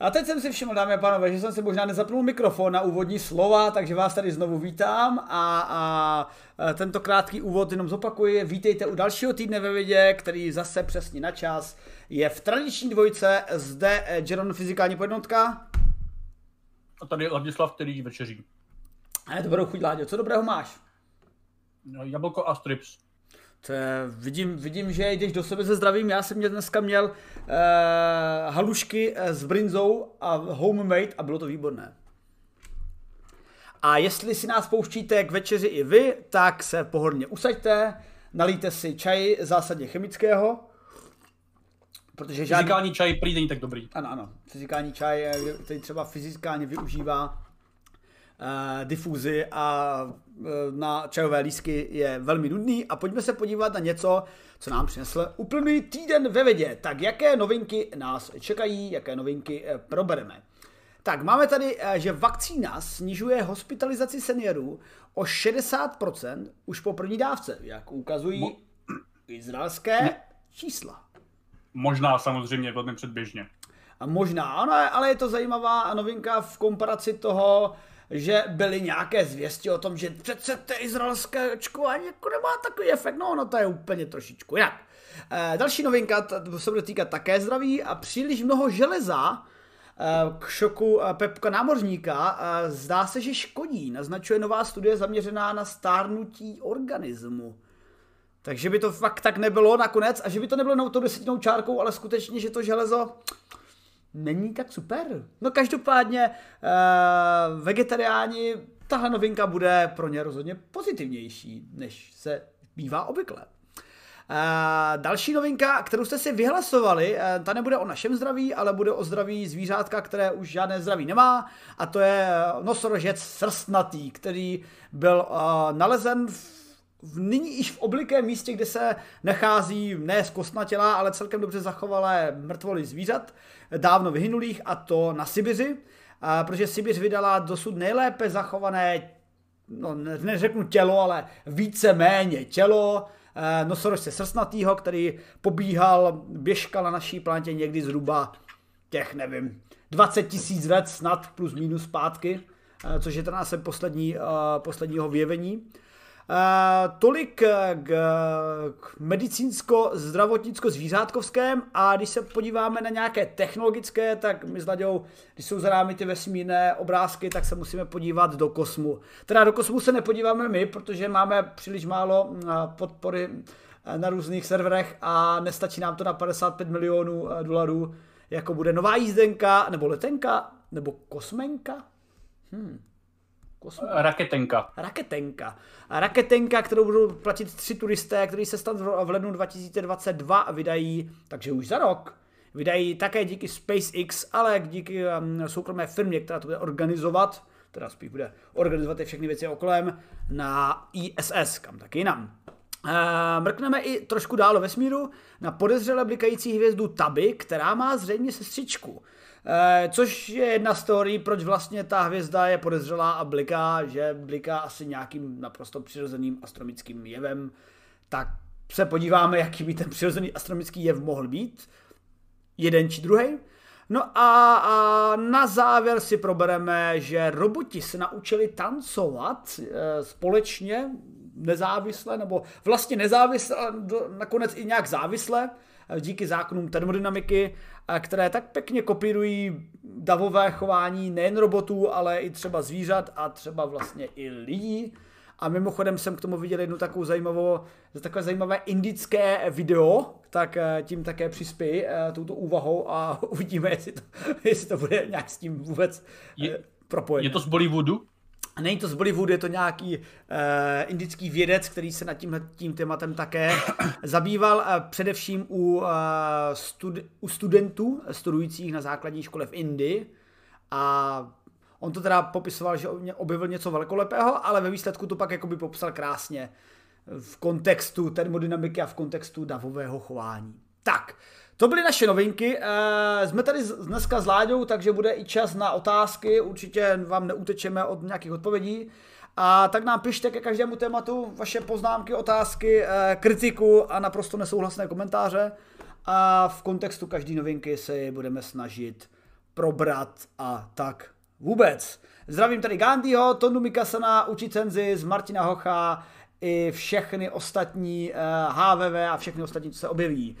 A teď jsem si všiml, dámy a pánové, že jsem si možná nezapnul mikrofon na úvodní slova, takže vás tady znovu vítám a, a tento krátký úvod jenom zopakuji. Vítejte u dalšího týdne ve vidě, který zase přesně na čas je v tradiční dvojce zde Jeron fyzikální podnotka. A tady Ladislav, který večeří. A je to dobrou chuť, Láďo. Co dobrého máš? No, jablko a strips. To je, vidím, vidím, že jdeš do sebe se zdravím. Já jsem mě dneska měl uh, halušky eh, s brinzou a homemade a bylo to výborné. A jestli si nás pouštíte k večeři i vy, tak se pohodlně usaďte, nalijte si čaj zásadně chemického, protože žádný... Fyzikální čaj prý není tak dobrý. Ano, ano. Fyzikální čaj, který třeba fyzikálně využívá difuzi a uh, na čajové lísky je velmi nudný a pojďme se podívat na něco, co nám přinesl úplný týden ve vědě. Tak jaké novinky nás čekají, jaké novinky uh, probereme. Tak máme tady, že vakcína snižuje hospitalizaci seniorů o 60% už po první dávce, jak ukazují Mo- izraelské ne. čísla. Možná samozřejmě velmi předběžně. A možná, ano, ale je to zajímavá novinka v komparaci toho, že byly nějaké zvěsti o tom, že přece to izraelské očkování jako nemá takový efekt. No, no to je úplně trošičku jinak. E, další novinka to se bude týkat také zdraví a příliš mnoho železa eh, k šoku eh, Pepka námořníka zdá se, že škodí. Naznačuje nová studie zaměřená na stárnutí organismu. Takže by to fakt tak nebylo nakonec a že by to nebylo tou desetinou čárkou, ale skutečně, že to železo není tak super. No každopádně uh, vegetariáni, tahle novinka bude pro ně rozhodně pozitivnější, než se bývá obvykle. Uh, další novinka, kterou jste si vyhlasovali, uh, ta nebude o našem zdraví, ale bude o zdraví zvířátka, které už žádné zdraví nemá, a to je nosorožec srstnatý, který byl uh, nalezen v v, nyní již v oblikém místě, kde se nachází ne z kostnatěla, ale celkem dobře zachovalé mrtvoly zvířat, dávno vyhynulých, a to na Sibiři, protože Sibiř vydala dosud nejlépe zachované, no neřeknu tělo, ale více méně tělo eh, nosorožce srsnatýho, který pobíhal, běžka na naší planetě někdy zhruba těch, nevím, 20 tisíc let snad plus minus zpátky, eh, což je ten název poslední, eh, posledního věvení. Tolik eh, k, k medicínsko-zdravotnicko-zvířátkovském a když se podíváme na nějaké technologické, tak my s Laďou, když jsou za námi ty vesmírné obrázky, tak se musíme podívat do kosmu. Teda do kosmu se nepodíváme my, protože máme příliš málo podpory na různých serverech a nestačí nám to na 55 milionů dolarů, jako bude nová jízdenka, nebo letenka, nebo kosmenka. Hmm. Kosmo... Raketenka. Raketenka. A raketenka, kterou budou platit tři turisté, kteří se stát v lednu 2022 vydají, takže už za rok, vydají také díky SpaceX, ale díky um, soukromé firmě, která to bude organizovat, teda spíš bude organizovat ty všechny věci okolem, na ISS, kam taky jinam. Uh, mrkneme i trošku dál ve vesmíru na podezřele blikající hvězdu Taby, která má zřejmě sestřičku. Eh, což je jedna story, proč vlastně ta hvězda je podezřelá a bliká, že bliká asi nějakým naprosto přirozeným astronomickým jevem, tak se podíváme, jaký by ten přirozený astronomický jev mohl být. Jeden či druhý. No a, a na závěr si probereme, že roboti se naučili tancovat e, společně, nezávisle, nebo vlastně nezávisle, nakonec i nějak závisle, díky zákonům termodynamiky, které tak pěkně kopírují davové chování nejen robotů, ale i třeba zvířat a třeba vlastně i lidí. A mimochodem jsem k tomu viděl jednu takovou zajímavou, takové zajímavé indické video, tak eh, tím také přispěji eh, touto úvahou a uvidíme, jestli to, jestli to bude nějak s tím vůbec je, eh, propojené. Je to z Bollywoodu? Není to z Bollywoodu, je to nějaký uh, indický vědec, který se nad tím, tím tématem také zabýval, uh, především u, uh, stud, u studentů studujících na základní škole v Indii. A on to teda popisoval, že objevil něco velkolepého, ale ve výsledku to pak jakoby popsal krásně v kontextu termodynamiky a v kontextu davového chování. Tak, to byly naše novinky. Eh, jsme tady dneska s Láďou, takže bude i čas na otázky. Určitě vám neutečeme od nějakých odpovědí. A tak nám pište ke každému tématu vaše poznámky, otázky, eh, kritiku a naprosto nesouhlasné komentáře. A v kontextu každé novinky se budeme snažit probrat a tak vůbec. Zdravím tady Gandhiho, Tonu Mikasana, Učicenzi, z Martina Hocha, i všechny ostatní HVV eh, a všechny ostatní, co se objeví.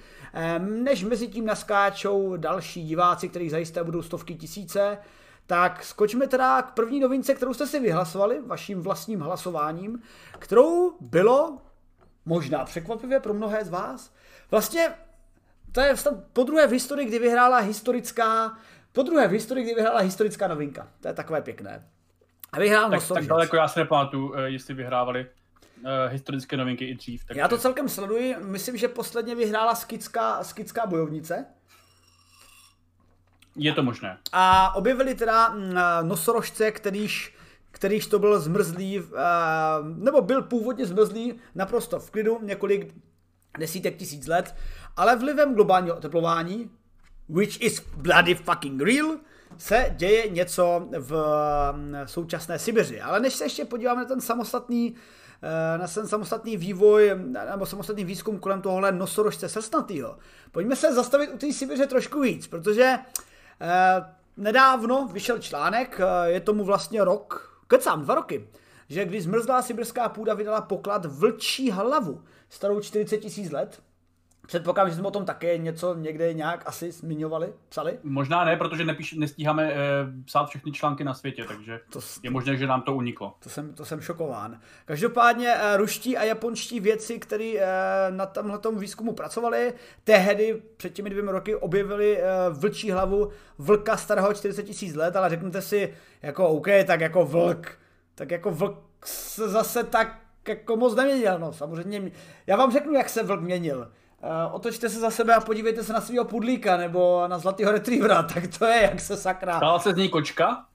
Než mezi tím naskáčou další diváci, kterých zajisté budou stovky tisíce, tak skočme teda k první novince, kterou jste si vyhlasovali vaším vlastním hlasováním, kterou bylo možná překvapivě pro mnohé z vás. Vlastně to je po druhé v historii, kdy vyhrála historická, po druhé v historii, kdy vyhrála historická novinka. To je takové pěkné. A vyhrál tak, tak daleko já se nepamatuju, eh, jestli vyhrávali uh, historické novinky i dřív. Tak Já to celkem sleduji, myslím, že posledně vyhrála skická, skická bojovnice. Je to možné. A objevili teda mm, nosorožce, kterýž, kterýž to byl zmrzlý, uh, nebo byl původně zmrzlý naprosto v klidu několik desítek tisíc let, ale vlivem globálního oteplování, which is bloody fucking real, se děje něco v mm, současné Sibiři. Ale než se ještě podíváme na ten samostatný eh, na ten samostatný vývoj nebo samostatný výzkum kolem tohohle nosorožce srstnatýho. Pojďme se zastavit u té Sibiře trošku víc, protože eh, nedávno vyšel článek, eh, je tomu vlastně rok, kecám, dva roky, že když zmrzlá sibirská půda vydala poklad vlčí hlavu, starou 40 tisíc let, Předpokládám, že jsme o tom také něco někde nějak asi zmiňovali, psali? Možná ne, protože nepíš, nestíháme e, psát všechny články na světě, takže to, je možné, že nám to uniklo. To jsem, to jsem šokován. Každopádně e, ruští a japonští věci, kteří e, na tomhle výzkumu pracovali, tehdy před těmi dvěmi roky objevili e, vlčí hlavu vlka starého 40 tisíc let, ale řeknete si, jako OK, tak jako vlk, tak jako vlk se zase tak jako moc neměnil, no samozřejmě. Já vám řeknu, jak se vlk měnil. Uh, otočte se za sebe a podívejte se na svého pudlíka nebo na zlatého retrievera, tak to je, jak se sakra. Stala se z něj kočka?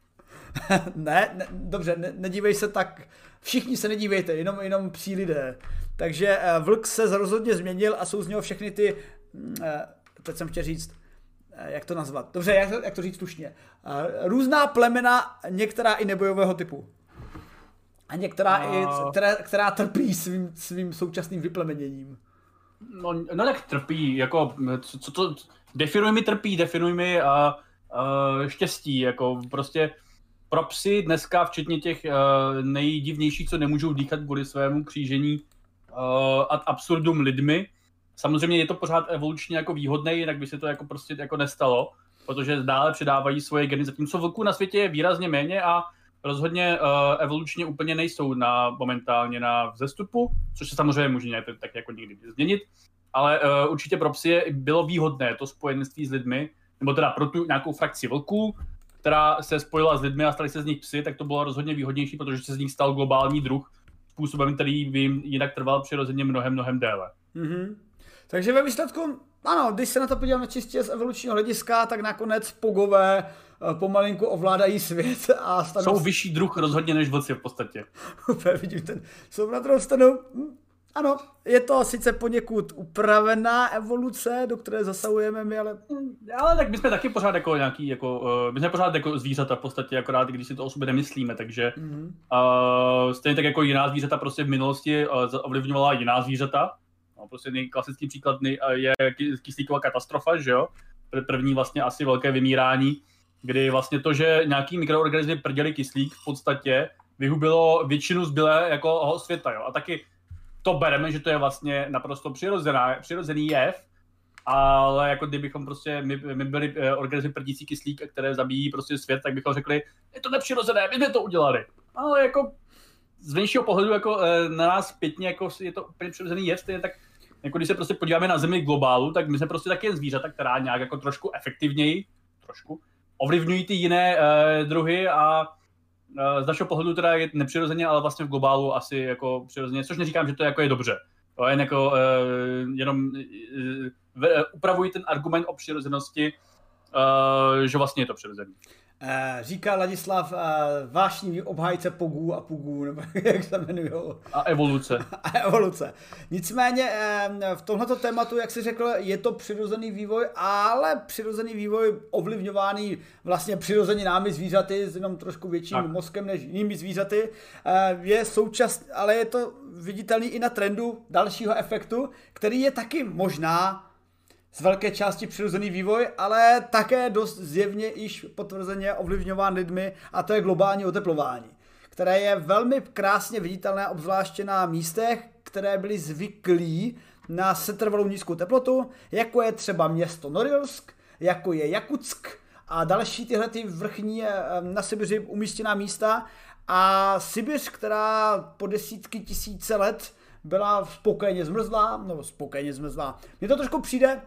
ne, ne, dobře, ne, nedívej se tak, všichni se nedívejte, jenom, jenom psí lidé. Takže uh, vlk se rozhodně změnil a jsou z něho všechny ty, uh, teď jsem chtěl říct, jak to nazvat, dobře, jak, jak to říct slušně, různá plemena, některá i nebojového typu. A některá, no. i, která, která trpí svým, svým současným vyplemeněním. No, no tak trpí, jako, co, co to, definuj mi trpí, definuj mi a, uh, štěstí, jako prostě pro psy dneska, včetně těch uh, nejdivnějších, co nemůžou dýchat kvůli svému křížení uh, ad absurdum lidmi, samozřejmě je to pořád evolučně jako výhodné, jinak by se to jako prostě jako nestalo, protože dále předávají svoje geny, zatímco vlků na světě je výrazně méně a rozhodně uh, evolučně úplně nejsou na, momentálně na vzestupu, což se samozřejmě může tak jako někdy změnit, ale uh, určitě pro psy bylo výhodné to spojenství s lidmi, nebo teda pro tu nějakou frakci vlků, která se spojila s lidmi a stali se z nich psy, tak to bylo rozhodně výhodnější, protože se z nich stal globální druh způsobem, který by jim jinak trval přirozeně mnohem, mnohem déle. Mm-hmm. Takže ve výsledku, ano, když se na to podíváme čistě z evolučního hlediska, tak nakonec pogové pomalinku ovládají svět a stanou... Jsou vyšší druh rozhodně než vlci v podstatě. Úplně vidím ten, jsou na druhou stranu, hm, ano, je to sice poněkud upravená evoluce, do které zasahujeme my, ale... Hm, ale tak my jsme taky pořád jako nějaký, jako, uh, my jsme pořád jako zvířata v podstatě, akorát když si to o sobě nemyslíme, takže mm-hmm. uh, stejně tak jako jiná zvířata prostě v minulosti uh, ovlivňovala jiná zvířata. No, prostě nejklasický příklad je kyslíková katastrofa, že jo? První vlastně asi velké vymírání kdy vlastně to, že nějaký mikroorganismy prděli kyslík v podstatě vyhubilo většinu zbylé jako světa. Jo? A taky to bereme, že to je vlastně naprosto přirozená, přirozený jev, ale jako kdybychom prostě, my, my byli eh, organismy prdící kyslík, které zabíjí prostě svět, tak bychom řekli, je to nepřirozené, my jsme to udělali. Ale jako z vnějšího pohledu jako eh, na nás pětně jako je to úplně přirozený jev, stejně tak jako když se prostě podíváme na zemi globálu, tak my jsme prostě taky zvířata, která nějak jako trošku efektivněji, trošku, ovlivňují ty jiné uh, druhy a uh, z našeho pohledu teda je nepřirozeně, ale vlastně v globálu asi jako přirozeně, což neříkám, že to jako je dobře. To je jako uh, jenom uh, upravují ten argument o přirozenosti, uh, že vlastně je to přirozený. Eh, říká Ladislav uh, vášnivý obhájce Pogů a Pugů, nebo jak se jmenují. A evoluce. a evoluce. Nicméně v tomto tématu, jak jsi řekl, je to přirozený vývoj, ale přirozený vývoj ovlivňovaný vlastně přirozeně námi zvířaty s jenom trošku větším tak. mozkem než jinými zvířaty. Eh, je součas, ale je to viditelný i na trendu dalšího efektu, který je taky možná z velké části přirozený vývoj, ale také dost zjevně již potvrzeně ovlivňován lidmi a to je globální oteplování, které je velmi krásně viditelné, obzvláště na místech, které byly zvyklí na setrvalou nízkou teplotu, jako je třeba město Norilsk, jako je Jakutsk a další tyhle ty vrchní eh, na Sibiři umístěná místa a Sibiř, která po desítky tisíce let byla spokojeně zmrzlá, nebo spokojeně zmrzlá. Mně to trošku přijde,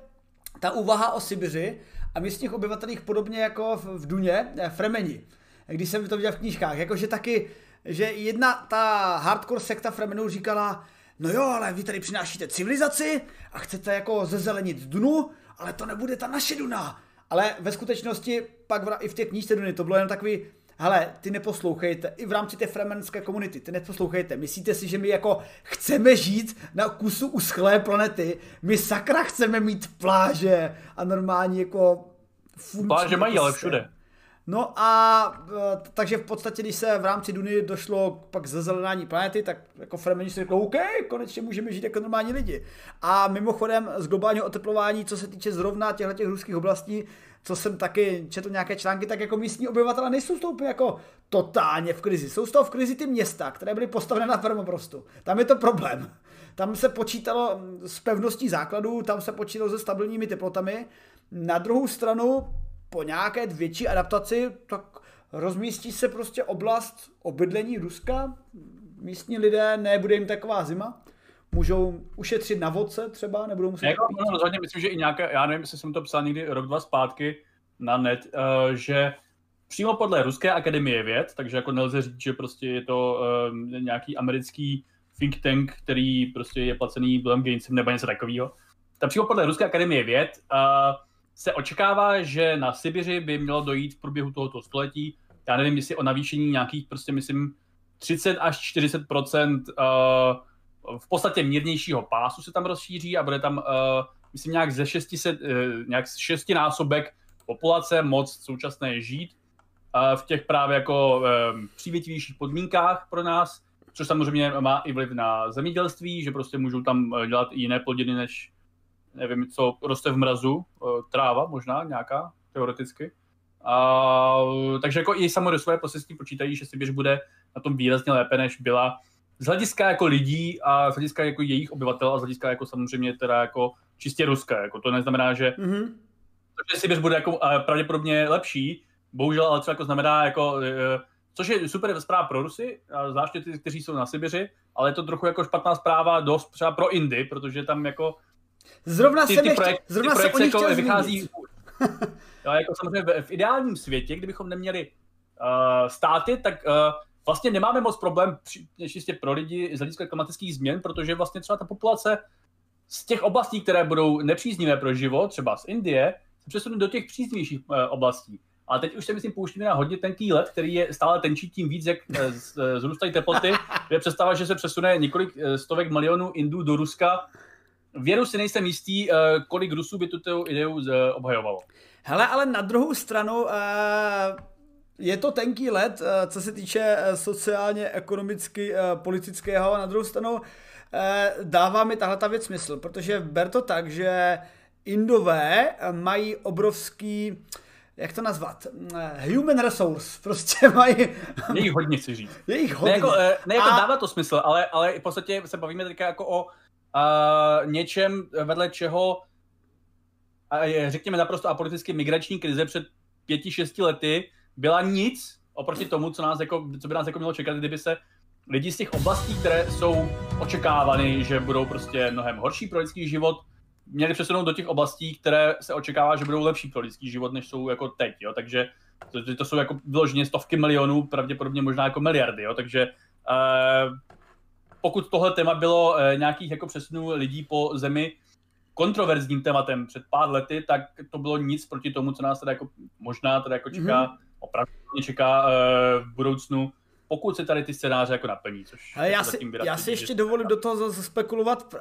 ta úvaha o Sibiři a místních obyvatelích podobně jako v, v Duně, eh, Fremeni, když jsem to viděl v knížkách, jakože taky, že jedna ta hardcore sekta Fremenů říkala, no jo, ale vy tady přinášíte civilizaci a chcete jako zezelenit Dunu, ale to nebude ta naše Duna. Ale ve skutečnosti pak v, i v té knížce Duny to bylo jen takový, hele, ty neposlouchejte, i v rámci té fremenské komunity, ty neposlouchejte, myslíte si, že my jako chceme žít na kusu uschlé planety, my sakra chceme mít pláže a normální jako Pláže mají, ale všude. No a e, takže v podstatě, když se v rámci Duny došlo pak ze zelenání planety, tak jako Fremeni si řekl, OK, konečně můžeme žít jako normální lidi. A mimochodem z globálního oteplování, co se týče zrovna těchto těch ruských oblastí, co jsem taky četl nějaké články, tak jako místní obyvatele nejsou z toho úplně jako totálně v krizi. Jsou z toho v krizi ty města, které byly postavené na permafrostu. Tam je to problém. Tam se počítalo s pevností základů, tam se počítalo se stabilními teplotami. Na druhou stranu, po nějaké větší adaptaci, tak rozmístí se prostě oblast obydlení Ruska. Místní lidé, nebude jim taková zima můžou ušetřit na vodce třeba, nebudou muset... Jako, no, rozhodně myslím, že i nějaké, já nevím, jestli jsem to psal někdy rok, dva zpátky na net, uh, že přímo podle Ruské akademie věd, takže jako nelze říct, že prostě je to uh, nějaký americký think tank, který prostě je placený Billem Gatesem nebo něco takového. Tak přímo podle Ruské akademie věd uh, se očekává, že na Sibiři by mělo dojít v průběhu tohoto století, já nevím, jestli o navýšení nějakých prostě myslím 30 až 40 uh, v podstatě mírnějšího pásu se tam rozšíří a bude tam, uh, myslím, nějak ze 600, uh, nějak šestinásobek populace moc současné žít uh, v těch právě jako uh, přívětivějších podmínkách pro nás, což samozřejmě má i vliv na zemědělství, že prostě můžou tam dělat i jiné plodiny, než nevím, co roste v mrazu, uh, tráva možná nějaká, teoreticky. Uh, takže jako i samorysové procesy počítají, že Sibiř bude na tom výrazně lépe, než byla z hlediska jako lidí a z hlediska jako jejich obyvatel a z hlediska jako samozřejmě teda jako čistě ruské. Jako to neznamená, že mm-hmm. že Sibiř bude jako pravděpodobně lepší, bohužel ale třeba jako znamená jako, e, což je super zpráva pro Rusy, zvláště ty, kteří jsou na Sibiři, ale je to trochu jako špatná zpráva dost třeba pro Indy, protože tam jako Zrovna ty, ty, projekt, zrovna ty projekty jako vychází jo, jako samozřejmě v, v ideálním světě, kdybychom neměli uh, státy, tak uh, vlastně nemáme moc problém čistě pro lidi z hlediska klimatických změn, protože vlastně třeba ta populace z těch oblastí, které budou nepříznivé pro život, třeba z Indie, se přesune do těch příznivějších eh, oblastí. Ale teď už se myslím pouštíme na hodně tenký let, který je stále tenčí tím víc, jak eh, eh, zrůstají teploty. Je představa, že se přesune několik stovek milionů Indů do Ruska. Věru si nejsem jistý, kolik Rusů by tuto ideu obhajovalo. Hele, ale na druhou stranu, je to tenký let, eh, co se týče eh, sociálně, ekonomicky, eh, politického a na druhou stranu dává mi tahle ta věc smysl, protože ber to tak, že Indové mají obrovský, jak to nazvat, human resource, prostě mají... Je jich hodně, chci říct. Je jich hodně. Ne, jako, ne jako a... dává to smysl, ale, ale v podstatě se bavíme teďka jako o uh, něčem, vedle čeho uh, řekněme naprosto apoliticky migrační krize před pěti, šesti lety byla nic oproti tomu, co, nás jako, co by nás jako mělo čekat, kdyby se lidi z těch oblastí, které jsou očekávány, že budou prostě mnohem horší pro lidský život, měli přesunout do těch oblastí, které se očekává, že budou lepší pro lidský život, než jsou jako teď, jo, takže to, to jsou jako vyloženě stovky milionů, pravděpodobně možná jako miliardy, jo, takže uh, pokud tohle téma bylo uh, nějakých jako přesunů lidí po zemi kontroverzním tématem před pár lety, tak to bylo nic proti tomu, co nás teda jako možná teda jako čeká mm-hmm opravdu mě čeká uh, v budoucnu, pokud se tady ty scénáře jako naplní, což Ale já, si, já si ještě dovolím do toho spekulovat uh,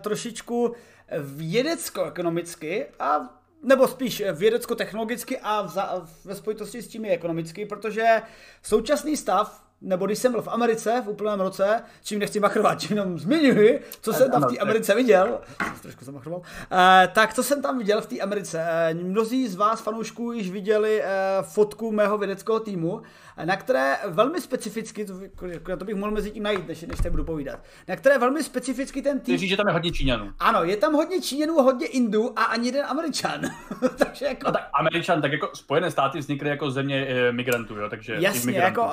trošičku vědecko-ekonomicky a nebo spíš vědecko-technologicky a v, ve spojitosti s tím je ekonomicky, protože současný stav nebo když jsem byl v Americe v úplném roce, čím nechci machrovat, jenom zmiňuji, co jsem tam v té Americe viděl, trošku jsem machroval, eh, tak co jsem tam viděl v té Americe. Eh, mnozí z vás fanoušků již viděli eh, fotku mého vědeckého týmu, na které velmi specificky, to, jako to bych mohl mezi tím najít, než, než te budu povídat, na které velmi specificky ten tým... Říct, že tam je hodně Číňanů. Ano, je tam hodně Číňanů, hodně Indů a ani jeden Američan. takže jako... No tak Američan, tak jako Spojené státy vznikly jako země e, migrantů, jo, takže Jasně, jako uh,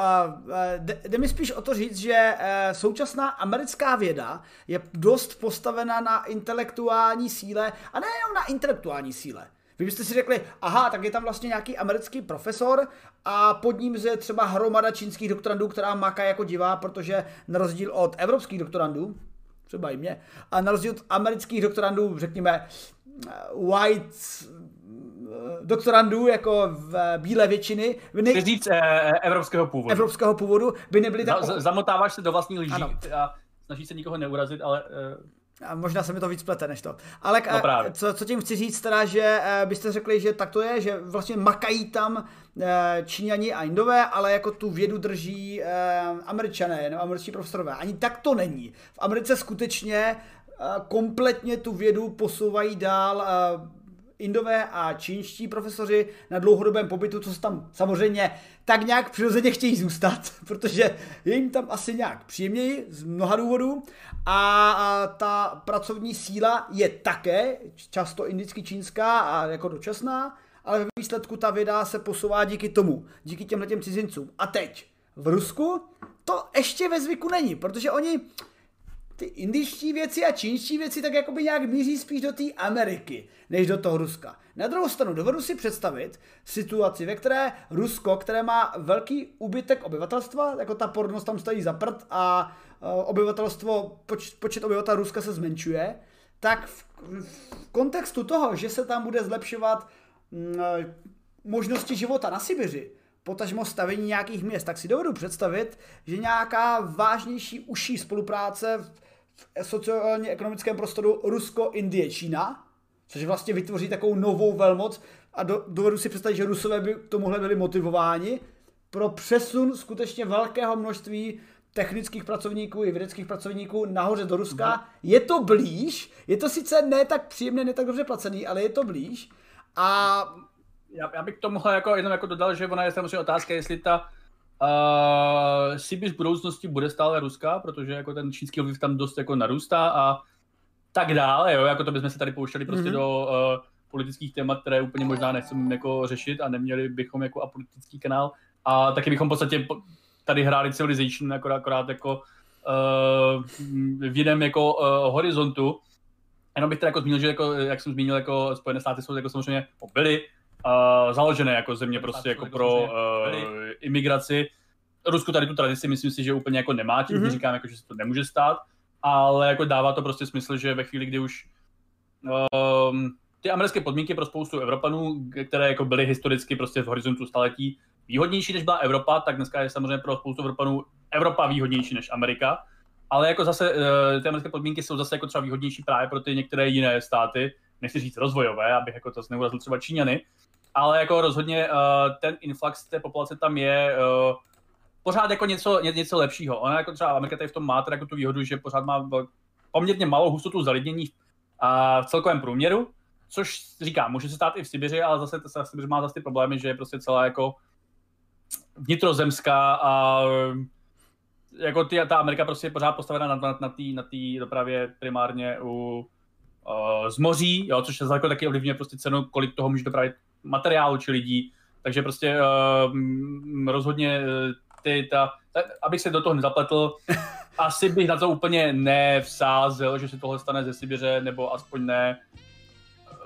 jde, jde mi spíš o to říct, že uh, současná americká věda je dost postavena na intelektuální síle a nejenom na intelektuální síle. Vy byste si řekli, aha, tak je tam vlastně nějaký americký profesor a pod ním je třeba hromada čínských doktorandů, která maká jako divá, protože na rozdíl od evropských doktorandů, třeba i mě, a na rozdíl od amerických doktorandů, řekněme, white doktorandů jako v bílé většiny. Ne... říct eh, evropského původu. Evropského původu by nebyly tak... Z- zamotáváš se do vlastní lží ano. a snažíš se nikoho neurazit, ale... Eh... A možná se mi to víc plete než to. Ale no eh, co, co tím chci říct teda, že eh, byste řekli, že tak to je, že vlastně makají tam eh, Číňani a Indové, ale jako tu vědu drží američané nebo američtí profesorové. Ani tak to není. V Americe skutečně kompletně tu vědu posouvají dál Indové a čínští profesoři na dlouhodobém pobytu, co se tam samozřejmě tak nějak přirozeně chtějí zůstat, protože je jim tam asi nějak příjemněji z mnoha důvodů a, ta pracovní síla je také často indicky čínská a jako dočasná, ale ve výsledku ta věda se posouvá díky tomu, díky těmhle těm cizincům. A teď v Rusku to ještě ve zvyku není, protože oni ty indičtí věci a čínští věci tak jakoby nějak míří spíš do té Ameriky, než do toho Ruska. Na druhou stranu dovedu si představit situaci, ve které Rusko, které má velký úbytek obyvatelstva, jako ta porodnost tam stojí za prd a e, obyvatelstvo, poč, počet obyvatel Ruska se zmenšuje, tak v, v kontextu toho, že se tam bude zlepšovat e, možnosti života na Sibiři, potažmo stavení nějakých měst, tak si dovedu představit, že nějaká vážnější, užší spolupráce v, sociálně ekonomickém prostoru Rusko, Indie, Čína, což vlastně vytvoří takovou novou velmoc a do, dovedu si představit, že Rusové by k tomuhle byli motivováni pro přesun skutečně velkého množství technických pracovníků i vědeckých pracovníků nahoře do Ruska. Mm. Je to blíž, je to sice ne tak příjemné, ne tak dobře placený, ale je to blíž. A já, já bych k tomuhle jako, jenom jako dodal, že ona je samozřejmě otázka, jestli ta uh, Sibiř v budoucnosti bude stále ruská, protože jako ten čínský vliv tam dost jako narůstá a tak dále, jo, jako to bychom se tady pouštěli prostě mm-hmm. do uh, politických témat, které úplně možná nechceme jako řešit a neměli bychom jako apolitický kanál a taky bychom v podstatě tady hráli Civilization akorát, akorát jako uh, v jiném jako uh, horizontu. Jenom bych teda jako zmínil, že jako, jak jsem zmínil, jako Spojené státy jsou jako samozřejmě byly uh, založené jako země prostě jako pro uh, imigraci. Rusko tady tu tradici myslím si, že úplně jako nemá, tím mm-hmm. říkám, jako, že se to nemůže stát, ale jako dává to prostě smysl, že ve chvíli, kdy už um, ty americké podmínky pro spoustu Evropanů, které jako byly historicky prostě v horizontu staletí výhodnější, než byla Evropa, tak dneska je samozřejmě pro spoustu Evropanů Evropa výhodnější než Amerika. Ale jako zase uh, ty americké podmínky jsou zase jako třeba výhodnější právě pro ty některé jiné státy, nechci říct rozvojové, abych jako to neurazil třeba Číňany, ale jako rozhodně uh, ten influx té populace tam je uh, pořád jako něco, ně, něco lepšího. Ona jako třeba Amerika tady v tom má teda jako tu výhodu, že pořád má poměrně malou hustotu zalidnění a v celkovém průměru, což říkám, může se stát i v Sibiři, ale zase ta Sibiř má zase ty problémy, že je prostě celá jako vnitrozemská a jako ty, ta Amerika prostě je pořád postavena na, na, na té na dopravě primárně u uh, z moří, jo, což se jako taky ovlivňuje prostě cenu, kolik toho může dopravit materiálu či lidí, takže prostě uh, rozhodně eh, ty, ta, ta, abych se do toho nezapletl, asi bych na to úplně nevsázel, že se tohle stane ze Sibiře, nebo aspoň ne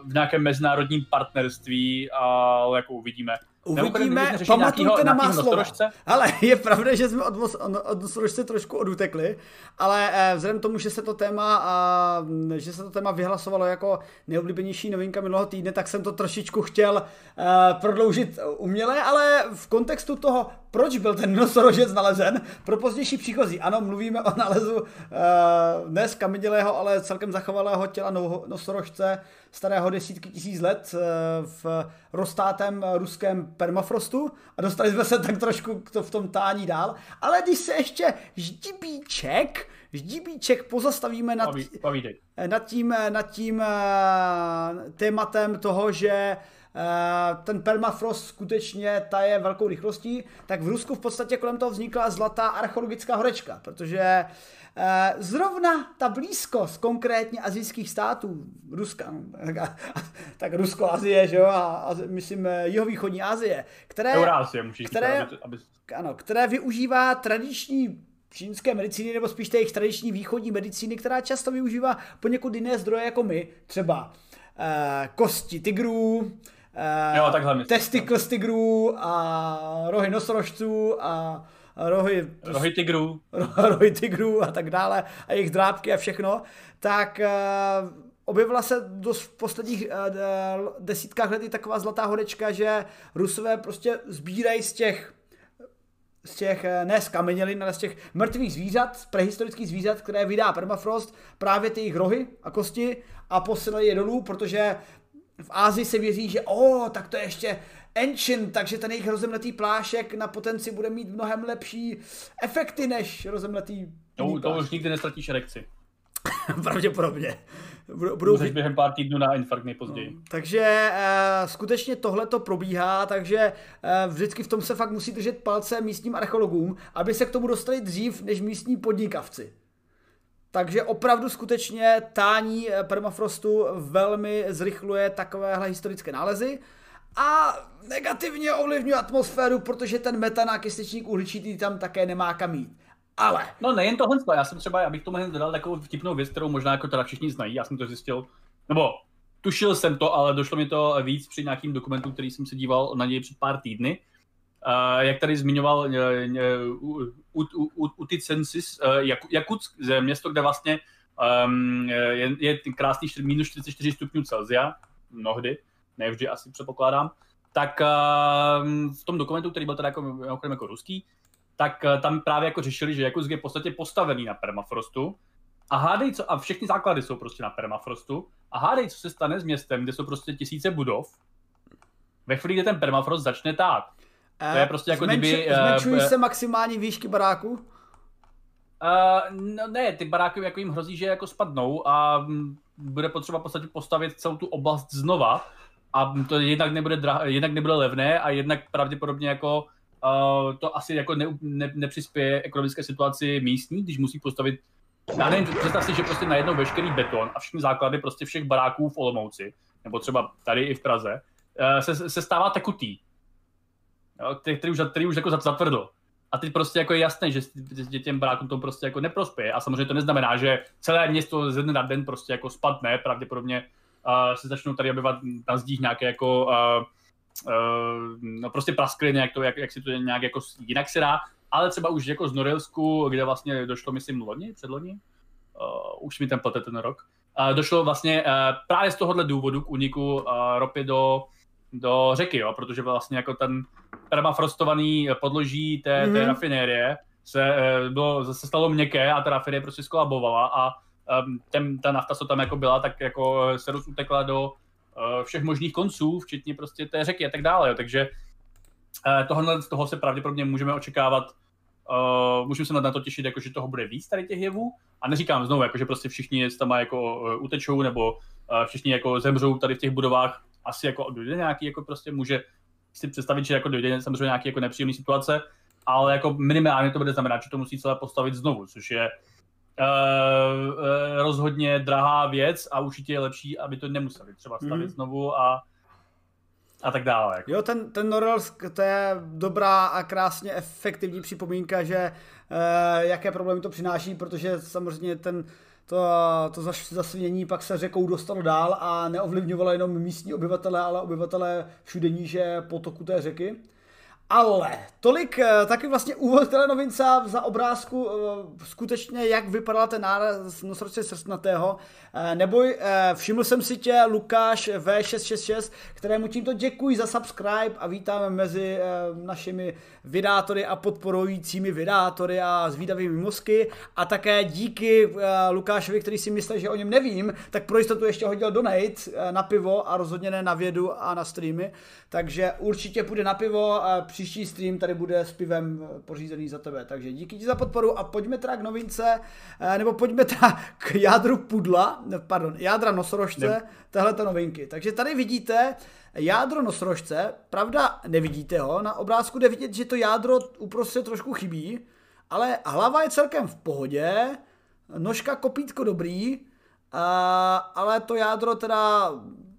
v nějakém mezinárodním partnerství, ale jako uvidíme. Uvidíme, pamatujte na má slova. Ale je pravda, že jsme od, od nosorožce trošku odutekli, ale eh, vzhledem tomu, že se to téma, a, že se to téma vyhlasovalo jako nejoblíbenější novinka minulého týdne, tak jsem to trošičku chtěl uh, prodloužit uměle, ale v kontextu toho, proč byl ten nosorožec nalezen pro pozdější příchozí. Ano, mluvíme o nalezu uh, ne skamidělého, ale celkem zachovalého těla nosorožce starého desítky tisíc let uh, v roztátém ruském permafrostu a dostali jsme se tak trošku to v tom tání dál. Ale když se ještě ždibíček, ždibíček pozastavíme nad, nad tím, nad tím uh, tématem toho, že Eh, ten permafrost skutečně taje velkou rychlostí, tak v Rusku v podstatě kolem toho vznikla zlatá archeologická horečka, protože eh, zrovna ta blízkost konkrétně azijských států, Ruska, no, tak, tak Rusko, Azie, že jo, a, a myslím eh, jihovýchodní Azie, které, Eurázie, které, říkat, aby, aby... Ano, které využívá tradiční čínské medicíny, nebo spíš té jejich tradiční východní medicíny, která často využívá poněkud jiné zdroje jako my, třeba eh, kosti tigrů, jo, eh, takhle testikl z tigrů a rohy nosorožců a rohy... Rohy tigrů. Rohy tigrů a tak dále a jejich drápky a všechno, tak uh, objevila se dost v posledních uh, desítkách let i taková zlatá horečka, že Rusové prostě sbírají z těch z těch, ne z kamenělin, ale z těch mrtvých zvířat, prehistorických zvířat, které vydá permafrost, právě ty jejich rohy a kosti a posílají je dolů, protože v Ázii se věří, že o, tak to je ještě ancient, takže ten jejich rozemletý plášek na potenci bude mít mnohem lepší efekty než rozemletý to, to už nikdy nestratíš erekci. Pravděpodobně. Budou... Můžeš během pár týdnů na infarkt nejpozději. No, takže uh, skutečně tohle to probíhá, takže uh, vždycky v tom se fakt musí držet palce místním archeologům, aby se k tomu dostali dřív než místní podnikavci. Takže opravdu skutečně tání eh, permafrostu velmi zrychluje takovéhle historické nálezy a negativně ovlivňuje atmosféru, protože ten metanakysličník uhličitý tam také nemá kam jít. Ale... No nejen tohle, já jsem třeba, abych tomu jen dodal takovou vtipnou věc, kterou možná jako teda všichni znají, já jsem to zjistil, nebo tušil jsem to, ale došlo mi to víc při nějakým dokumentu, který jsem se díval na něj před pár týdny, jak tady zmiňoval uh, Uticensis, uh, Jakutsk, město, kde vlastně um, je, je krásný minus 44 stupňů Celsia, mnohdy, nevždy asi předpokládám, tak uh, v tom dokumentu, který byl teda jako, jako, jako ruský, tak tam právě jako řešili, že Jakutsk je v podstatě postavený na permafrostu a hádej, co, a všechny základy jsou prostě na permafrostu a hádej, co se stane s městem, kde jsou prostě tisíce budov, ve chvíli, kdy ten permafrost začne tát to je prostě jako Zmenšu, kdyby... Zmenšují uh, se maximální výšky baráků? Uh, no ne, ty baráky jako jim hrozí, že jako spadnou a bude potřeba v podstatě postavit celou tu oblast znova a to jednak nebude, drah, jednak nebude levné a jednak pravděpodobně jako uh, to asi jako ne, ne, nepřispěje ekonomické situaci místní, když musí postavit já nevím, představ si, že prostě najednou veškerý beton a všechny základy prostě všech baráků v Olomouci, nebo třeba tady i v Praze, se, se stává tekutý jo, který, který, už, který už jako zatvrdl. A teď prostě jako je jasné, že, těm barákům to prostě jako neprospěje. A samozřejmě to neznamená, že celé město ze dne na den prostě jako spadne, pravděpodobně uh, se začnou tady objevovat na zdích nějaké jako uh, uh, no prostě praskly nějak to, jak, jak si to nějak jako jinak se dá, ale třeba už jako z Norilsku, kde vlastně došlo, myslím, loni, předloni, uh, už mi ten plete ten rok, uh, došlo vlastně uh, právě z tohohle důvodu k uniku uh, ropy do, do řeky, jo, protože vlastně jako ten permafrostovaný podloží té, mm-hmm. té mhm. rafinérie se eh, bylo, zase stalo měkké a ta rafinérie prostě skolabovala a um, ten, ta nafta, co tam jako byla, tak jako se dost utekla do uh, všech možných konců, včetně prostě té řeky a tak dále. Jo. Takže uh, tohle z toho se pravděpodobně můžeme očekávat Uh, můžeme se na to těšit, jako, že toho bude víc tady těch jevů. A neříkám znovu, jako, že prostě všichni tam jako uh, utečou nebo uh, všichni jako zemřou tady v těch budovách. Asi jako dojde nějaký, jako prostě může si představit, že jako dojde samozřejmě nějaké jako nepříjemné situace, ale jako minimálně to bude znamenat, že to musí celé postavit znovu, což je uh, uh, rozhodně drahá věc a určitě je lepší, aby to nemuseli třeba stavit mm. znovu a a tak dále. Jako. Jo, ten, ten Norelsk, to je dobrá a krásně efektivní připomínka, že uh, jaké problémy to přináší, protože samozřejmě ten to, to zasvěnění pak se řekou dostalo dál a neovlivňovalo jenom místní obyvatele, ale obyvatele všude níže potoku té řeky. Ale tolik eh, taky vlastně úvod telenovince za obrázku eh, skutečně, jak vypadal ten náraz nosoročce srstnatého. Eh, neboj, všiml jsem si tě, Lukáš V666, kterému tímto děkuji za subscribe a vítáme mezi našimi vydátory a podporujícími vydátory a zvídavými mozky. A také díky Lukášovi, který si myslel, že o něm nevím, tak pro jistotu ještě hodil donate na pivo a rozhodně ne na vědu a na streamy. Takže určitě půjde na pivo příští stream tady bude s pivem pořízený za tebe. Takže díky ti za podporu a pojďme teda k novince, eh, nebo pojďme teda k jádru pudla, pardon, jádra nosorožce, ne. téhle novinky. Takže tady vidíte jádro nosorožce, pravda nevidíte ho, na obrázku jde vidět, že to jádro uprostřed trošku chybí, ale hlava je celkem v pohodě, nožka kopítko dobrý, a, ale to jádro teda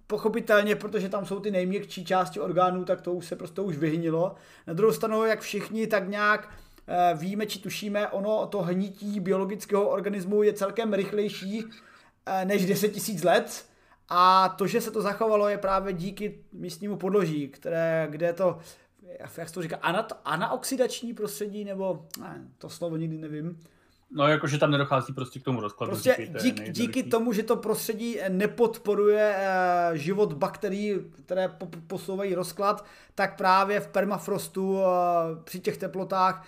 pochopitelně, protože tam jsou ty nejměkčí části orgánů, tak to už se prostě už vyhnilo. Na druhou stranu, jak všichni tak nějak eh, víme či tušíme, ono to hnití biologického organismu je celkem rychlejší eh, než 10 000 let. A to, že se to zachovalo, je právě díky místnímu podloží, které, kde to, jak se to říká, anaoxidační prostředí, nebo ne, to slovo nikdy nevím, No, jakože tam nedochází prostě k tomu rozkladu. Prostě díky, dík, díky tomu, že to prostředí nepodporuje uh, život bakterií, které po, posouvají rozklad, tak právě v permafrostu uh, při těch teplotách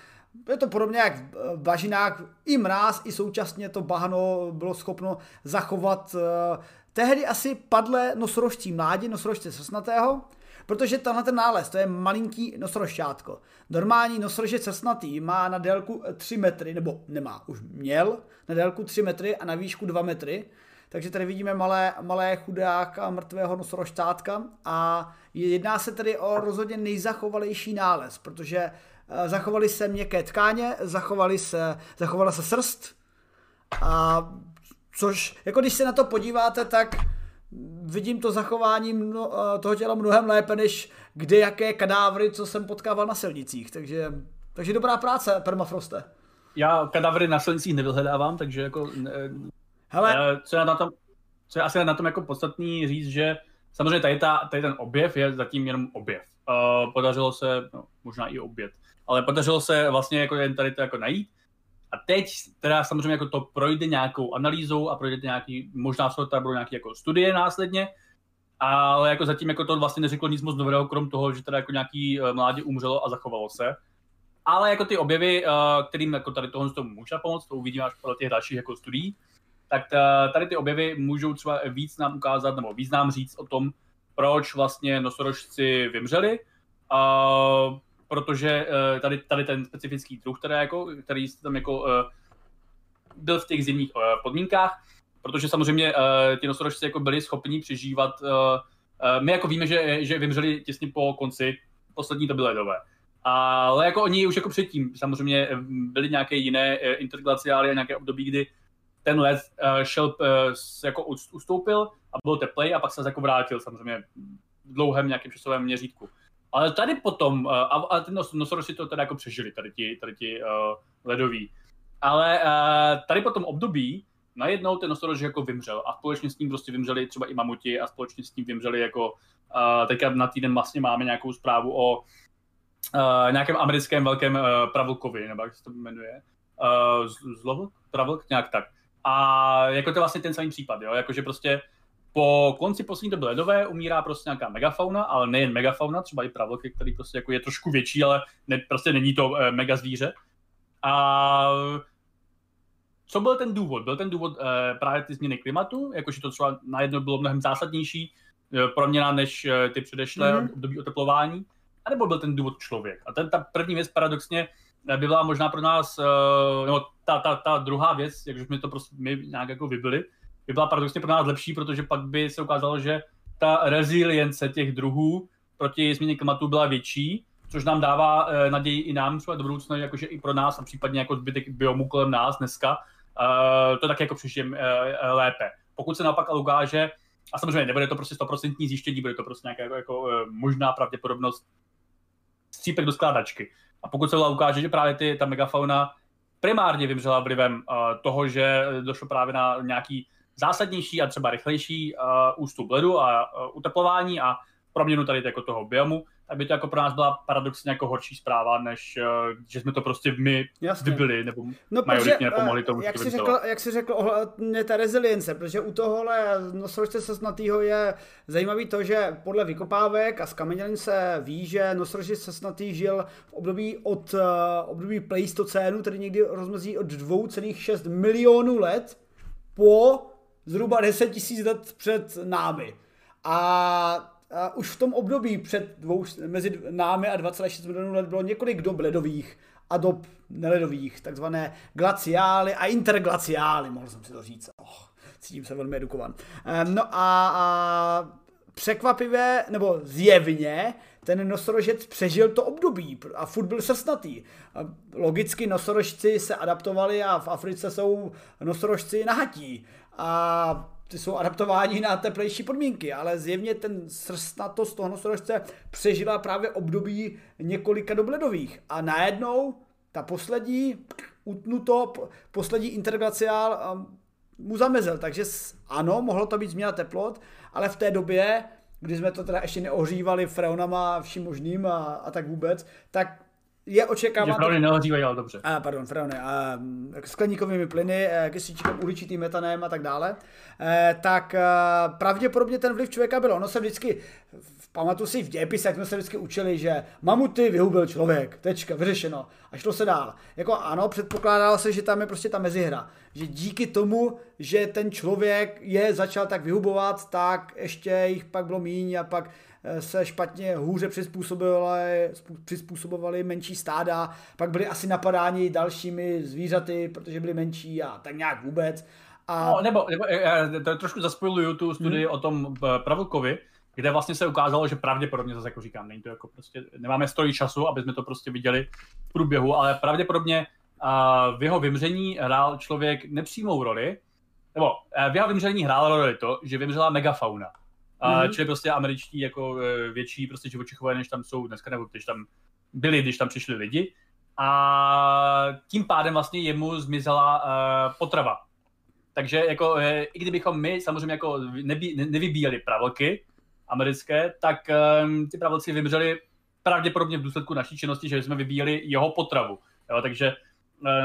je to podobně jak v bažinách, i mráz, i současně to bahno bylo schopno zachovat tehdy asi padlé nosorožcí mládě, nosorožce srsnatého, Protože tenhle ten nález, to je malinký nosorožťátko. Normální nosorožec cesnatý má na délku 3 metry, nebo nemá, už měl na délku 3 metry a na výšku 2 metry. Takže tady vidíme malé, malé chudáka mrtvého nosorožtátka a jedná se tedy o rozhodně nejzachovalejší nález, protože eh, zachovaly se měkké tkáně, zachovaly se, zachovala se srst, a což, jako když se na to podíváte, tak vidím to zachování mno, eh, toho těla mnohem lépe, než kde jaké kadávry, co jsem potkával na silnicích. Takže, takže dobrá práce, Permafroste. Já kadávry na silnicích nevyhledávám, takže jako... Hele. Eh, co je na tom, co je asi na tom jako podstatný říct, že samozřejmě tady, ta, tady ten objev je zatím jenom objev. Uh, podařilo se, no, možná i oběd, ale podařilo se vlastně jako jen tady to jako najít a teď teda samozřejmě jako to projde nějakou analýzou a projde nějaký, možná jsou tady budou nějaké jako studie následně, ale jako zatím jako to vlastně neřeklo nic moc nového, krom toho, že teda jako nějaký eh, mládě umřelo a zachovalo se. Ale jako ty objevy, eh, kterým jako tady tohle tomu může pomoct, to uvidíme až podle těch dalších jako studií, tak eh, tady ty objevy můžou třeba víc nám ukázat, nebo víc nám říct o tom, proč vlastně nosorožci vymřeli. Uh, protože uh, tady, tady ten specifický druh, který, jako, který tam jako uh, byl v těch zimních uh, podmínkách, protože samozřejmě uh, ty nosorožci jako byli schopni přežívat. Uh, uh, my jako víme, že, že vymřeli těsně po konci poslední doby ledové. Ale jako oni už jako předtím samozřejmě byly nějaké jiné interglaciály a nějaké období, kdy ten led uh, šel, uh, jako ustoupil a byl teplej a pak se jako vrátil samozřejmě v dlouhém nějakém časovém měřítku. Ale tady potom, uh, a, a ty nos, nosorožci to teda jako přežili, tady ti, tady ti uh, ledoví. Ale uh, tady potom období, najednou ten nosorož jako vymřel a společně s ním prostě vymřeli třeba i mamuti a společně s ním vymřeli jako, uh, teďka na týden vlastně máme nějakou zprávu o uh, nějakém americkém velkém uh, pravlkovi, nebo jak se to jmenuje, uh, zlovlk, pravlk, nějak tak. A jako to je vlastně ten samý případ, jo, jakože prostě po konci poslední doby ledové umírá prostě nějaká megafauna, ale nejen megafauna, třeba i pravlky, který prostě jako je trošku větší, ale ne, prostě není to e, mega zvíře. A co byl ten důvod? Byl ten důvod e, právě ty změny klimatu, jakože to třeba najednou bylo mnohem zásadnější e, proměna než e, ty předešlé mm-hmm. období oteplování, anebo byl ten důvod člověk? A ten, ta první věc paradoxně by byla možná pro nás, e, no, ta, ta, ta druhá věc, jak jsme to prostě my nějak jako vybili, by byla paradoxně pro nás lepší, protože pak by se ukázalo, že ta rezilience těch druhů proti změně klimatu byla větší, což nám dává e, naději i nám třeba do budoucna, jakože i pro nás a případně jako zbytek biomu kolem nás dneska, e, to tak jako přiším e, e, lépe. Pokud se naopak ale ukáže, a samozřejmě nebude to prostě 100% zjištění, bude to prostě nějaká jako, jako možná pravděpodobnost střípek do skládačky. A pokud se ukáže, že právě ty, ta megafauna primárně vymřela vlivem toho, že došlo právě na nějaký zásadnější a třeba rychlejší uh, ústup ledu a uh, uteplování a proměnu tady jako toho biomu, aby to jako pro nás byla paradoxně jako horší zpráva, než uh, že jsme to prostě my Jasně. vybili, nebo no, majoritně protože, pomohli tomu. Jak jsi, řekl, jak jsi řekl ohledně té rezilience, protože u tohohle nosorožce sesnatýho je zajímavý to, že podle vykopávek a z kamenělin se ví, že nosorožec sesnatý žil v období od uh, období pleistocénu, tedy někdy rozmezí od 2,6 milionů let po zhruba 10 000 let před námi. A a už v tom období před dvou, mezi námi a 2,6 milionů let bylo několik dob ledových a dob neledových, takzvané glaciály a interglaciály, mohl jsem si to říct. Oh, cítím se velmi edukovan. No a, a překvapivě, nebo zjevně, ten nosorožec přežil to období a furt byl srsnatý. Logicky nosorožci se adaptovali a v Africe jsou nosorožci nahatí. A ty jsou adaptováni na teplejší podmínky, ale zjevně ten srstnatost toho nosorožce přežila právě období několika dobledových. A najednou ta poslední utnuto, poslední interglaciál um, mu zamezil. Takže ano, mohlo to být změna teplot, ale v té době, kdy jsme to teda ještě neohřívali freonama vším možným a, a tak vůbec, tak je očekávat... Že neohřívají, ale dobře. A, pardon, freony. A, skleníkovými plyny, eh, kyslíčkem uhličitým metanem a tak dále. E, tak a, eh, pravděpodobně ten vliv člověka byl. Ono se vždycky, pamatuju si v dějepisech, jsme se vždycky učili, že mamuty vyhubil člověk, tečka, vyřešeno. A šlo se dál. Jako ano, předpokládalo se, že tam je prostě ta mezihra. Že díky tomu, že ten člověk je začal tak vyhubovat, tak ještě jich pak bylo míň a pak se špatně hůře přizpůsobovali, přizpůsobovali menší stáda, pak byli asi napadáni dalšími zvířaty, protože byli menší a tak nějak vůbec. A... No, nebo, nebo já to trošku zaspojuju tu studii hmm. o tom eh, Pravlkovi, kde vlastně se ukázalo, že pravděpodobně, zase jako říkám, není to jako prostě, nemáme stojí času, aby jsme to prostě viděli v průběhu, ale pravděpodobně uh, v jeho vymření hrál člověk nepřímou roli, nebo uh, v jeho vymření hrál roli to, že vymřela megafauna. A mm-hmm. čili prostě američtí jako e, větší prostě živočichové, než tam jsou dneska, nebo když tam byli, když tam přišli lidi. A tím pádem vlastně jemu zmizela uh, potrava. Takže jako, uh, i kdybychom my samozřejmě jako nebí, ne, nevybíjeli pravolky americké, tak um, ty pravolci vymřeli pravděpodobně v důsledku naší činnosti, že jsme vybíjeli jeho potravu. Jo, takže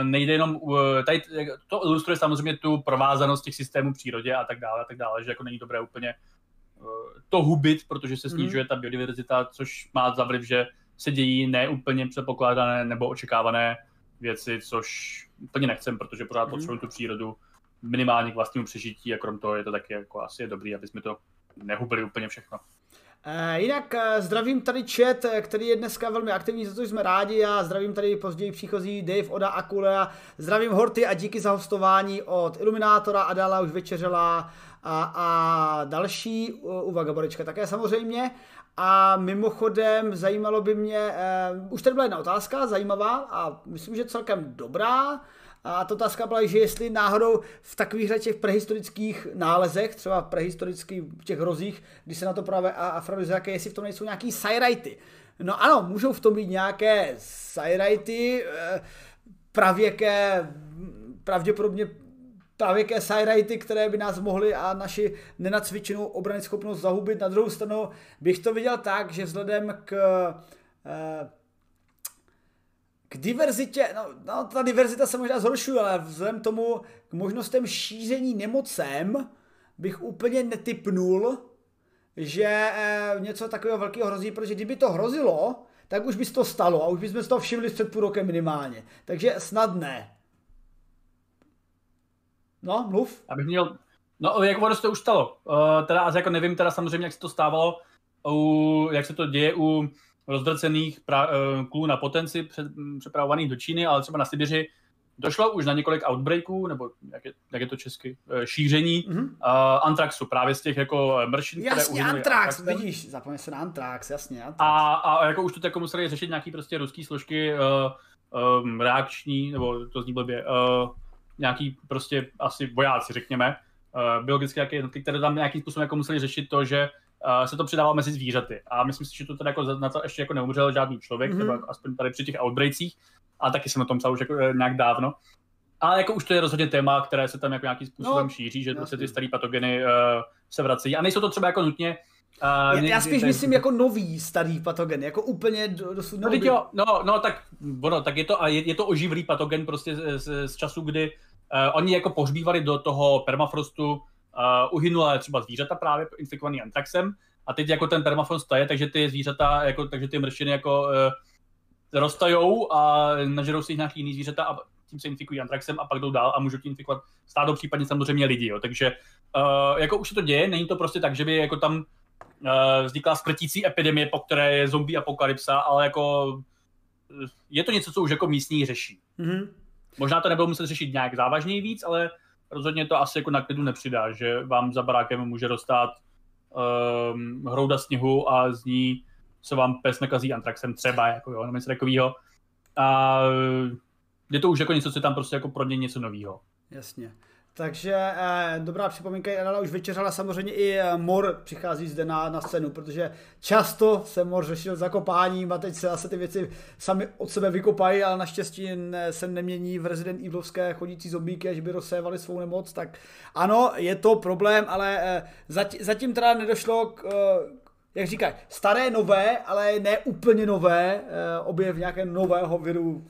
nejde jenom, tady to ilustruje samozřejmě tu provázanost těch systémů v přírodě a tak dále, a tak dále, že jako není dobré úplně to hubit, protože se snižuje ta biodiverzita, což má za vliv, že se dějí neúplně předpokládané nebo očekávané věci, což úplně nechcem, protože pořád mm. potřebujeme tu přírodu minimálně k vlastnímu přežití a krom toho je to taky jako asi je dobrý, aby jsme to nehubili úplně všechno. E, jinak e, zdravím tady chat, e, který je dneska velmi aktivní, za to jsme rádi a zdravím tady později příchozí Dave, Oda, Akule, zdravím Horty a díky za hostování od Iluminátora, Adela už večeřela, a, a další u Vagaborička také samozřejmě. A mimochodem zajímalo by mě, uh, už tady byla jedna otázka, zajímavá a myslím, že celkem dobrá. A ta otázka byla, že jestli náhodou v takových těch prehistorických nálezech, třeba v prehistorických těch rozích, kdy se na to právě afrodiziaké, jestli v tom nejsou nějaký sajrajty. No ano, můžou v tom být nějaké sajrajty, eh, pravěké, pravděpodobně pravěké siderighty, které by nás mohly a naši nenacvičenou obrany schopnost zahubit. Na druhou stranu bych to viděl tak, že vzhledem k eh, diverzitě, no, no ta diverzita se možná zhoršuje, ale vzhledem tomu k možnostem šíření nemocem bych úplně netypnul, že e, něco takového velkého hrozí, protože kdyby to hrozilo, tak už by se to stalo a už bychom si to všimli před půl rokem minimálně. Takže snad ne. No, mluv. Abych měl, no jak ono se to už stalo. Uh, teda jako nevím teda samozřejmě, jak se to stávalo, u, jak se to děje u rozdrcených pra, uh, klů na potenci před, přepravovaných do Číny, ale třeba na Sibiři došlo už na několik outbreaků, nebo jak je, jak je to česky, uh, šíření mm-hmm. uh, antraxu, právě z těch jako mršin, Jasně, které antrax, vidíš, zapomněl se na antrax, jasně, antrax. A, a jako už to jako museli řešit nějaký prostě ruský složky uh, um, reakční, nebo to zní blbě, uh, nějaký prostě asi vojáci, řekněme, uh, biologické jednotky, které tam nějakým způsobem jako museli řešit to, že uh, se to přidává mezi zvířaty. A myslím si, že to teda jako na to ještě jako neumřel žádný člověk, mm-hmm. nebo aspoň tady při těch outbreakích, a taky jsem o tom psal už jako, eh, nějak dávno. Ale jako už to je rozhodně téma, které se tam jako nějakým způsobem no, šíří, že se ty staré patogeny uh, se vrací. A nejsou to třeba jako nutně Uh, já, já spíš ten... myslím jako nový starý patogen, jako úplně dosud no, jo, no, no, tak, ono, tak je to, je, je to oživlý patogen prostě z, z, z času, kdy uh, oni jako pohřbívali do toho permafrostu uh, uhynulé třeba zvířata právě infikovaný antraxem a teď jako ten permafrost taje, takže ty zvířata, jako, takže ty mršiny jako uh, roztajou a nažerou si jich nějaký jiný zvířata a tím se infikují antraxem a pak jdou dál a můžou tím infikovat stádo, případně samozřejmě lidi. Jo. Takže uh, jako už se to děje, není to prostě tak, že by jako tam uh, vznikla skrtící epidemie, po které je zombie apokalypsa, ale jako je to něco, co už jako místní řeší. Mm-hmm. Možná to nebylo muset řešit nějak závažněji víc, ale rozhodně to asi jako na klidu nepřidá, že vám za barákem může dostat um, hrouda sněhu a z ní se vám pes nekazí antraxem třeba, jako jo, nebo něco takového. A je to už jako něco, co je tam prostě jako pro ně něco nového. Jasně. Takže eh, dobrá připomínka, Anala už večeřala samozřejmě i eh, Mor přichází zde na, na scénu, protože často se Mor řešil zakopáním a teď se zase ty věci sami od sebe vykopají, ale naštěstí ne, se nemění v Resident Evilovské chodící zombíky, až by rozsévali svou nemoc, tak ano, je to problém, ale eh, zatím, zatím teda nedošlo k, eh, jak říkají, staré nové, ale ne úplně nové, eh, objev nějakého nového viru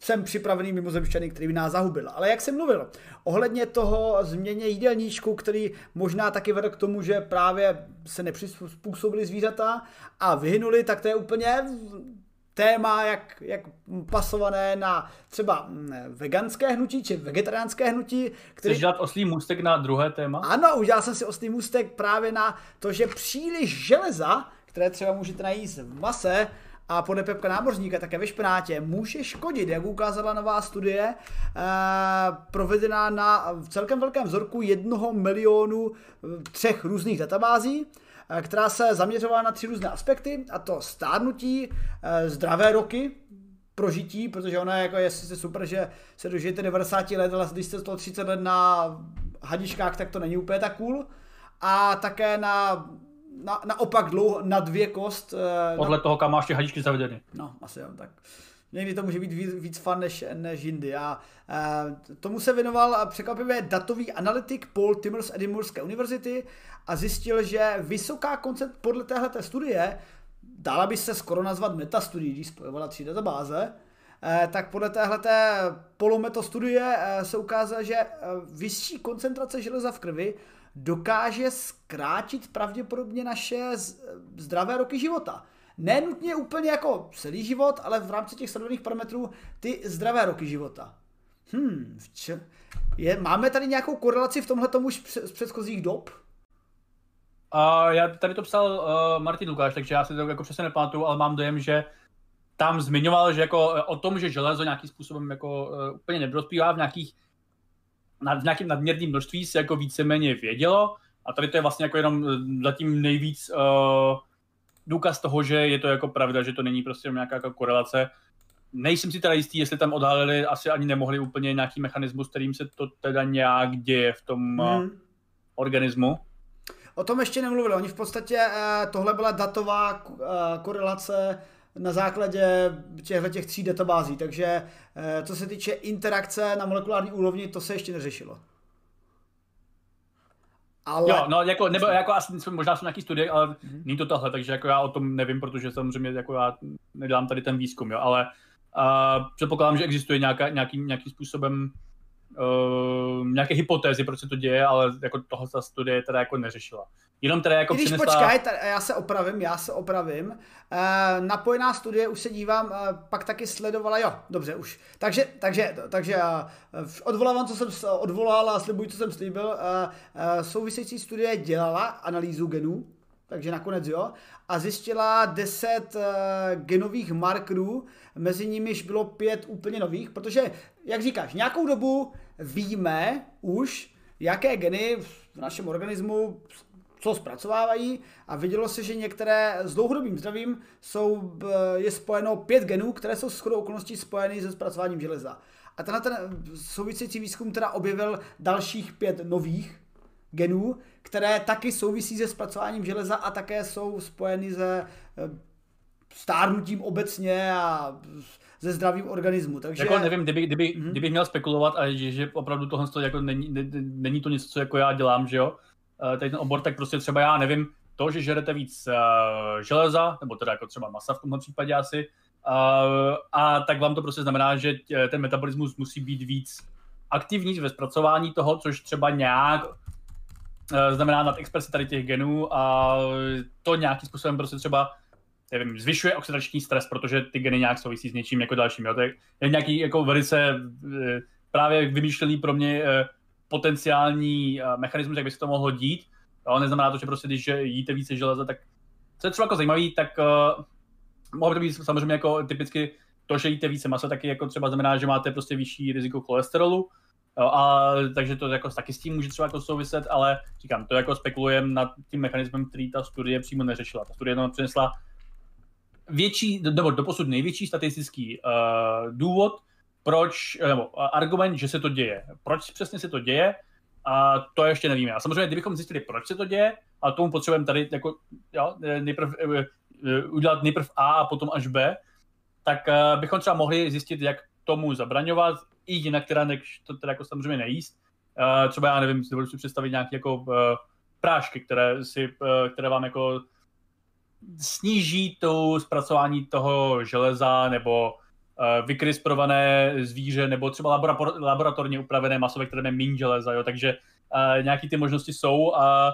jsem připravený mimozemšťany, který by nás zahubil. Ale jak jsem mluvil, ohledně toho změně jídelníčku, který možná taky vedl k tomu, že právě se nepřizpůsobili zvířata a vyhynuli, tak to je úplně téma, jak, jak pasované na třeba mm, veganské hnutí či vegetariánské hnutí. Který... Chceš dělat oslý můstek na druhé téma? Ano, udělal jsem si oslý můstek právě na to, že příliš železa, které třeba můžete najít v mase, a podle Pepka Námořníka také ve špenátě může škodit, jak ukázala nová studie, eh, provedená na celkem velkém vzorku jednoho milionu eh, třech různých databází, eh, která se zaměřovala na tři různé aspekty, a to stárnutí, zdravé roky, prožití, protože ono je jako je sice super, že se dožijete 90 let, ale když jste 130 let na hadiškách, tak to není úplně tak cool. A také na na, naopak dlouho, na dvě kost. Eh, Podle na... toho, kam máš ty hadičky zavedeny. No, asi jo, tak. Někdy to může být víc, víc fun než, než jindy. A e, tomu se věnoval překvapivě datový analytik Paul Timmers z Edinburghské univerzity a zjistil, že vysoká koncept podle téhle studie, dala by se skoro nazvat metastudií, když spojovala tři databáze, e, tak podle téhle polometastudie e, se ukázalo, že vyšší koncentrace železa v krvi dokáže zkrátit pravděpodobně naše zdravé roky života. Ne nutně úplně jako celý život, ale v rámci těch sledovaných parametrů ty zdravé roky života. Hmm, vče... je, máme tady nějakou korelaci v tomhle tomu už z předchozích dob? Uh, já tady to psal uh, Martin Lukáš, takže já si to jako přesně nepamatuju, ale mám dojem, že tam zmiňoval, že jako o tom, že železo nějakým způsobem jako uh, úplně neprospívá v nějakých nad nějakým nadměrným množství se jako víceméně vědělo a tady to je vlastně jako jenom eh, zatím nejvíc uh, důkaz toho, že je to jako pravda, že to není prostě nějaká jako korelace. Nejsem si teda jistý, jestli tam odhalili, asi ani nemohli úplně nějaký mechanismus, kterým se to teda nějak děje v tom eh, hmm. organismu. O tom ještě nemluvili. Oni v podstatě, tohle byla datová korelace na základě těchto těch tří databází. Takže eh, co se týče interakce na molekulární úrovni, to se ještě neřešilo. Ale... Jo, no, jako, nebo jako asi možná jsou nějaký studie, ale mm-hmm. není to tohle, takže jako já o tom nevím, protože samozřejmě jako já nedělám tady ten výzkum, jo, ale uh, předpokládám, že existuje nějaká, nějaký, nějakým způsobem uh, nějaké hypotézy, proč se to děje, ale jako tohle ta studie teda jako neřešila. Jenom teda jako Když přinesla... počkej, tady, já se opravím, já se opravím. Uh, napojená studie, už se dívám, uh, pak taky sledovala, jo, dobře, už. Takže, takže, takže uh, odvolávám, co jsem odvolal a slibuji, co jsem slíbil. Uh, uh, související studie dělala analýzu genů, takže nakonec jo, a zjistila 10 uh, genových markerů, mezi nimiž bylo pět úplně nových, protože, jak říkáš, nějakou dobu víme už, jaké geny v našem organismu co zpracovávají a vidělo se, že některé s dlouhodobým zdravím jsou, eh, je spojeno pět genů, které jsou s shodou okolností spojeny se zpracováním železa. A tenhle ten související výzkum teda objevil dalších pět nových genů, které taky souvisí se zpracováním železa a také jsou spojeny se eh, stárnutím obecně a ze zdravím organismu. Takže... Jako nevím, kdyby, kdyby, mm-hmm. kdybych měl spekulovat a že, že opravdu tohle jako není, ne, není to něco, co jako já dělám, že jo, tady ten obor, tak prostě třeba já nevím, to, že žerete víc uh, železa, nebo teda jako třeba masa v tomhle případě asi, uh, a tak vám to prostě znamená, že ten metabolismus musí být víc aktivní ve zpracování toho, což třeba nějak znamená nad expresi tady těch genů a to nějakým způsobem prostě třeba nevím, zvyšuje oxidační stres, protože ty geny nějak souvisí s něčím jako dalším. Jo? To je, nějaký jako velice právě vymýšlený pro mě potenciální mechanismus, jak by se to mohlo dít. Ale neznamená to, že prostě když jíte více železa, tak co je třeba jako zajímavý, tak uh, mohlo by to být samozřejmě jako typicky to, že jíte více masa, taky jako třeba znamená, že máte prostě vyšší riziko cholesterolu, jo, a, takže to jako taky s tím může třeba jako souviset, ale říkám, to jako spekulujem nad tím mechanismem, který ta studie přímo neřešila. Ta studie jenom přinesla větší, nebo doposud největší statistický uh, důvod, proč, nebo argument, že se to děje. Proč přesně se to děje, a to ještě nevíme. A samozřejmě, kdybychom zjistili, proč se to děje, a tomu potřebujeme tady jako, jo, nejprv, eh, eh, udělat nejprv A a potom až B, tak eh, bychom třeba mohli zjistit, jak tomu zabraňovat, i jinak teda, než to teda jako samozřejmě nejíst. Třeba já nevím, si si představit nějaké jako prášky, které, si, které vám jako sníží to zpracování toho železa nebo uh, vykrisprované zvíře nebo třeba labora- laboratorně upravené maso, ve kterém je méně železa, jo, takže uh, nějaký ty možnosti jsou a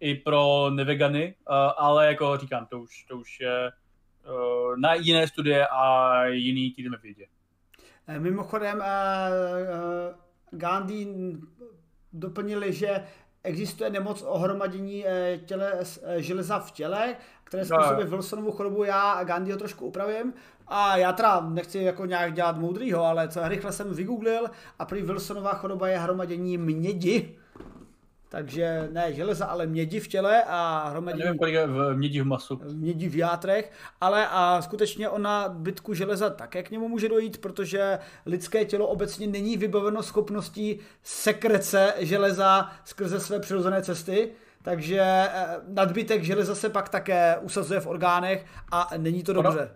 i pro nevegany, uh, ale jako říkám, to už, to už je uh, na jiné studie a jiný týden vědě. Mimochodem, uh, uh, Gandhi doplnili, že existuje nemoc ohromadění těle, železa v těle, které způsobí no. Wilsonovu chorobu. Já a Gandhi ho trošku upravím. A já teda nechci jako nějak dělat moudrýho, ale co rychle jsem vygooglil a prý Wilsonová choroba je hromadění mědi. Takže ne železa, ale mědi v těle a hromadění... Já nevím, kolik je v mědi v masu. Mědi v játrech, ale a skutečně ona bytku železa také k němu může dojít, protože lidské tělo obecně není vybaveno schopností sekrece železa skrze své přirozené cesty. Takže eh, nadbytek železa se pak také usazuje v orgánech a není to dobře.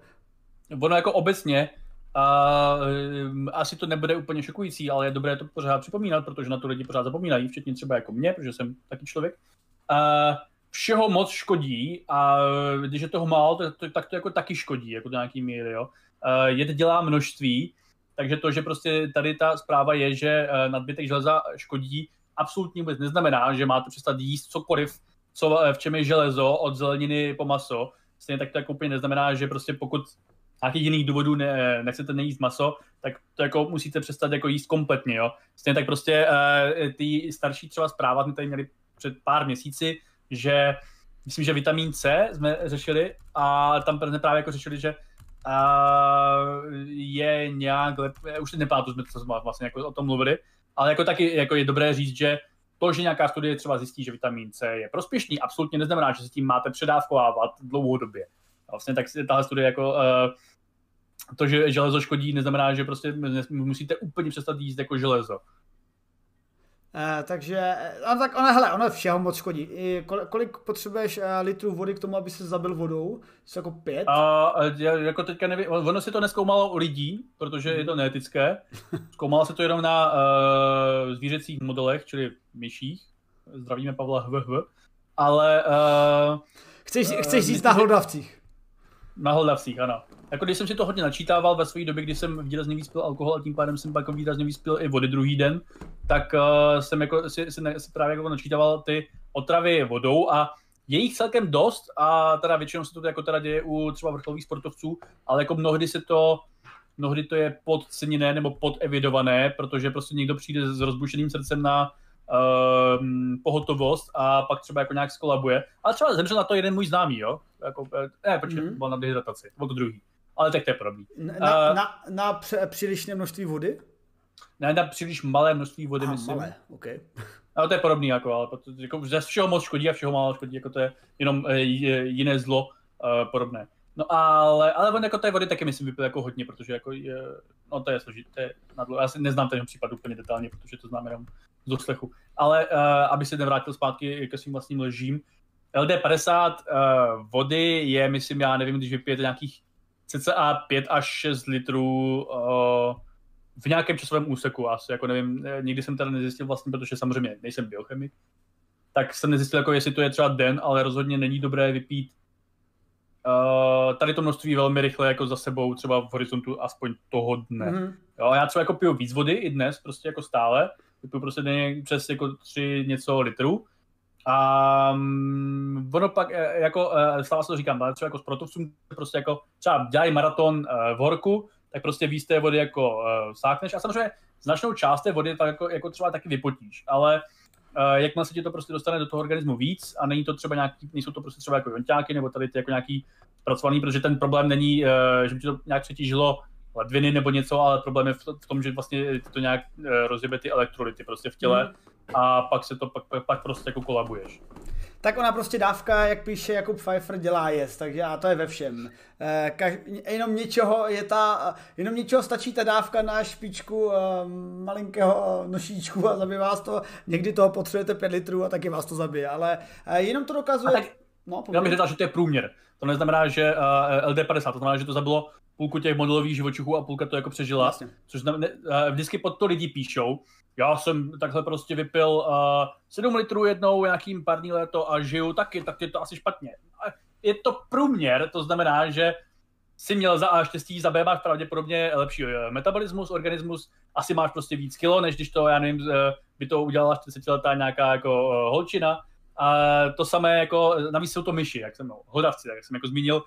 Ono, ono jako obecně, a, asi to nebude úplně šokující, ale je dobré to pořád připomínat, protože na to lidi pořád zapomínají, včetně třeba jako mě, protože jsem taky člověk. A, všeho moc škodí a když je toho málo, to, to, tak to jako taky škodí, jako do nějaký míry, jo. A, jed dělá množství, takže to, že prostě tady ta zpráva je, že e, nadbytek železa škodí, absolutně vůbec neznamená, že máte přestat jíst cokoliv, co, v čem je železo, od zeleniny po maso. Stejně tak to jako úplně neznamená, že prostě pokud nějakých jiných důvodů ne, nechcete nejíst maso, tak to jako musíte přestat jako jíst kompletně, jo. Stejně tak prostě uh, ty starší třeba zpráva jsme tady měli před pár měsíci, že myslím, že vitamin C jsme řešili a tam právě jako řešili, že uh, je nějak lep, už teď nepamatuju, jsme to vlastně jako o tom mluvili, ale jako taky jako je dobré říct, že to, že nějaká studie třeba zjistí, že vitamin C je prospěšný, absolutně neznamená, že se tím máte předávkovávat dlouhodobě. Vlastně tak tahle studie jako uh, to, že železo škodí, neznamená, že prostě musíte úplně přestat jíst jako železo. Uh, takže, no tak ona, hele, ona všeho moc škodí. I kolik, kolik potřebuješ uh, litrů vody k tomu, aby se zabil vodou? Jsi jako pět? Uh, já jako teďka nevím, ono si to neskoumalo u lidí, protože hmm. je to mhm. neetické. Zkoumalo se to jenom na uh, zvířecích modelech, čili myších. Zdravíme Pavla HVH. Ale... Uh, chceš, uh, chceš říct na hlodavcích? Na hlodavcích, ano jako když jsem si to hodně načítával ve své době, kdy jsem výrazně víc pil alkohol a tím pádem jsem pak výrazně víc pil i vody druhý den, tak uh, jsem jako si, si, si, právě jako načítával ty otravy vodou a je jich celkem dost a teda většinou se to jako teda děje u třeba vrcholových sportovců, ale jako mnohdy se to mnohdy to je podceněné nebo podevidované, protože prostě někdo přijde s rozbušeným srdcem na uh, pohotovost a pak třeba jako nějak skolabuje. Ale třeba zemřel na to jeden můj známý, jo? Jako, eh, ne, počkej, mm-hmm. byl na dehydrataci, byl to druhý ale tak to je podobný. Na, uh, na, na pře- přílišné množství vody? Ne, na příliš malé množství vody, Aha, myslím. malé, OK. Ale to je podobný, jako, ale jako, ze všeho moc škodí a všeho málo škodí, jako to je jenom e, jiné zlo uh, podobné. No ale, ale on jako té vody taky myslím vypil jako hodně, protože jako je, no to je složité, já si neznám ten případ úplně detailně, protože to znám jenom z doslechu. Ale uh, aby se nevrátil zpátky ke svým vlastním ležím, LD50 uh, vody je, myslím, já nevím, když vypijete nějakých cca 5 až 6 litrů uh, v nějakém časovém úseku asi, jako nevím, nikdy jsem teda nezjistil vlastně, protože samozřejmě nejsem biochemik, tak jsem nezjistil, jako jestli to je třeba den, ale rozhodně není dobré vypít uh, tady to množství velmi rychle jako za sebou, třeba v horizontu aspoň toho dne. Mm-hmm. Jo, já třeba jako piju víc vody i dnes, prostě jako stále, vypiju prostě denně přes jako tři něco litrů, a um, ono pak, e, jako uh, stále se to říkám, ale třeba jako sportovcům prostě jako třeba dělají maraton uh, v horku, tak prostě víc té vody jako sákneš. A samozřejmě značnou část té vody tak jako, jako třeba taky vypotíš, ale uh, jakmile se ti to prostě dostane do toho organismu víc a není to třeba nějaký, nejsou to prostě třeba jako jonťáky nebo tady ty jako nějaký zpracovaný, protože ten problém není, že by ti to nějak přetížilo ledviny nebo něco, ale problém je v tom, že vlastně to nějak uh, rozjebe ty elektrolyty prostě v těle mm. a pak se to pak, pak prostě jako kolabuješ tak ona prostě dávka, jak píše Jakub Pfeiffer, dělá jest, takže a to je ve všem. Eh, kaž, jenom něčeho je ta, jenom něčeho stačí ta dávka na špičku eh, malinkého nošíčku a zabije vás to, někdy toho potřebujete 5 litrů a taky vás to zabije, ale eh, jenom to dokazuje... tak, no, já bych řekl, že to je průměr. To neznamená, že LD50, to znamená, že to zabilo půlku těch modelových živočichů a půlka to jako přežila. Vlastně. Což znamená, vždycky pod to lidi píšou, já jsem takhle prostě vypil uh, 7 litrů jednou nějakým pár dní léto a žiju taky, tak je to asi špatně. Je to průměr, to znamená, že si měl za A štěstí, za B máš pravděpodobně lepší eh, metabolismus, organismus, asi máš prostě víc kilo, než když to, já nevím, eh, by to udělala 40 letá nějaká jako uh, holčina. A to samé jako, navíc jsou to myši, jak jsem, no, hlodavci, jak jsem jako zmínil,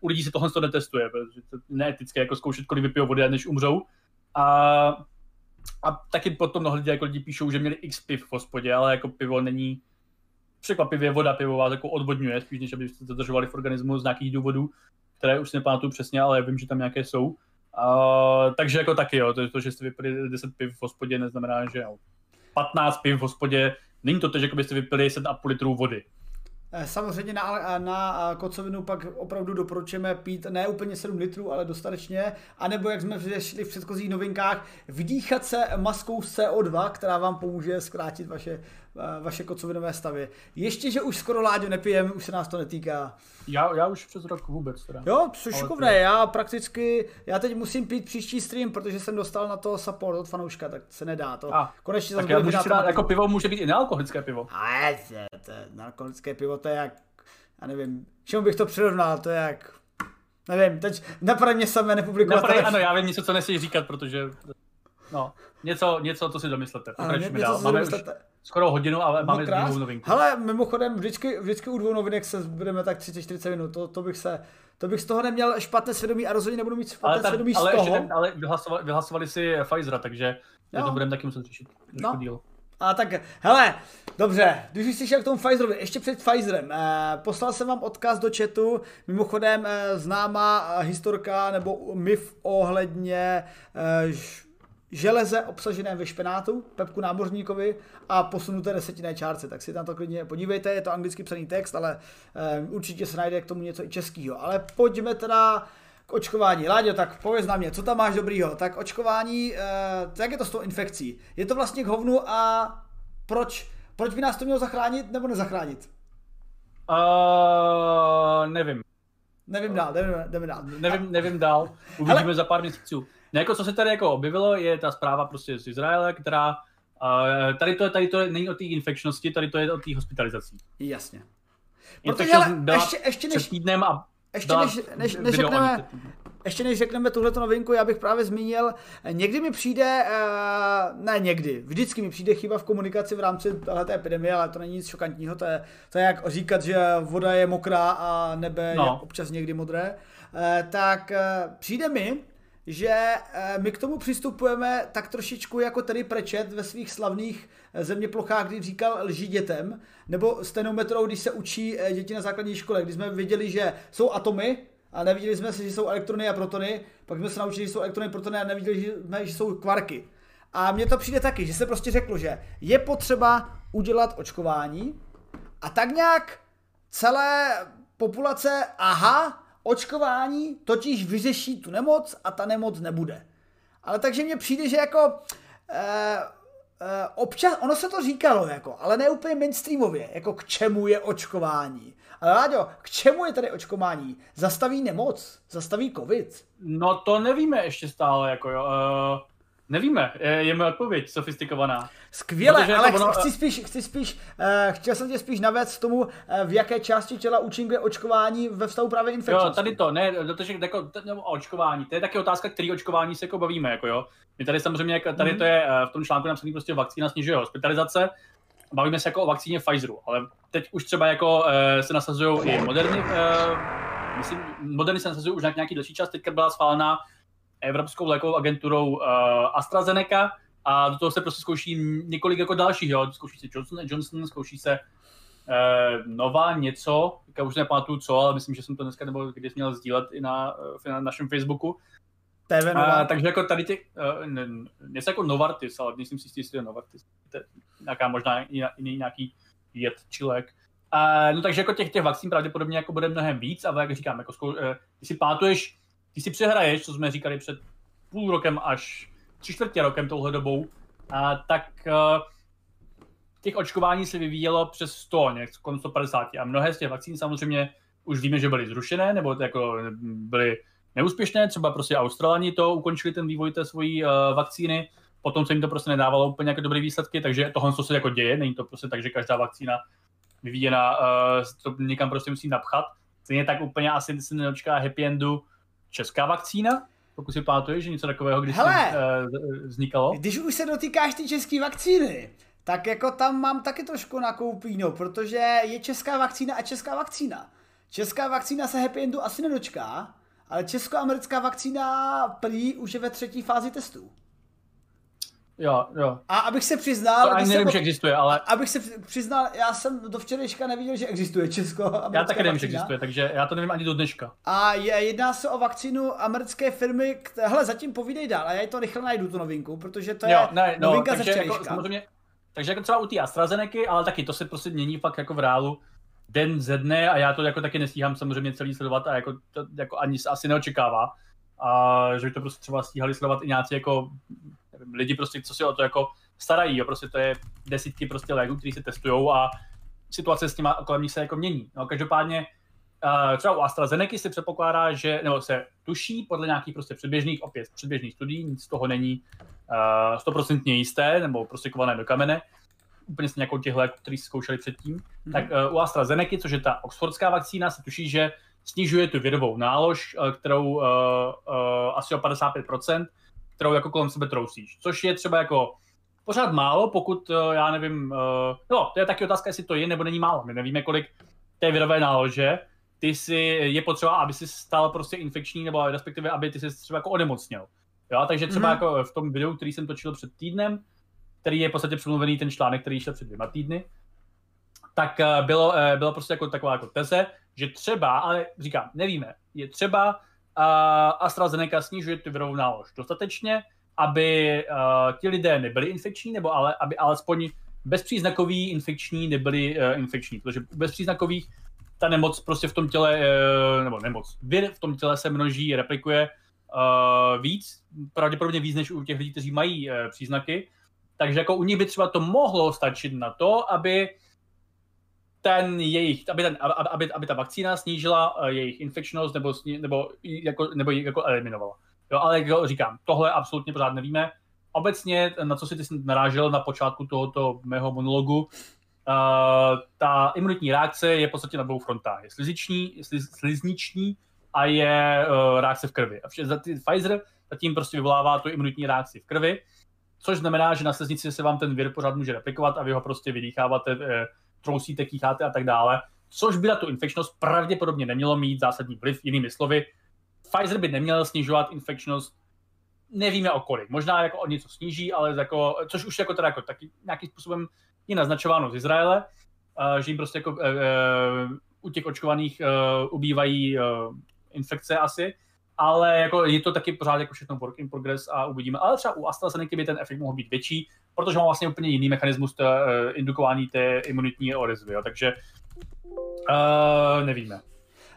u lidí se tohle to netestuje, protože to je neetické jako zkoušet, kolik vypijou vody, než umřou. A a taky potom mnoho lidí, jako lidi píšou, že měli x piv v hospodě, ale jako pivo není překvapivě voda pivová jako odvodňuje, spíš než aby se zadržovali v organismu z nějakých důvodů, které už si nepamatuju přesně, ale vím, že tam nějaké jsou. Uh, takže jako taky jo, to, to, že jste vypili 10 piv v hospodě, neznamená, že jo, 15 piv v hospodě, není to to, že byste vypili 7,5 litrů vody. Eh, samozřejmě na, na kocovinu pak opravdu doporučujeme pít ne úplně 7 litrů, ale dostatečně, anebo jak jsme řešili v předchozích novinkách, vydýchat se maskou CO2, která vám pomůže zkrátit vaše vaše kocovinové stavy. Ještě, že už skoro Láďo nepijeme, už se nás to netýká. Já, já už přes rok vůbec teda. Jo, což šikovné, já prakticky, já teď musím pít příští stream, protože jsem dostal na to support od fanouška, tak se nedá to. A, konečně tak já můžu dát, jako pivo může být i nealkoholické pivo. A to, to, nealkoholické pivo, to je jak, já nevím, čemu bych to přirovnal, to je jak, nevím, teď napadne mě samé nepublikovat. Napadne, ano, já vím něco, co nesmíš říkat, protože, no, něco, něco, co si domyslete. Pokračujeme dál. Máme už, skoro hodinu, ale máme no, dvou novinku. Hele, mimochodem, vždycky, vždycky u dvou novinek se budeme tak 30-40 minut, to, to bych se, to bych z toho neměl špatné svědomí a rozhodně nebudu mít špatné ale tak, svědomí ale z toho. Ještě, ale vyhlasovali, vyhlasovali si Pfizera, takže jo. to budeme taky muset řešit. No. Díl. A tak, hele, dobře, když už jsi šel k tomu Pfizerovi, ještě před Pfizerem, eh, poslal jsem vám odkaz do chatu, mimochodem eh, známá historka nebo myf ohledně eh, železe obsažené ve špenátu, Pepku Námořníkovi a posunuté desetinné čárce. Tak si tam to klidně podívejte, je to anglicky psaný text, ale e, určitě se najde k tomu něco i českého. Ale pojďme teda k očkování. Láďo, tak pověz na mě, co tam máš dobrýho? Tak očkování, e, jak je to s tou infekcí? Je to vlastně k hovnu a proč, proč by nás to mělo zachránit nebo nezachránit? Uh, nevím. Nevím dál, jdeme, jdeme dál. Nevím, nevím dál, uvidíme Hele. za pár měsíců. No jako co se tady jako objevilo, je ta zpráva prostě z Izraele, která uh, tady to, tady to není o té infekčnosti, tady to je o té hospitalizací. Jasně. Protože ale ještě, ještě než, před týdnem a ještě než, než, než řekneme, ještě než řekneme tuhleto novinku, já bych právě zmínil, někdy mi přijde, uh, ne někdy, vždycky mi přijde chyba v komunikaci v rámci této epidemie, ale to není nic šokantního, to je, to je jak říkat, že voda je mokrá a nebe no. je občas někdy modré, uh, tak uh, přijde mi, že eh, my k tomu přistupujeme tak trošičku jako tady prečet ve svých slavných eh, zeměplochách, kdy říkal lži dětem, nebo stenometrou, když se učí eh, děti na základní škole, kdy jsme viděli, že jsou atomy, a neviděli jsme si, že jsou elektrony a protony, pak jsme se naučili, že jsou elektrony a protony a neviděli jsme, že jsou kvarky. A mně to přijde taky, že se prostě řeklo, že je potřeba udělat očkování a tak nějak celé populace, aha, Očkování totiž vyřeší tu nemoc a ta nemoc nebude. Ale takže mně přijde, že jako e, e, občas, ono se to říkalo jako, ale ne úplně mainstreamově, jako k čemu je očkování. Ale Láďo, k čemu je tady očkování? Zastaví nemoc? Zastaví covid? No to nevíme ještě stále, jako jo. Uh, Nevíme, je mi odpověď sofistikovaná. Skvěle, ale jako ono... chci spíš, chci spíš, uh, chtěl jsem tě spíš navést k tomu, uh, v jaké části těla účinkuje očkování ve vztahu právě infekce. Jo, tady to, ne, protože jako, t- no, očkování, to je taky otázka, který očkování se jako bavíme, jako jo. My tady samozřejmě, tady mm. to je uh, v tom článku napsaný prostě vakcína snižuje hospitalizace, bavíme se jako o vakcíně Pfizeru, ale teď už třeba jako uh, se nasazují i moderny, uh, myslím, moderny se nasazují už na nějaký další čas, teďka byla schválená Evropskou lékovou agenturou uh, AstraZeneca a do toho se prostě zkouší několik jako dalších, jo. zkouší se Johnson Johnson, zkouší se uh, Nova něco, já už nepamatuju co, ale myslím, že jsem to dneska nebo když měl sdílet i na, na našem Facebooku. TV Nova. Uh, takže jako tady ty, uh, něco jako Novartis, ale myslím si, jestli je Novartis. To je nějaká možná jiný nějaký jed čilek. Uh, no takže jako těch, těch vakcín pravděpodobně jako bude mnohem víc, ale jak říkám, jako zkou, uh, když si pátuješ ty si přehraješ, co jsme říkali před půl rokem až tři čtvrtě rokem touhle dobou, a, tak a, těch očkování se vyvíjelo přes 100, nějak kolem 150 a mnohé z těch vakcín samozřejmě už víme, že byly zrušené nebo jako byly neúspěšné, třeba prostě Australani to ukončili ten vývoj té svojí uh, vakcíny, potom se jim to prostě nedávalo úplně jako dobré výsledky, takže tohle co se jako děje, není to prostě tak, že každá vakcína vyvíjená uh, to někam prostě musí napchat. Stejně tak úplně asi se nedočká happy endu česká vakcína, pokud si pamatuješ, že něco takového když Hele, uh, vznikalo. Když už se dotýkáš ty české vakcíny, tak jako tam mám taky trošku nakoupíno, protože je česká vakcína a česká vakcína. Česká vakcína se happy endu asi nedočká, ale česko-americká vakcína prý už je ve třetí fázi testů. Jo, jo. A abych se přiznal... To ani nevím, po... že existuje, ale... Abych se přiznal, já jsem do včerejška neviděl, že existuje Česko. Já taky nevím, že existuje, takže já to nevím ani do dneška. A je, jedná se o vakcínu americké firmy, které, hele, zatím povídej dál, a já to rychle najdu, tu novinku, protože to je jo, ne, no, novinka ze včerejška. Jako, samozřejmě, takže jako třeba u té AstraZeneca, ale taky to se prostě mění fakt jako v reálu den ze dne a já to jako taky nestíhám samozřejmě celý sledovat a jako to jako ani se asi neočekává. A že by to prostě třeba stíhali sledovat i nějací jako lidi prostě, co si o to jako starají, jo, prostě to je desítky prostě léků, které se testují a situace s těma kolem nich se jako mění. No, každopádně uh, třeba u AstraZeneca se předpokládá, že, nebo se tuší podle nějakých prostě předběžných, opět předběžných studií, nic z toho není stoprocentně uh, jisté, nebo prostě kované do kamene, úplně stejně jako těch léků, který zkoušeli předtím, mm-hmm. tak uh, u AstraZeneca, což je ta oxfordská vakcína, se tuší, že snižuje tu virovou nálož, kterou uh, uh, asi o 55%, kterou jako kolem sebe trousíš. Což je třeba jako pořád málo, pokud, eh, já nevím, uh, no, to je taky otázka, jestli to je nebo není málo. My nevíme, kolik té virové nálože ty si, je potřeba, aby si stal prostě infekční, nebo respektive, aby ty si třeba jako onemocněl. Jo, takže třeba mm-hmm. jako v tom videu, který jsem točil před týdnem, který je v podstatě přemluvený ten článek, který šel před dvěma týdny, tak eh, bylo, bylo prostě jako taková jako teze, že třeba, ale říkám, nevíme, je třeba AstraZeneca snižuje tu virovou nálož dostatečně, aby uh, ti lidé nebyli infekční, nebo ale, aby alespoň bezpříznakoví infekční nebyli uh, infekční, protože bezpříznakových ta nemoc prostě v tom těle, uh, nebo nemoc, vir v tom těle se množí, replikuje víc, pravděpodobně víc než u těch lidí, kteří mají příznaky, takže jako u nich by třeba to mohlo stačit na to, aby ten jejich, aby, ten, aby, aby ta vakcína snížila uh, jejich infekčnost nebo, nebo, jako, nebo ji jako eliminovala. Jo, ale jak říkám, tohle absolutně pořád nevíme. Obecně, na co si ty narážel na počátku tohoto mého monologu, uh, ta imunitní reakce je v podstatě na dvou frontách. Je sliziční, sliz, slizniční a je uh, reakce v krvi. A vše, Pfizer zatím prostě vyvolává tu imunitní reakci v krvi, což znamená, že na sliznici se vám ten vir pořád může replikovat a vy ho prostě vydýcháváte trousíte, kýcháte a tak dále, což by na tu infekčnost pravděpodobně nemělo mít zásadní vliv. Jinými slovy, Pfizer by neměl snižovat infekčnost nevíme o kolik. Možná jako o něco sníží, ale jako, což už jako teda jako taky nějakým způsobem je naznačováno z Izraele, uh, že jim prostě jako uh, u těch očkovaných uh, ubývají uh, infekce asi, ale jako je to taky pořád jako všechno work in progress a uvidíme. Ale třeba u AstraZeneca by ten efekt mohl být větší, protože má vlastně úplně jiný mechanismus té, uh, indukování té imunitní odezvy, jo. takže uh, nevíme.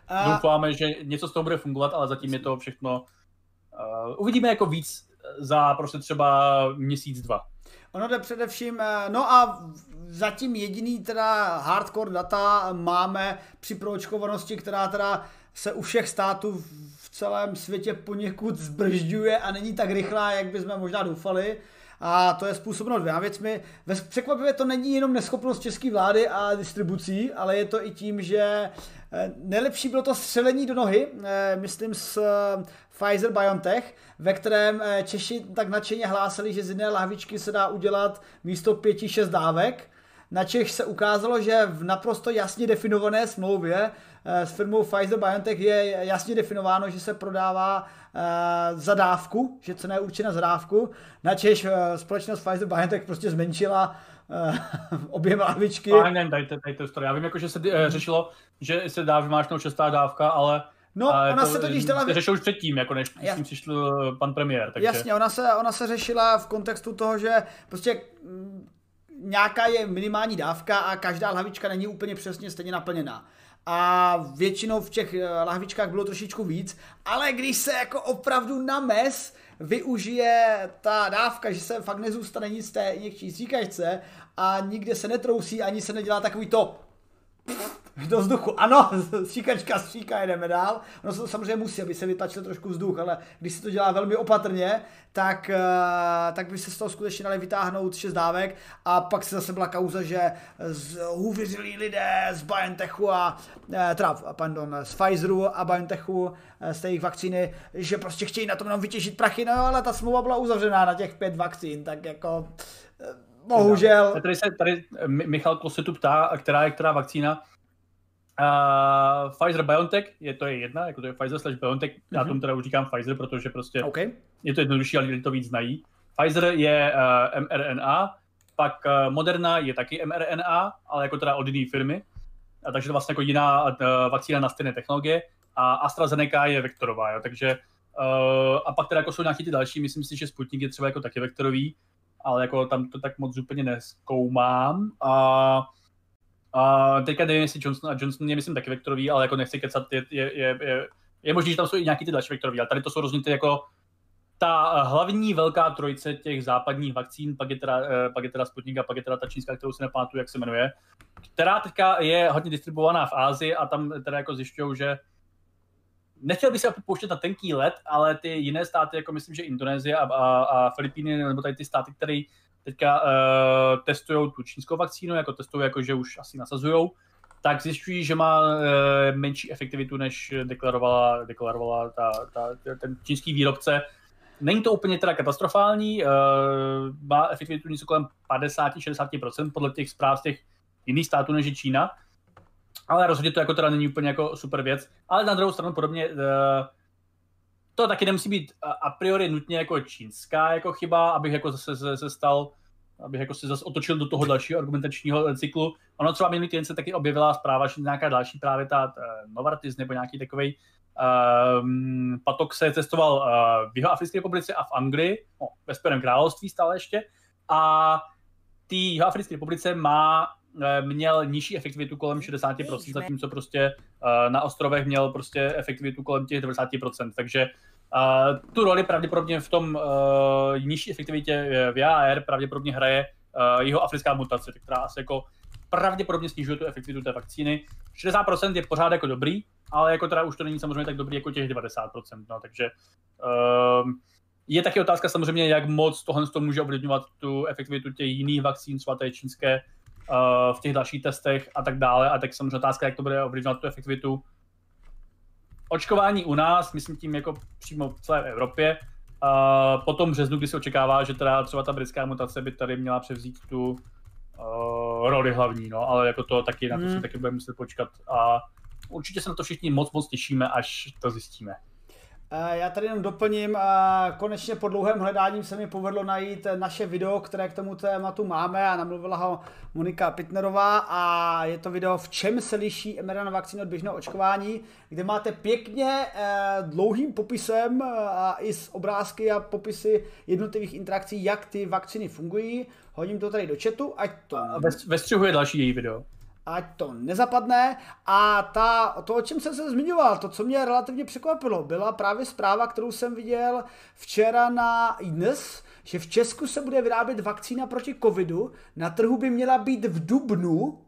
A... Doufáme, že něco z toho bude fungovat, ale zatím je to všechno... Uh, uvidíme jako víc za prostě třeba měsíc, dva. Ono jde především, no a zatím jediný teda hardcore data máme při proočkovanosti, která teda se u všech států celém světě poněkud zbržďuje a není tak rychlá, jak bychom možná doufali. A to je způsobeno dvěma věcmi. Překvapivě to není jenom neschopnost české vlády a distribucí, ale je to i tím, že eh, nejlepší bylo to střelení do nohy, eh, myslím s eh, Pfizer BioNTech, ve kterém Češi tak nadšeně hlásili, že z jedné lahvičky se dá udělat místo pěti, šest dávek. Na Čech se ukázalo, že v naprosto jasně definované smlouvě s firmou Pfizer BioNTech je jasně definováno, že se prodává uh, zadávku, že cena je určena zadávku. Načež uh, společnost Pfizer BioNTech prostě zmenšila objem lahvičky. A ne, dajte, dajte story. Já vím, jako, že se řešilo, že se dá vymáčknout šestá dávka, ale No, uh, ona to, se totiž dala... Se řešila už předtím, jako než s tím přišel pan premiér. Takže... Jasně, ona se, ona se řešila v kontextu toho, že prostě m, nějaká je minimální dávka a každá hlavička není úplně přesně stejně naplněná. A většinou v těch eh, lahvičkách bylo trošičku víc, ale když se jako opravdu na mes využije ta dávka, že se fakt nezůstane nic té někčí stříkačce a nikde se netrousí, ani se nedělá takový to do vzduchu. Ano, stříkačka stříká, jdeme dál. Ono se to samozřejmě musí, aby se vytačil trošku vzduch, ale když se to dělá velmi opatrně, tak, eh, tak by se z toho skutečně dali vytáhnout šest dávek a pak se zase byla kauza, že z uvěřili lidé z BioNTechu a eh, teda, pardon, z Pfizeru a BioNTechu eh, z té jejich vakcíny, že prostě chtějí na tom jenom vytěžit prachy, no ale ta smlouva byla uzavřená na těch pět vakcín, tak jako bohužel. Tady se tady Michal Kosetu ptá, která je která vakcína. Uh, Pfizer BioNTech, je to je jedna, jako to je Pfizer slash BioNTech, mm-hmm. já mhm. tomu teda už říkám Pfizer, protože prostě okay. je to jednodušší, ale lidi to víc znají. Pfizer je uh, mRNA, pak uh, Moderna je taky mRNA, ale jako teda od jiné firmy, a takže to vlastně jako jiná uh, vakcína na stejné technologie a AstraZeneca je vektorová, jo, takže uh, a pak teda jako jsou nějaký ty další, myslím si, že Sputnik je třeba jako taky vektorový, ale jako tam to tak moc úplně neskoumám a a teďka nevím, jestli Johnson a Johnson je myslím taky vektorový, ale jako nechci kecat, je, je, je, je, je možné, že tam jsou i nějaký ty další vektorový, ale tady to jsou rozhodně ty jako ta hlavní velká trojice těch západních vakcín, pak je teda, eh, pak je teda Sputnik a pak je teda ta čínská, kterou se nepamatuju, jak se jmenuje, která teďka je hodně distribuovaná v Ázii a tam teda jako zjišťují, že nechtěl bych se pouštět na tenký let, ale ty jiné státy, jako myslím, že Indonésie a, a, a Filipíny, nebo tady ty státy, které teďka uh, eh, testují tu čínskou vakcínu, jako testují, jako že už asi nasazují, tak zjišťují, že má uh, menší efektivitu, než deklarovala, deklarovala ta, ta, ten čínský výrobce. Není to úplně teda katastrofální, uh, má efektivitu něco kolem 50-60% podle těch zpráv z těch jiných států než je Čína, ale rozhodně to jako teda není úplně jako super věc. Ale na druhou stranu podobně uh, to taky nemusí být a priori nutně jako čínská jako chyba, abych jako zase se, se stal, abych jako se zase otočil do toho dalšího argumentačního cyklu. Ono třeba minulý týden se taky objevila zpráva, že nějaká další právě ta, ta Novartis nebo nějaký takový um, patok se testoval uh, v Jihoafrické republice a v Anglii, no, ve Spojeném království stále ještě. A té Jihoafrické republice má eh, měl nižší efektivitu kolem 60%, zatímco prostě uh, na ostrovech měl prostě efektivitu kolem těch 90%, takže uh, tu roli pravděpodobně v tom uh, nižší efektivitě v AR pravděpodobně hraje uh, jeho africká mutace, která asi jako pravděpodobně snižuje tu efektivitu té vakcíny. 60% je pořád jako dobrý, ale jako teda už to není samozřejmě tak dobrý jako těch 90%, no, takže uh, je taky otázka samozřejmě, jak moc tohle to může ovlivňovat tu efektivitu těch jiných vakcín, třeba té čínské, v těch dalších testech a tak dále. A tak samozřejmě otázka, jak to bude ovlivňovat tu efektivitu očkování u nás, myslím tím jako přímo v celé Evropě. Uh, potom v březnu, kdy se očekává, že teda třeba ta britská mutace by tady měla převzít tu uh, roli hlavní, no, ale jako to taky, na to hmm. si taky budeme muset počkat a určitě se na to všichni moc moc těšíme, až to zjistíme. Eh, já tady jenom doplním, konečně po dlouhém hledání se mi povedlo najít naše video, které k tomu tématu máme a namluvila ho Monika Pitnerová a je to video v čem se liší mRNA vakcíny od běžného očkování, kde máte pěkně eh, dlouhým popisem eh, a i s obrázky a popisy jednotlivých interakcí, jak ty vakcíny fungují. Hodím to tady do chatu, ať to... Ve, ve střihu je další její video ať to nezapadne. A ta, to, o čem jsem se zmiňoval, to, co mě relativně překvapilo, byla právě zpráva, kterou jsem viděl včera na dnes, že v Česku se bude vyrábět vakcína proti covidu, na trhu by měla být v dubnu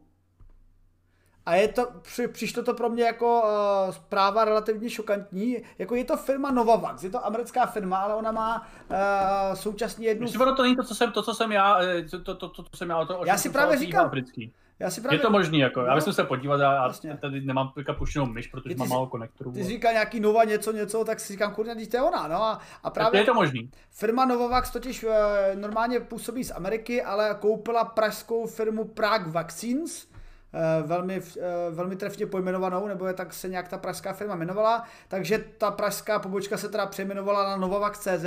a je to, při, přišlo to pro mě jako uh, zpráva relativně šokantní. Jako je to firma Novavax, je to americká firma, ale ona má uh, současně jednu... Myslím, to není to, co jsem, to, co jsem já, to, to, to, to, to jsem já, to, já si právě říkám, africký. Já si právě... Je to možný, jako. No, já bych se podívat, já, vlastně. tady nemám teďka puštěnou myš, protože mám málo konektorů. Ty jsi říkal nějaký Nova něco, něco, tak si říkám, kurně, to je ona, no a, a právě... Je to možný. Firma Novavax totiž uh, normálně působí z Ameriky, ale koupila pražskou firmu Prague Vaccines, uh, velmi, uh, velmi trefně pojmenovanou, nebo je tak se nějak ta pražská firma jmenovala, takže ta pražská pobočka se teda přejmenovala na Novavax.cz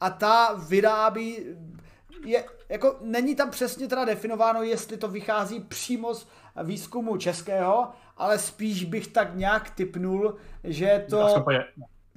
a ta vyrábí je, jako není tam přesně teda definováno, jestli to vychází přímo z výzkumu českého, ale spíš bych tak nějak typnul, že to,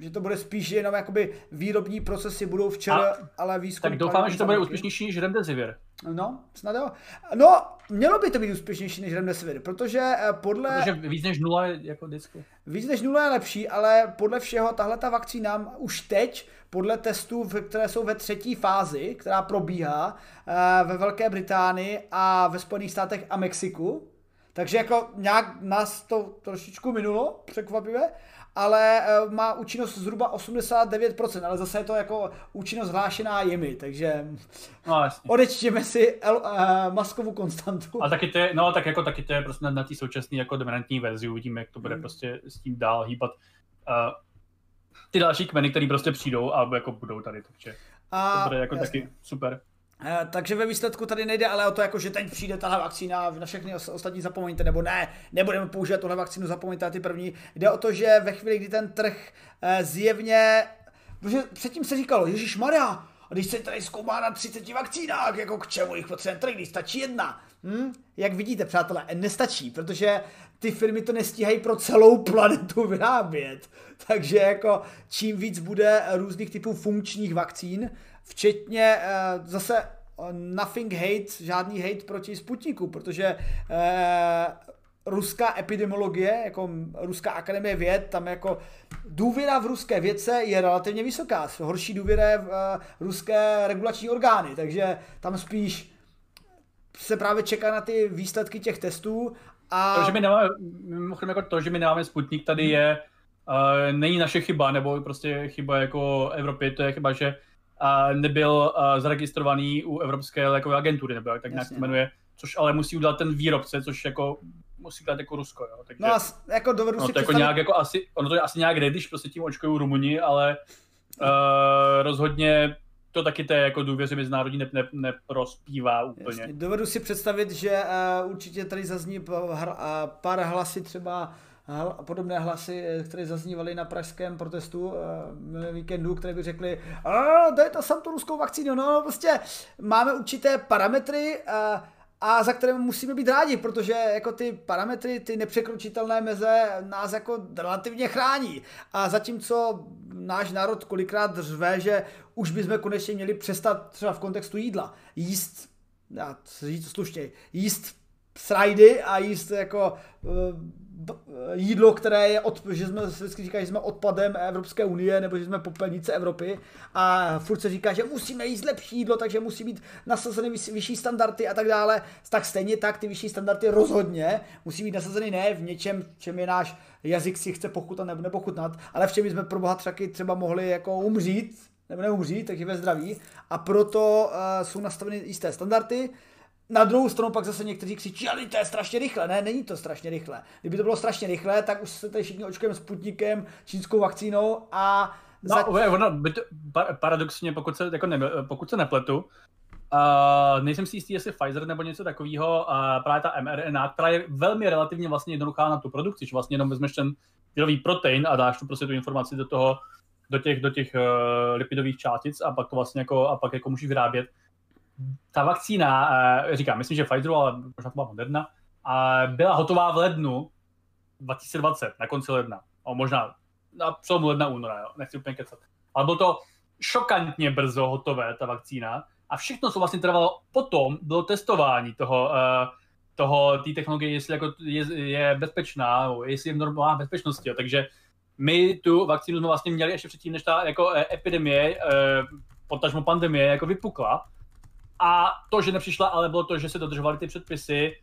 že to bude spíš jenom jakoby výrobní procesy budou včera, ale výzkum... Tak doufám, že to bude úspěšnější než Remdesivir. No, snad jo. No, mělo by to být úspěšnější než Remdesivir, protože eh, podle... Protože víc než nula je jako vždycky. Víc než nula je lepší, ale podle všeho tahle ta vakcína už teď podle testů, které jsou ve třetí fázi, která probíhá eh, ve Velké Británii a ve Spojených státech a Mexiku. Takže jako nějak nás to trošičku minulo, překvapivě, ale eh, má účinnost zhruba 89%, ale zase je to jako účinnost hlášená jimi, takže no, odečtěme si L, uh, maskovou konstantu. A taky to je, no tak jako taky to je prostě na, na té současné jako dominantní verzi, uvidíme, jak to bude hmm. prostě s tím dál hýbat. Uh, ty další kmeny, které prostě přijdou a jako budou tady, takže a, to bude jako jasně. taky super. Eh, takže ve výsledku tady nejde ale o to, jako, že teď přijde tahle vakcína, na všechny ostatní zapomeňte, nebo ne, nebudeme používat tuhle vakcínu, zapomeňte ty první. Jde o to, že ve chvíli, kdy ten trh eh, zjevně, protože předtím se říkalo, Ježíš Maria, a když se tady zkoumá na 30 vakcínách, jako k čemu jich potřebujeme trh, když stačí jedna. Hm? Jak vidíte, přátelé, nestačí, protože ty firmy to nestíhají pro celou planetu vyrábět. Takže jako čím víc bude různých typů funkčních vakcín, včetně eh, zase eh, nothing hate, žádný hate proti Sputniku, protože eh, ruská epidemiologie, jako Ruská akademie věd, tam jako důvěra v ruské vědce je relativně vysoká. Horší důvěra v uh, ruské regulační orgány, takže tam spíš se právě čeká na ty výsledky těch testů a... To, že my nemáme, jako to, že my nemáme Sputnik, tady je, uh, není naše chyba, nebo prostě chyba jako Evropy, to je chyba, že nebyl uh, zaregistrovaný u Evropské lékové agentury, nebo jak tak nějak se jmenuje, což ale musí udělat ten výrobce, což jako musí dělat jako Rusko, jo. Takže, no a jako dovedu no, si to jako nějak jako asi, ono to je asi nějak jde, když prostě tím očkují Rumuni, ale uh, rozhodně to taky té jako důvěře mezinárodní ne, ne, neprospívá úplně. Jasně. Dovedu si představit, že uh, určitě tady zazní pár hlasy třeba a podobné hlasy, eh, které zaznívaly na pražském protestu uh, víkendu, které by řekly, a dejte sem tu ruskou vakcínu, no prostě máme určité parametry, uh, a za které musíme být rádi, protože jako ty parametry, ty nepřekročitelné meze nás jako relativně chrání. A zatímco náš národ kolikrát řve, že už bychom konečně měli přestat třeba v kontextu jídla jíst, já říct slušně, jíst srajdy a jíst jako jídlo, které je, od, že jsme vždycky říkají, že jsme odpadem Evropské unie, nebo že jsme popelnice Evropy a furt se říká, že musíme jíst lepší jídlo, takže musí být nasazeny vyšší standardy a tak dále, tak stejně tak ty vyšší standardy rozhodně musí být nasazeny ne v něčem, čem je náš jazyk si chce pochutat nebo nepochutnat, ale v čem jsme pro boha třeba mohli jako umřít, nebo neumřít, takže ve zdraví. A proto uh, jsou nastaveny jisté standardy, na druhou stranu pak zase někteří křičí, ale to je strašně rychle. Ne, není to strašně rychle. Kdyby to bylo strašně rychle, tak už se tady všichni očkujeme Sputnikem, čínskou vakcínou a No, za... ono, by to, paradoxně, pokud se, jako ne, pokud se nepletu, uh, nejsem si jistý, jestli Pfizer nebo něco takového, uh, právě ta mRNA, která je velmi relativně vlastně jednoduchá na tu produkci, že vlastně jenom vezmeš ten virový protein a dáš tu prostě tu informaci do toho, do těch, do těch uh, lipidových částic a pak to vlastně jako, a pak jako můžeš vyrábět ta vakcína, eh, říkám, myslím, že Pfizeru, ale možná to byla Moderna, byla hotová v lednu 2020, na konci ledna. O, možná na přelomu ledna února, jo, nechci úplně kecat. Ale bylo to šokantně brzo hotové, ta vakcína. A všechno, co vlastně trvalo potom, bylo testování toho, uh, toho, té technologie, jestli jako je, je bezpečná, jestli je v normální bezpečnosti. Jo. Takže my tu vakcínu jsme vlastně měli ještě předtím, než ta jako eh, epidemie, potažmo pandemie, jako vypukla a to, že nepřišla, ale bylo to, že se dodržovaly ty předpisy,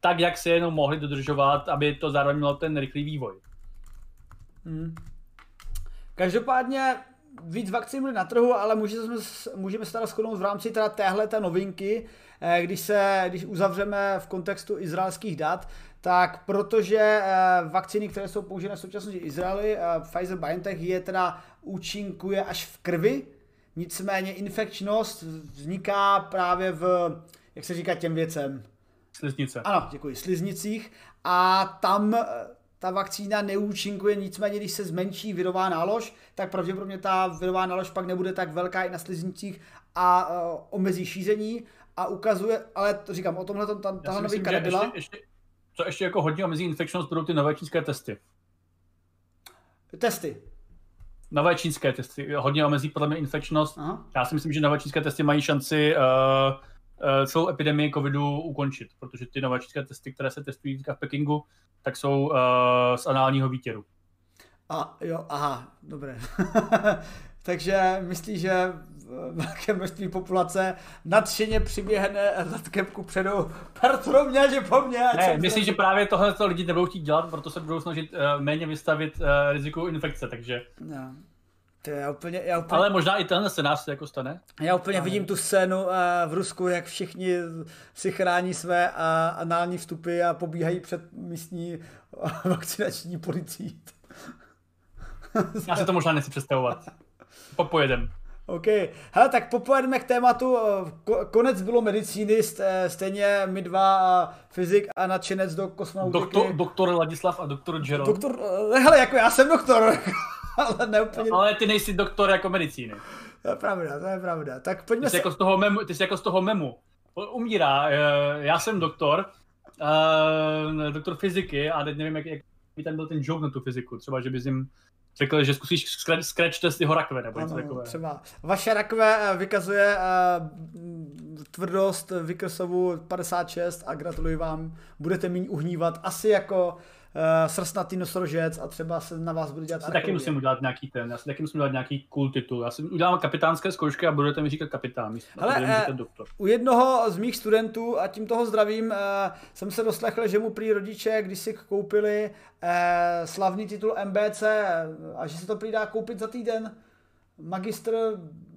tak, jak se jenom mohli dodržovat, aby to zároveň mělo ten rychlý vývoj. Hmm. Každopádně víc vakcín byly na trhu, ale můžeme, můžeme se teda shodnout v rámci teda téhle té novinky, eh, když se, když uzavřeme v kontextu izraelských dat, tak protože eh, vakcíny, které jsou použité v současnosti Izraeli, eh, Pfizer BioNTech je teda účinkuje až v krvi, nicméně infekčnost vzniká právě v, jak se říká těm věcem? Sliznice. Ano, děkuji, sliznicích a tam ta vakcína neúčinkuje, nicméně když se zmenší virová nálož, tak pravděpodobně ta virová nálož pak nebude tak velká i na sliznicích a uh, omezí šíření a ukazuje, ale to říkám, o tomhle ta, tahle novinka nebyla. Ještě, ještě, co ještě jako hodně omezí infekčnost, budou ty nové čínské testy. Testy. Nové čínské testy hodně omezí podle mě infekčnost. Aha. Já si myslím, že nové čínské testy mají šanci uh, uh, celou epidemii covidu ukončit, protože ty nové čínské testy, které se testují v Pekingu, tak jsou uh, z análního výtěru. A jo, aha, dobré. Takže myslíš, že velké množství populace nadšeně přiběhne zadkem ku předu, pro mě, že po mně. Ne, myslím, že právě tohle to lidi nebudou chtít dělat, proto se budou snažit uh, méně vystavit uh, riziku infekce, takže... No. To já úplně, já úplně... Ale možná i tenhle scénář se jako stane. Já úplně Ale... vidím tu scénu uh, v Rusku, jak všichni si chrání své uh, anální vstupy a pobíhají před místní vakcinační policií. já se to možná nechci představovat. Popojedem. OK. Hele, tak popojedeme k tématu. Konec bylo medicíny, stejně my dva, fyzik a nadšenec do kosmonautiky. Doktor, doktor Ladislav a doktor Jero. Doktor, hele, jako já jsem doktor. ale ne úplně... Ale ty nejsi doktor jako medicíny. To je pravda, to je pravda. Tak pojďme ty jsi se... Jako z toho memu, ty jsi jako z toho memu. Umírá, eh, já jsem doktor, doktor fyziky a teď nevím, jak, jak by tam byl ten joke na tu fyziku. Třeba, že bys jim řekl, že zkusíš scratch test jeho rakve nebo něco takové. Třeba. Vaše rakve eh, vykazuje uh, tvrdost Vikersovu 56 a gratuluji vám. Budete méně uhnívat asi jako uh, srstnatý nosorožec a třeba se na vás bude dělat Já si taky musím udělat nějaký ten, já si taky musím udělat nějaký cool titul. Já si udělám kapitánské zkoušky a budete mi říkat kapitán, mi říkat doktor. U jednoho z mých studentů, a tím toho zdravím, uh, jsem se doslechl, že mu prý rodiče, když si koupili uh, slavný titul MBC a že se to prý dá koupit za týden. Magistr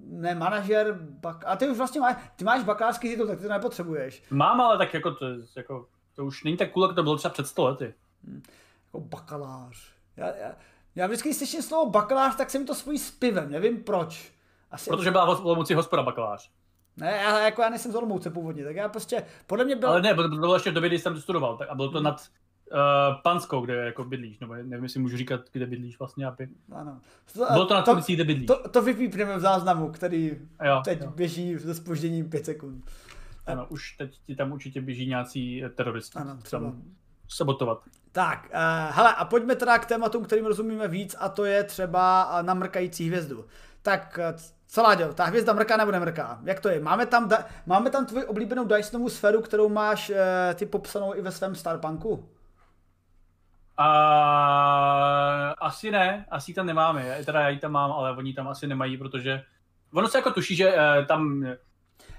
ne, manažer, bak... a ty už vlastně máš, ty máš bakalářský titul, tak ty to nepotřebuješ. Mám, ale tak jako to, jako, to už není tak cool, jako to bylo třeba před 100 lety. Hmm. Jako bakalář. Já, já, já vždycky, když slyším slovo bakalář, tak se mi to spojí s pivem, nevím proč. Asi Protože byla v Olomouci hospoda bakalář. Ne, já, jako já nejsem z Olomouce původně, tak já prostě, podle mě byl... Ale ne, to bylo ještě v době, kdy jsem studoval, tak, a bylo to nad uh, Panskou, kde jako bydlíš, nebo nevím, jestli můžu říkat, kde bydlíš vlastně, aby... Ano. To, bylo to nad to, kde bydlíš. To, to vypípneme v záznamu, který jo, teď jo. běží se spožděním 5 sekund. Ano, už teď ti tam určitě běží nějací teroristi. Ano, třeba. Tam sabotovat. Tak, uh, hele, a pojďme teda k tématům, kterým rozumíme víc, a to je třeba eh, namrkající hvězdu. Tak, celá děl, ta hvězda mrká nebo nemrká? Jak to je? Máme tam, da- máme tam tvoji oblíbenou Dysonovu sféru, kterou máš uh, ty popsanou i ve svém Starpunku? Uh, asi ne, asi tam nemáme, teda já ji tam mám, ale oni tam asi nemají, protože ono se jako tuší, že uh, tam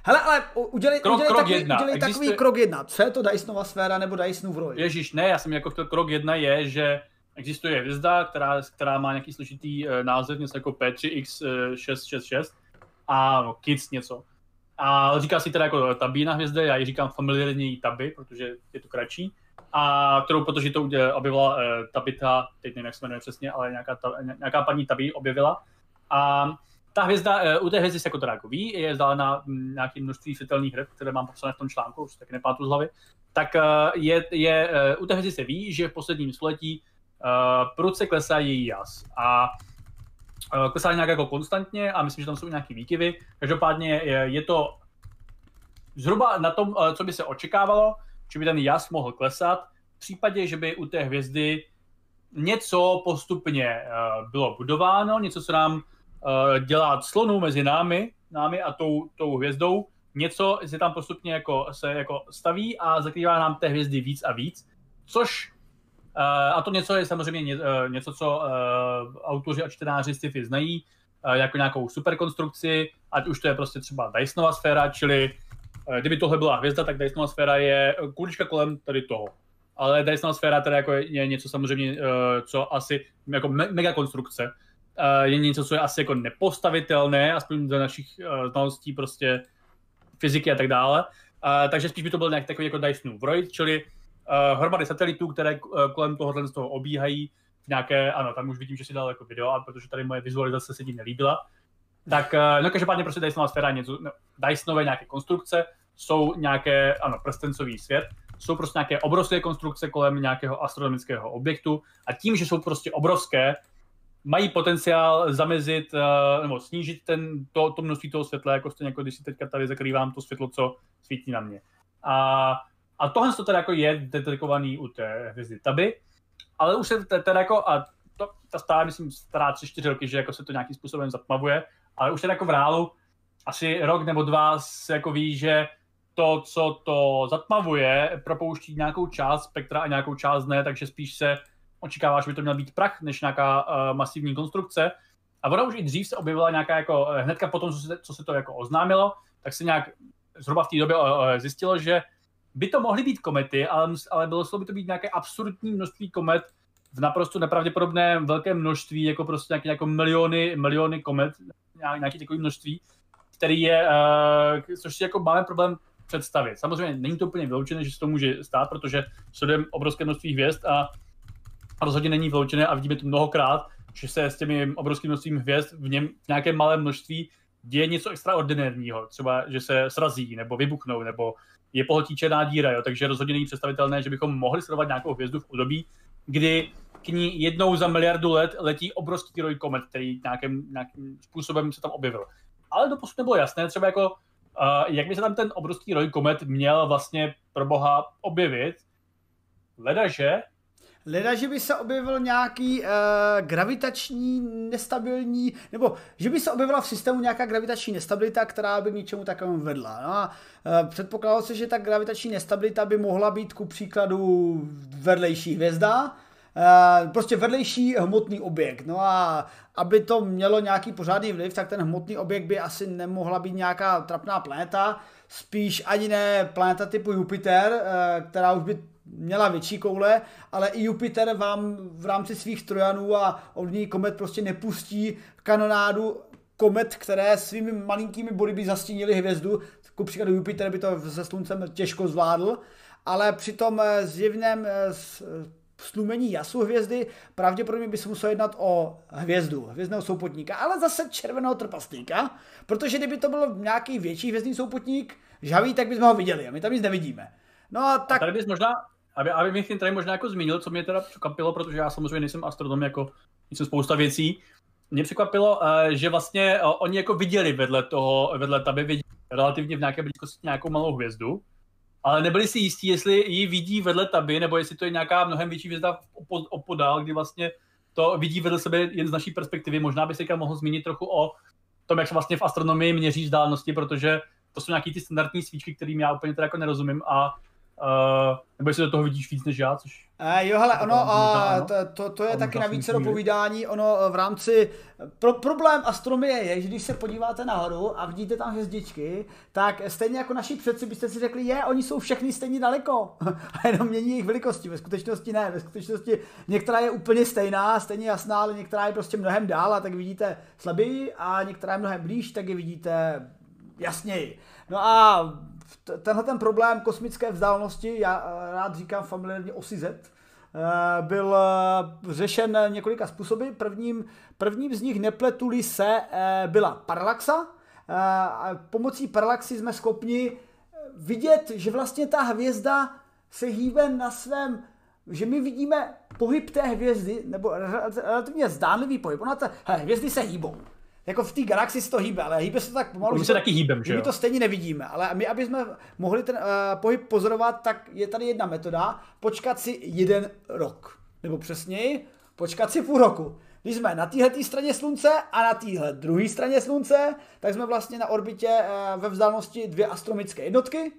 Hele, ale udělej, krok, udělej, krok takový, jedna. udělej Existuje... takový krok jedna. Co je to Dysonova sféra nebo Dysonův roj? Ježíš, ne, já jsem jako chtěl krok jedna je, že existuje hvězda, která, která má nějaký složitý uh, název, něco jako P3X666 a no, KIDS něco. A říká si teda jako tabína hvězda, já ji říkám familiárně taby, protože je to kratší. A kterou, protože to objevila uh, Tabita, teď nevím, jak se jmenuje přesně, ale nějaká, ta, nějaká paní Tabi objevila. A ta hvězda, eh, u té hvězdy se jako ví, je vzdálená mm, nějaký množství světelných hry, které mám popsané v tom článku, už taky nepátu z hlavy, tak eh, je, je, eh, u té hvězdy se ví, že v posledním století prudce klesá její jas. A klesá nějak jako konstantně a myslím, že tam jsou nějaké výkyvy. Každopádně je, je to zhruba na tom, co by se očekávalo, že by ten jas mohl klesat, v případě, že by u té hvězdy něco postupně bylo budováno, něco, co nám uh, dělat slonu mezi námi, námi a tou, tou hvězdou, něco se tam postupně jako, se jako staví a zakrývá nám té hvězdy víc a víc, což uh, a to něco je samozřejmě uh, něco, co autoři a čtenáři sci-fi znají, jako nějakou superkonstrukci, ať už to je prostě třeba Dysonova sféra, čili kdyby tohle byla hvězda, tak Dysonova sféra je kulička kolem tady toho. Ale Dysonova sféra teda jako je něco samozřejmě, co asi jako me- mega konstrukce. Je něco, co je asi jako nepostavitelné, aspoň do našich znalostí prostě fyziky a tak dále. Takže spíš by to byl nějak takový jako Dysonův Vroid, čili hromady satelitů, které kolem tohohle z toho obíhají v nějaké, ano, tam už vidím, že si dal jako video, a protože tady moje vizualizace se ti nelíbila, tak eh, no každopádně prostě Dysonová sféra něco, no, Dysonové nějaké konstrukce, jsou nějaké, ano, prstencový svět, jsou prostě nějaké obrovské konstrukce kolem nějakého astronomického objektu a tím, že jsou prostě obrovské, mají potenciál zamezit uh, nebo snížit ten, to, to množství toho světla, jako stejně jako když si teďka tady zakrývám to světlo, co svítí na mě. A, a tohle to teda jako je detekovaný u té hvězdy Taby, ale už se teda jako, a to, ta stará, myslím, stará tři, čtyři roky, že jako se to nějakým způsobem zatmavuje, ale už teda jako v reálu asi rok nebo dva se jako ví, že to, co to zatmavuje, propouští nějakou část spektra a nějakou část ne, takže spíš se očekává, že by to měl být prach, než nějaká uh, masivní konstrukce. A ona už i dřív se objevila nějaká jako, eh, hnedka potom, co se, co se to jako oznámilo, tak se nějak zhruba v té době uh, zjistilo, že by to mohly být komety, ale, ale bylo by to být nějaké absurdní množství komet, v naprosto nepravděpodobném velkém množství, jako prostě nějaké jako miliony, miliony komet, nějaké takové množství, který je, uh, což si jako máme problém představit. Samozřejmě není to úplně vyloučené, že se to může stát, protože sledujeme obrovské množství hvězd a rozhodně není vyloučené a vidíme to mnohokrát, že se s těmi obrovským množstvím hvězd v něm v nějakém malém množství děje něco extraordinárního, třeba že se srazí nebo vybuchnou nebo je pohltí černá díra, jo? takže rozhodně není představitelné, že bychom mohli sledovat nějakou hvězdu v období, kdy k ní jednou za miliardu let letí obrovský roj komet, který nějakým, nějakým způsobem se tam objevil. Ale doposud nebylo jasné, třeba jako, uh, jak by se tam ten obrovský roj komet měl vlastně pro boha objevit, ledaže Leda, že by se objevil nějaký uh, gravitační nestabilní, nebo že by se objevila v systému nějaká gravitační nestabilita, která by k něčemu takovému vedla. No a uh, předpokládalo se, že ta gravitační nestabilita by mohla být ku příkladu vedlejší hvězda, Uh, prostě vedlejší hmotný objekt. No a aby to mělo nějaký pořádný vliv, tak ten hmotný objekt by asi nemohla být nějaká trapná planeta, spíš ani ne planeta typu Jupiter, uh, která už by měla větší koule, ale i Jupiter vám v rámci svých trojanů a ovlivnění komet prostě nepustí kanonádu komet, které svými malinkými body by zastínili hvězdu. Ku příkladu Jupiter by to se sluncem těžko zvládl, ale při tom eh, zjevném eh, slumení jasu hvězdy pravděpodobně by se muselo jednat o hvězdu, hvězdného soupotníka, ale zase červeného trpaslíka, protože kdyby to byl nějaký větší hvězdný soupotník, žavý, tak bychom ho viděli a my tam nic nevidíme. No a tak... A tady bys možná, aby, aby mi tady možná jako zmínil, co mě teda překvapilo, protože já samozřejmě nejsem astronom, jako jsem spousta věcí. Mě překvapilo, eh, že vlastně eh, oni jako viděli vedle toho, vedle taby, viděli relativně v nějaké blízkosti nějakou malou hvězdu, ale nebyli si jistí, jestli ji vidí vedle taby, nebo jestli to je nějaká mnohem větší hvězda opodál, kdy vlastně to vidí vedle sebe jen z naší perspektivy. Možná by se mohl zmínit trochu o tom, jak se vlastně v astronomii měří vzdálenosti, protože to jsou nějaký ty standardní svíčky, kterým já úplně teda jako nerozumím a Uh, nebo jestli do toho vidíš víc než já, což... Uh, jo, hele, ono, uh, to, to, to je taky na více do povídání, ono v rámci, pro, problém astronomie je, že když se podíváte nahoru a vidíte tam hvězdičky, tak stejně jako naši předci byste si řekli, je, oni jsou všechny stejně daleko. A jenom mění jejich velikosti, ve skutečnosti ne, ve skutečnosti některá je úplně stejná, stejně jasná, ale některá je prostě mnohem dál a tak vidíte slaběji a některá je mnohem blíž, tak je vidíte jasněji. No a tenhle ten problém kosmické vzdálenosti, já eh, rád říkám familiárně osy Z, eh, byl eh, řešen několika způsoby. Prvním, prvním z nich nepletuli se byla paralaxa. Pomocí paralaxy jsme schopni vidět, že vlastně ta hvězda se hýbe na svém, že my vidíme pohyb té hvězdy, nebo relativně zdánlivý pohyb. Ona ta, hvězdy se hýbou jako v té galaxii se to hýbe, ale hýbe se to tak pomalu. My se taky hýbem, že My to stejně nevidíme, ale my, aby jsme mohli ten uh, pohyb pozorovat, tak je tady jedna metoda, počkat si jeden rok. Nebo přesněji, počkat si půl roku. Když jsme na téhle straně slunce a na téhle druhé straně slunce, tak jsme vlastně na orbitě uh, ve vzdálenosti dvě astronomické jednotky.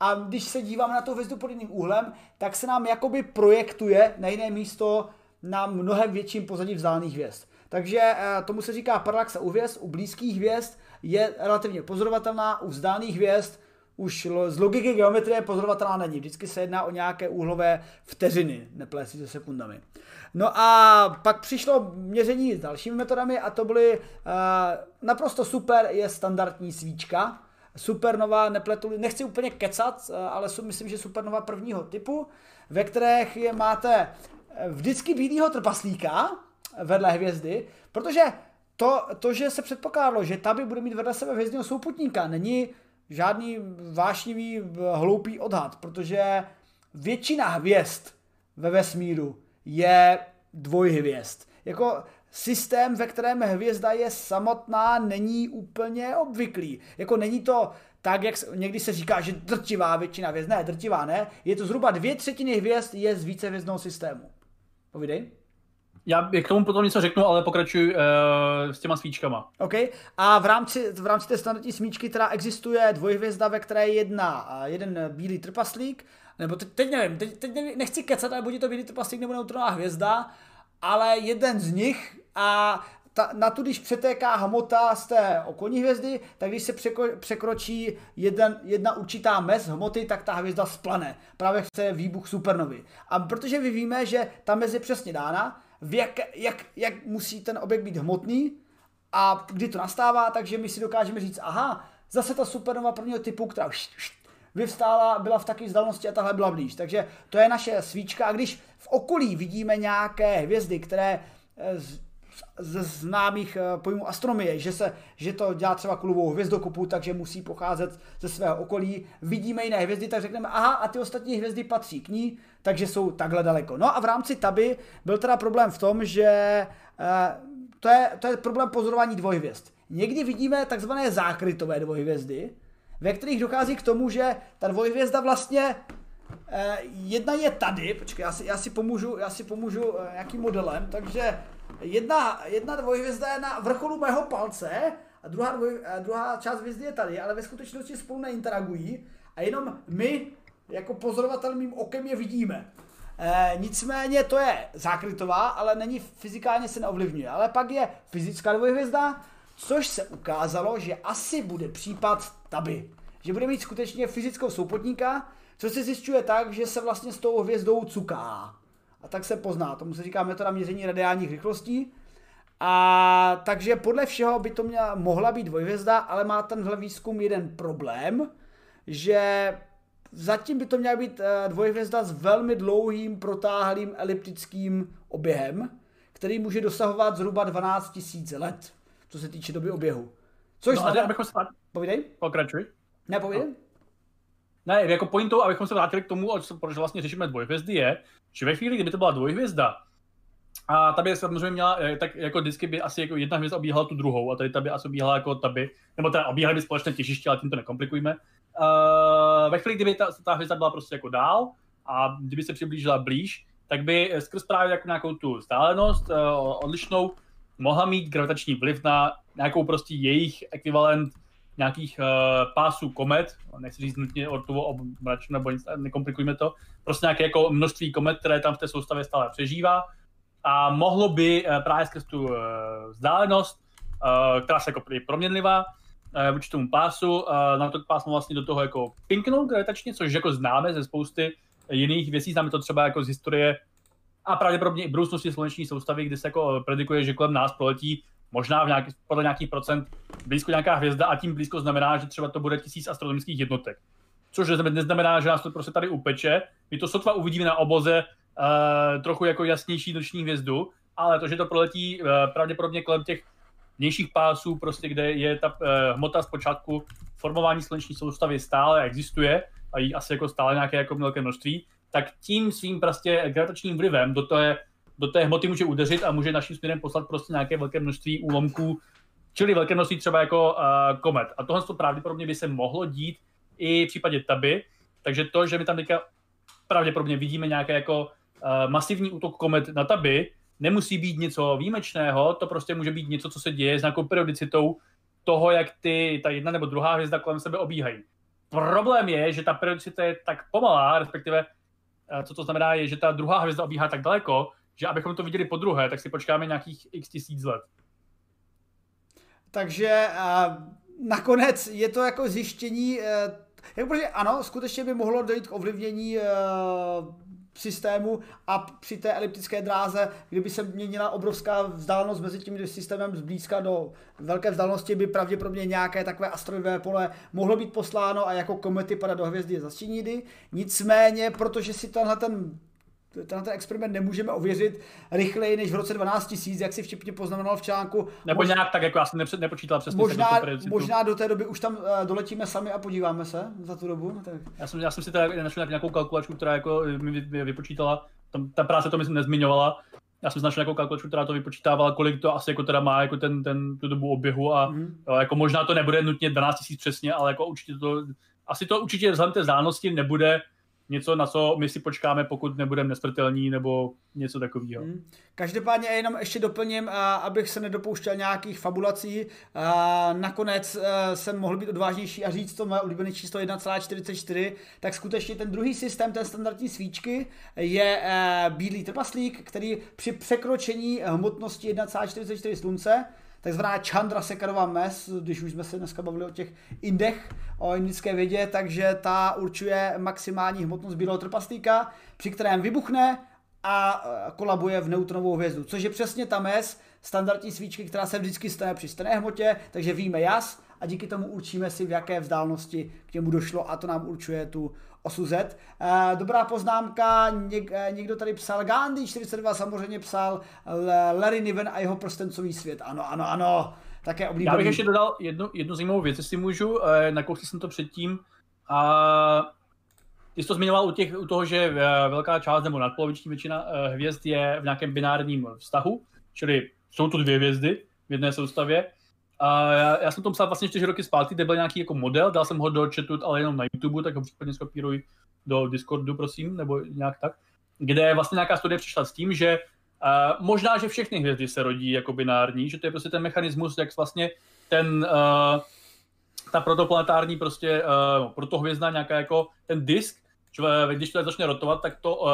A když se díváme na to hvězdu pod jiným úhlem, tak se nám jakoby projektuje na jiné místo na mnohem větším pozadí vzdálených hvězd. Takže eh, tomu se říká parallaxa u hvězd, u blízkých hvězd je relativně pozorovatelná, u vzdálených hvězd už z logiky geometrie pozorovatelná není. Vždycky se jedná o nějaké úhlové vteřiny, neplést se sekundami. No a pak přišlo měření s dalšími metodami a to byly uh, naprosto super je standardní svíčka. Supernova, nepletu, nechci úplně kecat, uh, ale jsou, myslím, že supernova prvního typu, ve kterých je máte vždycky bílého trpaslíka vedle hvězdy, protože to, to, že se předpokládalo, že Taby bude mít vedle sebe hvězdného souputníka, není žádný vášnivý hloupý odhad, protože většina hvězd ve vesmíru je dvojhvězd. Jako systém, ve kterém hvězda je samotná, není úplně obvyklý. Jako není to tak, jak někdy se říká, že drtivá většina hvězd. Ne, drtivá ne. Je to zhruba dvě třetiny hvězd je z vícehvězdného systému. Povídej. Já k tomu potom něco řeknu, ale pokračuji uh, s těma svíčkama. OK. A v rámci, v rámci té standardní smíčky teda existuje dvojhvězda, ve které je jedna, jeden bílý trpaslík, nebo teď, teď nevím, teď, teď nevím, nechci kecat, ale bude to bílý trpaslík nebo neutronová hvězda, ale jeden z nich a ta, na tu, když přetéká hmota z té okolní hvězdy, tak když se překo, překročí jeden, jedna určitá mez hmoty, tak ta hvězda splane. Právě chce výbuch supernovy. A protože my víme, že ta mez je přesně dána, v jak, jak, jak musí ten objekt být hmotný a kdy to nastává, takže my si dokážeme říct, aha, zase ta supernova prvního typu, která vyvstála, byla v takové vzdálenosti a tahle byla blíž. Takže to je naše svíčka a když v okolí vidíme nějaké hvězdy, které eh, ze známých eh, pojmů astronomie, že, se, že to dělá třeba kulovou hvězdokopu, takže musí pocházet ze svého okolí. Vidíme jiné hvězdy, tak řekneme, aha, a ty ostatní hvězdy patří k ní, takže jsou takhle daleko. No a v rámci taby byl teda problém v tom, že eh, to, je, to je problém pozorování dvojhvězd. Někdy vidíme takzvané zákrytové dvojhvězdy, ve kterých dochází k tomu, že ta dvojhvězda vlastně eh, jedna je tady, počkej, já si, já si pomůžu, já si pomůžu nějakým modelem, takže jedna, jedna dvojhvězda je na vrcholu mého palce a druhá, dvoj, druhá část hvězdy je tady, ale ve skutečnosti spolu neinteragují a jenom my jako pozorovatel mým okem je vidíme. E, nicméně to je zákrytová, ale není fyzikálně se neovlivňuje. Ale pak je fyzická dvojhvězda, což se ukázalo, že asi bude případ Taby. Že bude mít skutečně fyzickou soupotníka, co se zjišťuje tak, že se vlastně s tou hvězdou cuká a tak se pozná. Tomu se říká metoda měření radiálních rychlostí. A takže podle všeho by to měla, mohla být dvojhvězda, ale má tenhle výzkum jeden problém, že zatím by to měla být eh, dvojhvězda s velmi dlouhým protáhlým eliptickým oběhem, který může dosahovat zhruba 12 000 let, co se týče doby oběhu. Což no, znamená... Abychom se... Povídej. Pokračuj. Ne, povídej. No. Ne, jako pointou, abychom se vrátili k tomu, proč vlastně řešíme dvojhvězdy, je, že ve chvíli, kdyby to byla dvojhvězda, a ta by samozřejmě měla, eh, tak jako vždycky by asi jako jedna hvězda obíhala tu druhou, a tady ta by asi obíhala jako ta by, nebo teda obíhali by společné těžiště, ale tím to nekomplikujeme. Uh, ve chvíli, kdyby ta, ta hvězda byla prostě jako dál a kdyby se přiblížila blíž, tak by skrz právě jako nějakou tu vzdálenost uh, odlišnou mohla mít gravitační vliv na nějakou prostě jejich ekvivalent nějakých uh, pásů komet, nechci říct nutně ortovo obmračnu nebo nic, nekomplikujme to, prostě nějaké jako množství komet, které tam v té soustavě stále přežívá. A mohlo by uh, právě skrz tu uh, vzdálenost, uh, která se jako proměnlivá, vůči tomu pásu, uh, na to pásmo vlastně do toho jako pinknout gravitačně, což jako známe ze spousty jiných věcí, známe to třeba jako z historie a pravděpodobně i budoucnosti sluneční soustavy, kdy se jako predikuje, že kolem nás proletí možná v nějaký, podle nějakých procent blízko nějaká hvězda a tím blízko znamená, že třeba to bude tisíc astronomických jednotek. Což neznamená, že nás to prostě tady upeče. My to sotva uvidíme na oboze uh, trochu jako jasnější noční hvězdu, ale to, že to proletí uh, pravděpodobně kolem těch vnějších pásů, prostě kde je ta uh, hmota z počátku formování sluneční soustavy stále existuje a jí asi jako stále nějaké jako velké množství, tak tím svým prostě gravitačním vlivem do té do té hmoty může udeřit a může naším směrem poslat prostě nějaké velké množství úlomků, čili velké množství třeba jako uh, komet. A tohle to pravděpodobně by se mohlo dít i v případě Taby, takže to, že my tam teďka pravděpodobně vidíme nějaké jako uh, masivní útok komet na Taby, nemusí být něco výjimečného, to prostě může být něco, co se děje s nějakou periodicitou toho, jak ty, ta jedna nebo druhá hvězda kolem sebe obíhají. Problém je, že ta periodicita je tak pomalá, respektive eh, co to znamená, je, že ta druhá hvězda obíhá tak daleko, že abychom to viděli po druhé, tak si počkáme nějakých x tisíc let. Takže a, nakonec je to jako zjištění, e, jak protože ano, skutečně by mohlo dojít k ovlivnění uh, systému a při té eliptické dráze, kdyby se měnila obrovská vzdálenost mezi tím systémem zblízka do velké vzdálenosti, by pravděpodobně nějaké takové asteroidové pole mohlo být posláno a jako komety padat do hvězdy Zastínidy. Nicméně, protože si tenhle ten tenhle ten experiment nemůžeme ověřit rychleji než v roce 12 000, jak si vtipně poznamenal v článku. Nebo Mož... nějak tak, jako já jsem nepřed, nepočítal přesně. Možná, možná do té doby už tam uh, doletíme sami a podíváme se za tu dobu. No tak. Já, jsem, já jsem si teda našel nějakou kalkulačku, která jako mi vypočítala, tam, ta práce to myslím nezmiňovala, já jsem našel nějakou kalkulačku, která to vypočítávala, kolik to asi jako teda má jako ten, ten, tu dobu oběhu a mm-hmm. jako možná to nebude nutně 12 000 přesně, ale jako určitě to, asi to určitě vzhledem té vzdálenosti nebude něco, na co my si počkáme, pokud nebudeme nesmrtelní nebo něco takového. Hmm. Každopádně jenom ještě doplním, abych se nedopouštěl nějakých fabulací. Nakonec e, jsem mohl být odvážnější a říct to moje oblíbené číslo 1,44, tak skutečně ten druhý systém, ten standardní svíčky, je bílý trpaslík, který při překročení hmotnosti 1,44 slunce takzvaná Chandra Sekarová mes, když už jsme se dneska bavili o těch indech, o indické vědě, takže ta určuje maximální hmotnost bílého trpaslíka, při kterém vybuchne a e, kolabuje v neutronovou hvězdu, což je přesně ta mes standardní svíčky, která se vždycky stane při stejné hmotě, takže víme jas a díky tomu určíme si, v jaké vzdálenosti k němu došlo a to nám určuje tu osu Z. Eh, dobrá poznámka, něk, eh, někdo tady psal, Gandhi 42 samozřejmě psal Larry Niven a jeho prstencový svět. Ano, ano, ano, také oblíbený. Já bych ještě dodal jednu, jednu zajímavou věc, jestli můžu, eh, nakousl jsem to předtím. A ty jsi to zmiňoval u, těch, u toho, že velká část nebo nadpoloviční většina hvězd je v nějakém binárním vztahu, čili jsou tu dvě hvězdy v jedné soustavě. A já, já jsem to psal vlastně čtyři roky zpátky, kde byl nějaký jako model, dal jsem ho do chatu, ale jenom na YouTube, tak ho případně skopíruj do Discordu, prosím, nebo nějak tak, kde vlastně nějaká studie přišla s tím, že uh, možná, že všechny hvězdy se rodí jako binární, že to je prostě ten mechanismus, jak vlastně ten, uh, ta protoplanetární prostě, uh, protohvězda, nějaká jako ten disk, když to začne rotovat, tak to uh,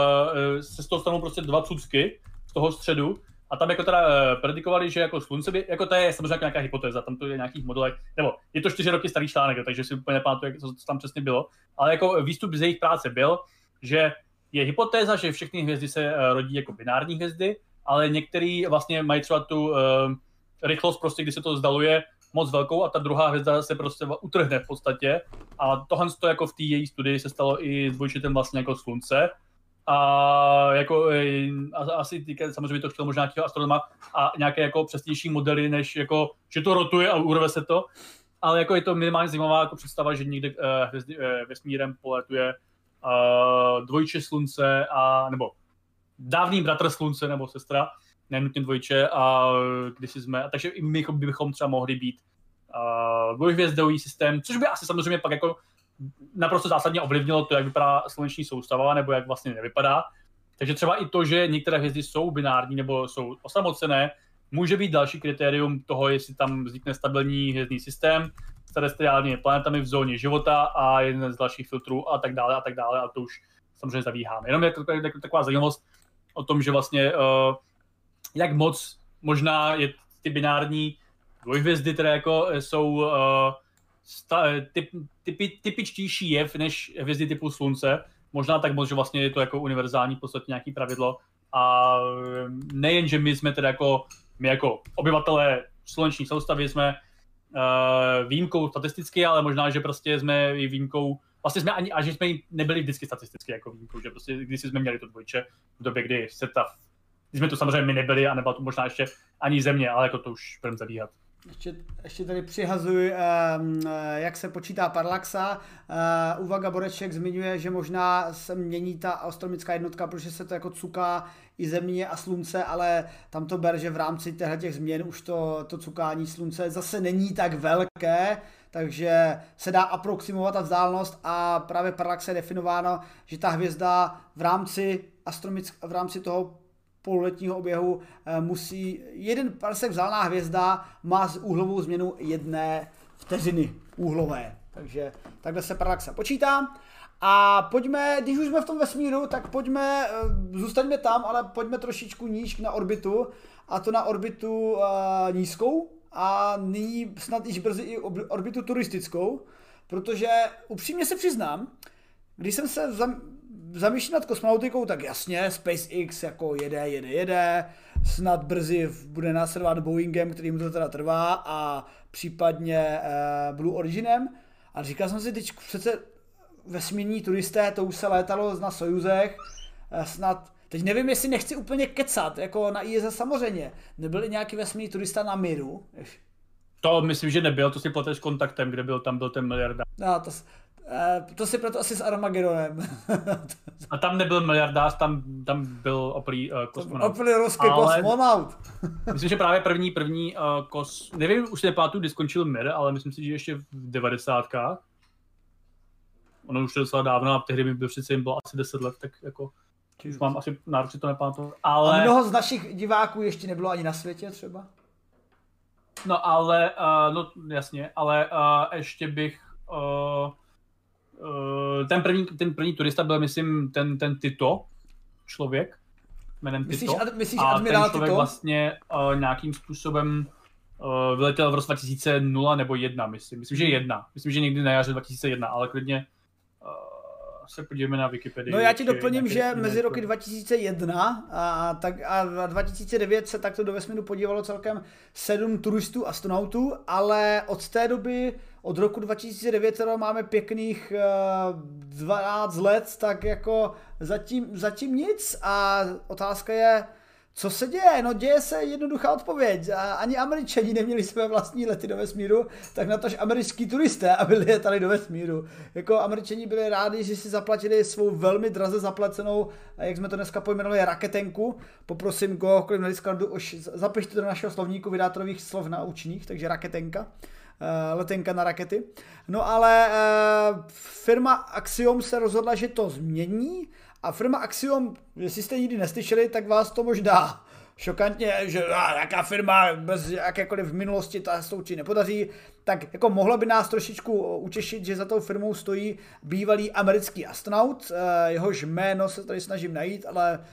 se z toho stanou prostě dva cucky z toho středu a tam jako teda uh, predikovali, že jako slunce by, jako to je samozřejmě nějaká hypotéza, tam to je nějakých modelech, nebo je to čtyři roky starý článek, takže si úplně nepamatuju, co, co tam přesně bylo, ale jako výstup z jejich práce byl, že je hypotéza, že všechny hvězdy se uh, rodí jako binární hvězdy, ale některý vlastně mají třeba tu uh, rychlost prostě, kdy se to zdaluje moc velkou a ta druhá hvězda se prostě utrhne v podstatě. A tohle to jako v té její studii se stalo i s vlastně jako slunce a jako asi týká, samozřejmě to chtěl možná nějakého astronoma a nějaké jako přesnější modely, než jako, že to rotuje a urve se to, ale jako je to minimálně zajímavá jako představa, že někde uh, hvězdy, uh, vesmírem poletuje uh, dvojče slunce a, nebo dávný bratr slunce nebo sestra, nenutně dvojče a když jsme, takže i my bychom třeba mohli být uh, dvojhvězdový systém, což by asi samozřejmě pak jako naprosto zásadně ovlivnilo to, jak vypadá sluneční soustava, nebo jak vlastně nevypadá. Takže třeba i to, že některé hvězdy jsou binární nebo jsou osamocené, může být další kritérium toho, jestli tam vznikne stabilní hvězdný systém s terestriálními planetami v zóně života a jeden z dalších filtrů a tak dále a tak dále a to už samozřejmě zavíháme. Jenom je to taková zajímavost o tom, že vlastně uh, jak moc možná je ty binární dvojhvězdy, které jako jsou uh, sta, typ, typi, typičtější jev než hvězdy typu Slunce. Možná tak moc, že vlastně je to jako univerzální v podstatě nějaký pravidlo. A nejen, že my jsme teda jako, my jako obyvatelé sluneční soustavy jsme uh, výjimkou statisticky, ale možná, že prostě jsme i výjimkou, vlastně jsme ani, a že jsme nebyli vždycky statisticky jako výjimkou, že prostě když jsme měli to dvojče v době, kdy se ta, když jsme to samozřejmě my nebyli a nebyla to možná ještě ani země, ale jako to už budeme zabíhat. Ještě, ještě tady přihazuji, um, jak se počítá paralaxa. Uh, Uvaga Boreček zmiňuje, že možná se mění ta astronomická jednotka, protože se to jako cuká i země a slunce, ale tam to ber, že v rámci těch změn už to, to cukání slunce zase není tak velké, takže se dá aproximovat ta vzdálenost a právě paralaxe je definováno, že ta hvězda v rámci, astronomick, v rámci toho pololetního oběhu eh, musí jeden parsek vzdálená hvězda má z úhlovou změnu jedné vteřiny úhlové. Takže takhle se paralaxa počítá. A pojďme, když už jsme v tom vesmíru, tak pojďme, eh, zůstaňme tam, ale pojďme trošičku níž na orbitu, a to na orbitu uh, nízkou a nyní snad již brzy i orbitu turistickou, protože upřímně se přiznám, když jsem se zam, zamýšlel nad kosmonautikou, tak jasně, SpaceX jako jede, jede, jede, snad brzy bude následovat Boeingem, který mu to teda trvá a případně uh, Blue Originem. A říkal jsem si, teď přece vesmírní turisté, to už se létalo na Sojuzech, uh, snad Teď nevím, jestli nechci úplně kecat, jako na ISA samozřejmě. Nebyl i nějaký vesmírný turista na Miru? To myslím, že nebyl, to si plateš s kontaktem, kde byl, tam byl ten miliardář. No, to, to si proto asi s Armagedonem. A tam nebyl miliardář, tam, tam byl oplý uh, kosmonaut. Oplý ruský ale... kosmonaut. myslím, že právě první, první uh, kos... Nevím, už nepamatuju, kdy skončil Mir, ale myslím si, že ještě v devadesátkách. Ono už je docela dávno a tehdy mi byl přece bylo asi 10 let, tak jako už mám asi nárok si to nepamatuju. Ale... A mnoho z našich diváků ještě nebylo ani na světě třeba? No ale, uh, no jasně, ale uh, ještě bych, uh, ten, první, ten první turista byl, myslím, ten, ten Tito, člověk, jménem myslíš, Tito. Ad, myslíš a admirál ten člověk Tito? vlastně uh, nějakým způsobem uh, vyletěl v roce 2000 nebo 1, myslím. Myslím, že jedna. Myslím, že někdy na jaře 2001, ale klidně se podíváme na Wikipedii. No já ti doplním, že mezi roky 2001 a, tak, a 2009 se takto do vesmíru podívalo celkem sedm turistů astronautů, ale od té doby, od roku 2009 teda máme pěkných uh, 12 let, tak jako zatím, zatím nic a otázka je, co se děje? No děje se jednoduchá odpověď. Ani američani neměli své vlastní lety do vesmíru, tak na tož američský turisté, aby letali do vesmíru. Jako američani byli rádi, že si zaplatili svou velmi draze zaplacenou, jak jsme to dneska pojmenovali, raketenku. Poprosím kohokoliv na Discordu, už zapište do našeho slovníku vydátorových slov naučných, takže raketenka letenka na rakety. No ale firma Axiom se rozhodla, že to změní a firma Axiom, jestli jste nikdy neslyšeli, tak vás to možná šokantně, že a, jaká firma bez jakékoliv v minulosti ta se určitě nepodaří, tak jako mohlo by nás trošičku utěšit, že za tou firmou stojí bývalý americký astronaut, eh, jehož jméno se tady snažím najít, ale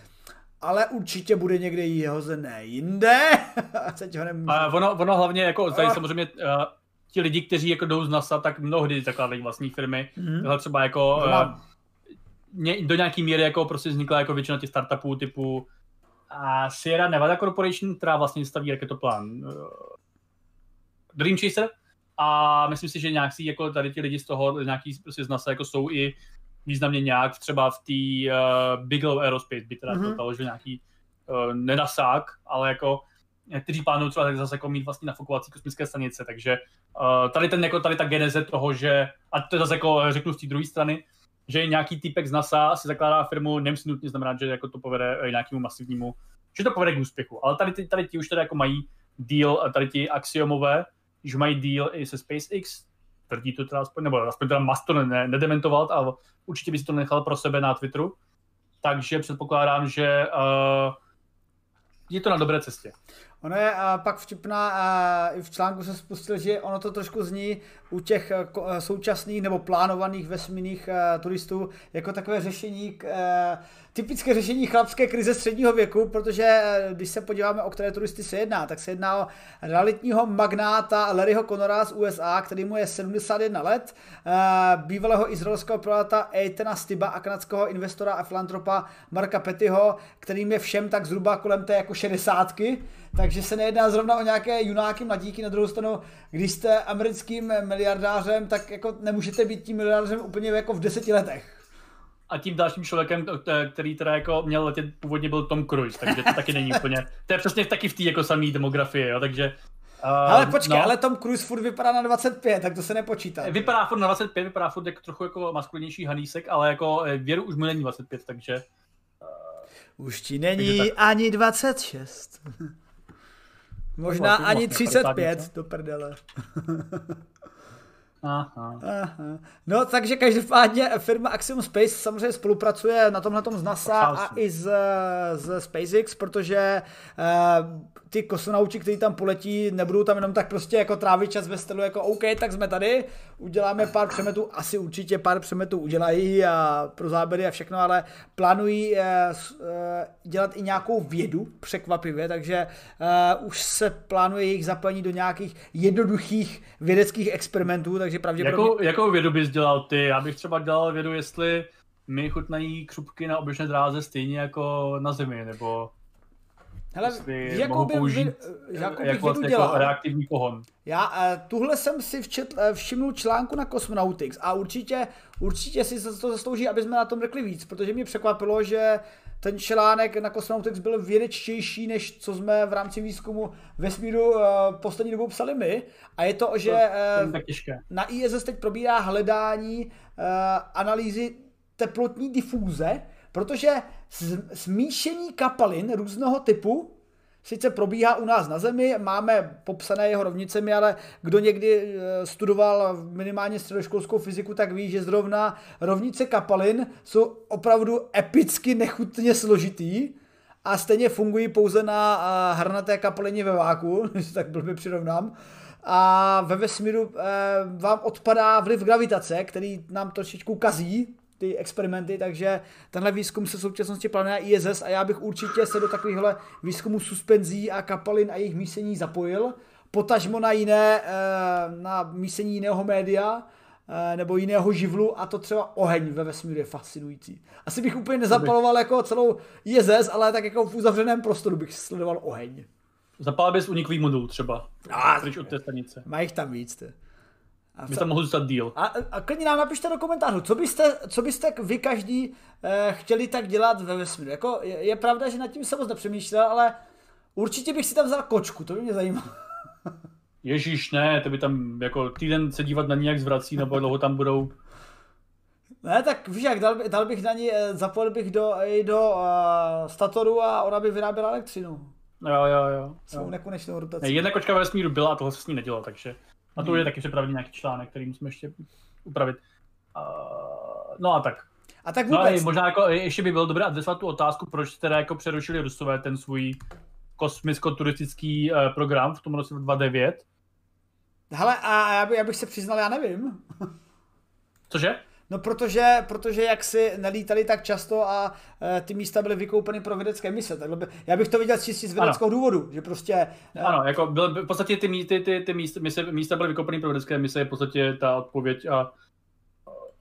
ale určitě bude někde jehozené jinde. Teď ho nemůžu. A ono, ono hlavně, jako tady samozřejmě uh, ti lidi, kteří jako jdou z NASA, tak mnohdy zakládají vlastní firmy. Mm-hmm. třeba jako uh, do nějaký míry jako prostě vznikla jako většina těch startupů typu a Sierra Nevada Corporation, která vlastně staví raketoplán uh, Dream Chaser a myslím si, že nějak si jako tady ti lidi z toho, nějaký prostě z NASA jako jsou i významně nějak třeba v té uh, Bigelow Aerospace, by teda mm-hmm. to nějaký uh, nenasák, ale jako kteří plánují třeba zase jako mít vlastně nafukovací kosmické stanice, takže uh, tady, ten, jako, tady ta geneze toho, že, a to je zase jako řeknu z té druhé strany, že nějaký typek z NASA si zakládá firmu, nemusí nutně znamenat, že jako to povede eh, nějakému masivnímu, že to povede k úspěchu. Ale tady, tady ti už teda jako mají deal, eh, tady ti axiomové, že mají deal i se SpaceX, tvrdí to teda aspoň, nebo aspoň teda Musk to ne, nedementoval, ale určitě by si to nechal pro sebe na Twitteru. Takže předpokládám, že uh, je to na dobré cestě. Ono je a pak vtipná, a i v článku se spustil, že ono to trošku zní u těch eh, eh, současných nebo plánovaných vesmírných turistů jako takové řešení, typické řešení chlapské krize středního věku, protože když se podíváme, o které turisty se jedná, tak se jedná o realitního magnáta Larryho Conora z USA, který mu je 71 let, bývalého izraelského pilota Eitena Stiba a kanadského investora a filantropa Marka Pettyho, kterým je všem tak zhruba kolem té jako šedesátky, takže se nejedná zrovna o nějaké junáky mladíky, na druhou stranu, když jste americkým miliardářem, tak jako nemůžete být tím miliardářem úplně jako v deseti letech. A tím dalším člověkem, který teda jako měl letět, původně byl Tom Cruise, takže to taky není úplně, to je přesně taky v té jako samé demografii, jo, takže Uh, ale počkej, no. ale Tom Cruise furt vypadá na 25, tak to se nepočítá. Vypadá furt na 25, vypadá furt jako trochu jako maskulinější hanísek, ale jako eh, věru už mu není 25, takže... Uh, už ti není ani 26. Možná ani 35 do prdele. Aha. Aha. No, takže každopádně firma Axiom Space samozřejmě spolupracuje na tomhle s NASA a i z, z SpaceX, protože uh, ty kosmonauti, kteří tam poletí, nebudou tam jenom tak prostě jako trávit čas ve stylu jako OK, tak jsme tady, uděláme pár přemetů, asi určitě pár přemetů udělají a pro záběry a všechno, ale plánují uh, uh, dělat i nějakou vědu překvapivě, takže už se plánuje jejich zapojení do nějakých jednoduchých vědeckých experimentů, takže pravděpodobně... Jakou, jakou vědu bys dělal ty? Já bych třeba dělal vědu, jestli mi chutnají křupky na oběžné dráze stejně jako na zemi, nebo Hele, jestli jakou by, použít jakou bych jako, vědu jako reaktivní pohon. Já eh, tuhle jsem si včet, eh, všimnul článku na Cosmonautics a určitě, určitě si to zaslouží, aby jsme na tom řekli víc, protože mě překvapilo, že ten článek na Cosmonautics byl vědečtější, než co jsme v rámci výzkumu vesmíru uh, poslední dobou psali my. A je to, že To eh, tak těžké. na ISS teď probíhá hledání uh, analýzy teplotní difúze, protože smíšení kapalin různého typu sice probíhá u nás na Zemi, máme popsané jeho rovnicemi, ale kdo někdy eh, studoval minimálně středoškolskou fyziku, tak ví, že zrovna rovnice kapalin jsou opravdu epicky nechutně složitý a stejně fungují pouze na eh, hranaté kapalině ve váku, když tak blbě přirovnám. A ve vesmíru eh, vám odpadá vliv gravitace, který nám trošičku kazí ty experimenty, takže tenhle výzkum se v současnosti plánuje ISS a já bych určitě se do takovýchhle výzkumů suspenzí a kapalin a jejich mísení zapojil. Potažmo na jiné, eh, na mísení jiného média, eh, nebo jiného živlu a to třeba oheň ve vesmíru je fascinující. Asi bych úplně nezapaloval jako celou ISS, ale tak jako v uzavřeném prostoru bych sledoval oheň. Zapál bys uniklý modul třeba. Ah, Pryč od té stanice. Má jich tam víc. Ty. A, By tam mohl zůstat díl. a, a klidně nám napište do komentářů, co byste, co byste vy každý eh, chtěli tak dělat ve vesmíru. Jako, je, je, pravda, že nad tím jsem moc nepřemýšlel, ale určitě bych si tam vzal kočku, to by mě zajímalo. Ježíš, ne, to by tam jako týden se dívat na ní, jak zvrací, nebo dlouho tam budou. Ne, tak víš jak, dal, dal bych na ní, eh, zapojil bych do, i do uh, statoru a ona by vyráběla elektřinu. Jo, jo, jo. Svou jo. nekonečnou rotací. Ne, jedna kočka ve vesmíru byla a tohle se s ní nedělo, takže a Hmm. to je taky připravený nějaký článek, který musíme ještě upravit. Uh, no a tak. A tak No a vůbec, možná jako ještě by bylo dobré adresovat tu otázku, proč teda jako přerušili Rusové ten svůj kosmicko-turistický uh, program v tom roce 2009. hele, a já, by, já bych se přiznal, já nevím. Cože? No protože, protože jak si nelítali tak často a e, ty místa byly vykoupeny pro vědecké mise, takhle by, já bych to viděl čistě z vědeckého důvodu, že prostě e, Ano, jako byl, v podstatě ty, mí- ty, ty, ty místa, mise, místa byly vykopeny pro vědecké mise, je v podstatě ta odpověď a